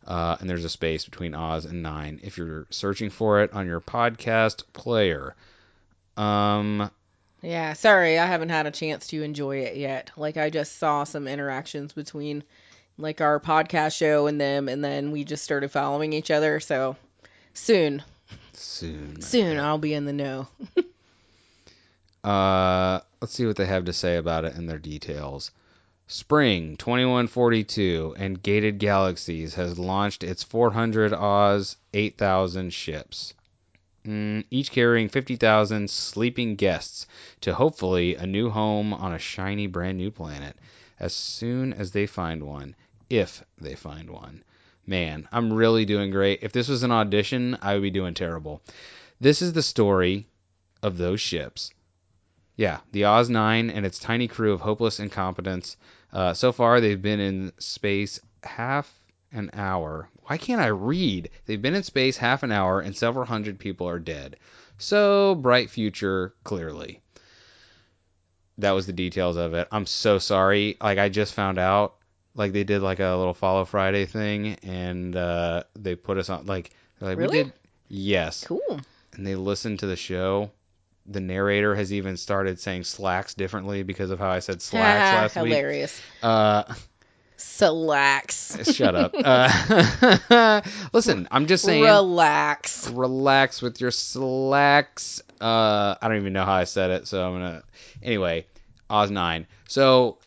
uh, and there's a space between Oz and nine if you're searching for it on your podcast player. Um, Yeah, sorry, I haven't had a chance to enjoy it yet. Like, I just saw some interactions between, like, our podcast show and them, and then we just started following each other. So, soon, soon. soon, I'll be in the know. Uh, let's see what they have to say about it in their details. Spring 2142 and Gated Galaxies has launched its 400 Oz 8000 ships, mm, each carrying 50,000 sleeping guests to hopefully a new home on a shiny brand new planet as soon as they find one, if they find one. Man, I'm really doing great. If this was an audition, I would be doing terrible. This is the story of those ships. Yeah, the Oz 9 and its tiny crew of hopeless incompetents. Uh, so far, they've been in space half an hour. Why can't I read? They've been in space half an hour and several hundred people are dead. So, bright future, clearly. That was the details of it. I'm so sorry. Like, I just found out. Like, they did like a little Follow Friday thing and uh, they put us on. Like, like, Really? we did. Yes Cool. and they listened to the show the narrator has even started saying slacks differently because of how I said slacks last week. Hilarious. Uh, Slacks. shut up. Uh, listen, I'm just saying. Relax. relax with your slacks. Uh, I don't even know how I said it, so I'm gonna. Anyway, Oz nine. So,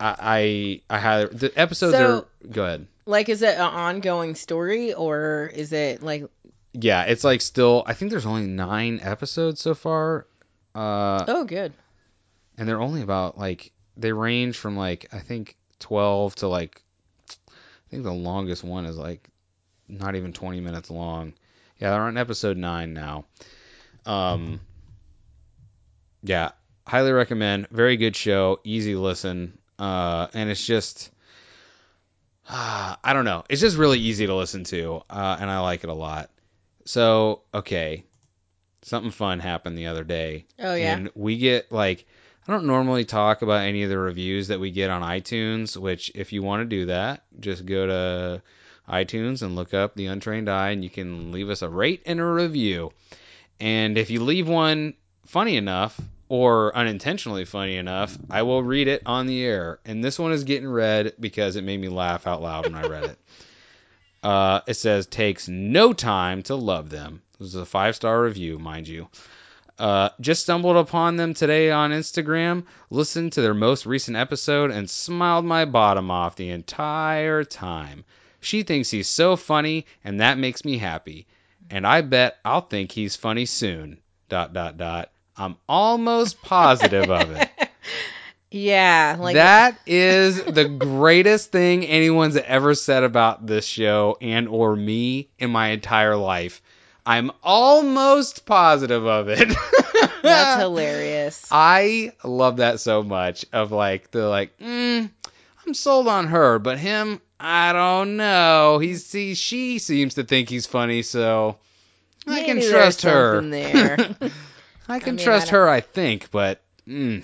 I I, I had the episodes So- are. Go ahead. Like, is it an ongoing story or is it like? Yeah, it's like still. I think there's only nine episodes so far. Uh, Oh, good. and they're only about like they range from like I think 12 to like I think the longest one is like not even 20 minutes long. Yeah, they're on episode 9 now. Um yeah, highly recommend. Very good show, easy listen. Uh and it's just ah, I don't know. It's just really easy to listen to, uh, and I like it a lot. So, okay, something fun happened the other day. Oh yeah. And we get like I don't normally talk about any of the reviews that we get on iTunes, which if you want to do that, just go to iTunes and look up The Untrained Eye and you can leave us a rate and a review. And if you leave one funny enough or unintentionally funny enough, I will read it on the air. And this one is getting read because it made me laugh out loud when I read it. Uh, it says takes no time to love them. This is a five star review, mind you. Uh, just stumbled upon them today on Instagram, listened to their most recent episode, and smiled my bottom off the entire time. She thinks he's so funny, and that makes me happy. And I bet I'll think he's funny soon. Dot dot dot. I'm almost positive of it. Yeah. Like that is the greatest thing anyone's ever said about this show and or me in my entire life. I'm almost positive of it. That's hilarious. I love that so much. Of like the like, mm, I'm sold on her, but him, I don't know. He he, she seems to think he's funny, so I can trust her. there. I can mean, trust don't- her, I think, but. Mm.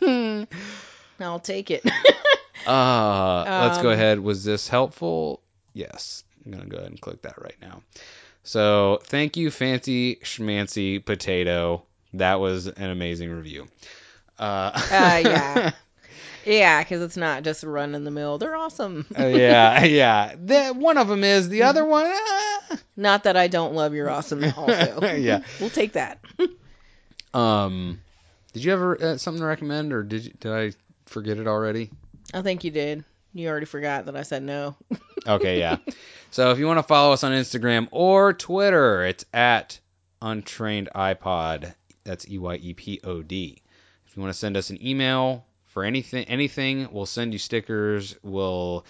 I'll take it. Uh, let's go Um, ahead. Was this helpful? Yes. I'm going to go ahead and click that right now. So, thank you, Fancy Schmancy Potato. That was an amazing review. Uh, Uh, yeah. yeah, because it's not just run in the mill. They're awesome. Uh, yeah, yeah. The, one of them is. The other one, uh, Not that I don't love your awesome also. Yeah. We'll take that. Um, did you ever uh, something to recommend, or did you, did I forget it already? I think you did. You already forgot that I said no. Okay, yeah. so if you want to follow us on Instagram or Twitter, it's at UntrainedEyePod. That's E Y E P O D. If you want to send us an email for anything, anything, we'll send you stickers. We'll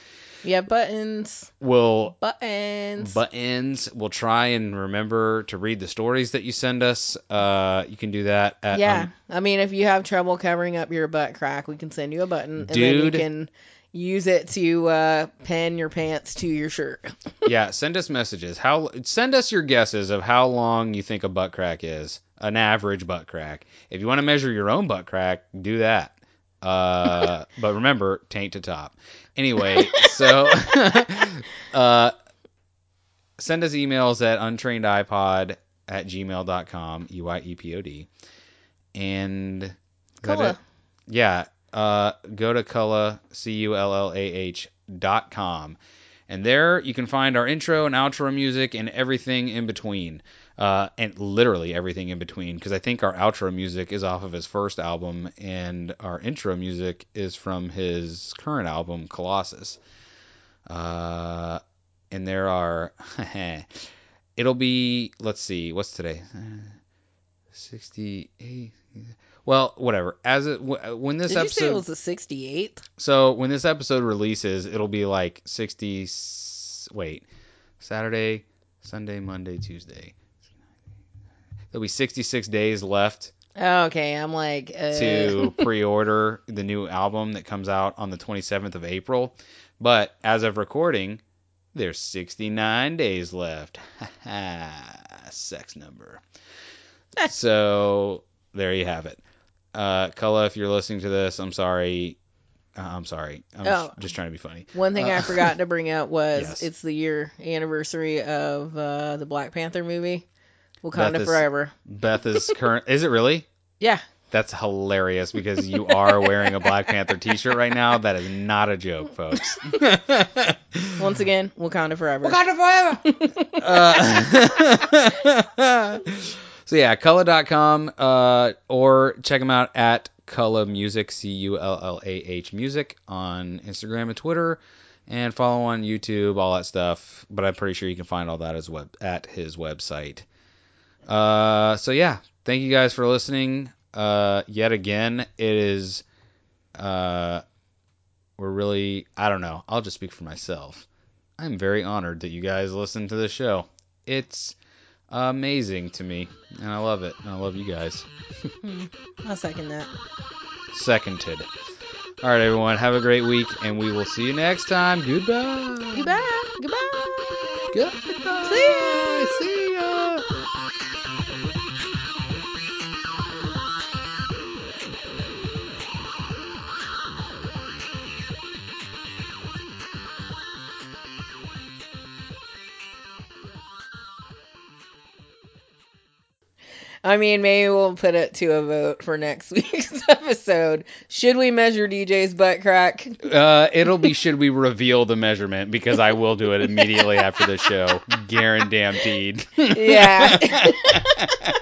Yeah, buttons. we'll Buttons. buttons. We'll try and remember to read the stories that you send us. Uh, you can do that at yeah. um, I mean, if you have trouble covering up your butt crack, we can send you a button. And then you can use it to uh, pin your pants to your shirt. yeah, send us messages. How send us your guesses of how long you think a butt crack is. An average butt crack. If you want to measure your own butt crack, do that. Uh, but remember, taint to top. Anyway, so uh, send us emails at untrainedeyepod at gmail.com, E Y E P O D. And Cool. Yeah. Uh, go to Cullah, C U L L A H dot com. And there you can find our intro and outro music and everything in between. Uh, and literally everything in between, because I think our outro music is off of his first album, and our intro music is from his current album, Cullahsus. Uh, and there are, it'll be, let's see, what's today? 68. Well, whatever. As it, when this Did you episode, it was the 68th? so when this episode releases, it'll be like 60. Wait, Saturday, Sunday, Monday, Tuesday. There'll be 66 days left Oh, okay. I'm like, uh, to pre-order the new album that comes out on the 27th of April. But as of recording, there's 69 days left. Sex number. so there you have it. Uh, Cullah, if you're listening to this, I'm sorry. Uh, I'm sorry. I'm Oh. just trying to be funny. One thing Uh, I forgot to bring up was yes. it's the year anniversary of uh, the Black Panther movie. Wakanda Beth is- forever. Beth is current. Is it really? Yeah. That's hilarious because you are wearing a Black Panther T-shirt right now. That is not a joke, folks. Once again, Wakanda forever. Uh, so yeah, Cullah.com uh, or check them out at Cullah Music, C U L L A H Music on Instagram and Twitter, and follow on YouTube, all that stuff. But I'm pretty sure you can find all that as web at his website. Uh, so yeah, thank you guys for listening. Uh, yet again, it is. Uh, we're really. I don't know. I'll just speak for myself. I'm very honored that you guys listen to the show. It's amazing to me, and I love it. And I love you guys. I'll second that. Seconded. All right, everyone. Have a great week, and we will see you next time. Goodbye. Goodbye. Goodbye. Goodbye. See ya. See ya. I mean, maybe we'll put it to a vote for next week's episode. Should we measure DJ's butt crack? Uh, it'll be should we reveal the measurement because I will do it immediately after the show, guaranteed. Yeah.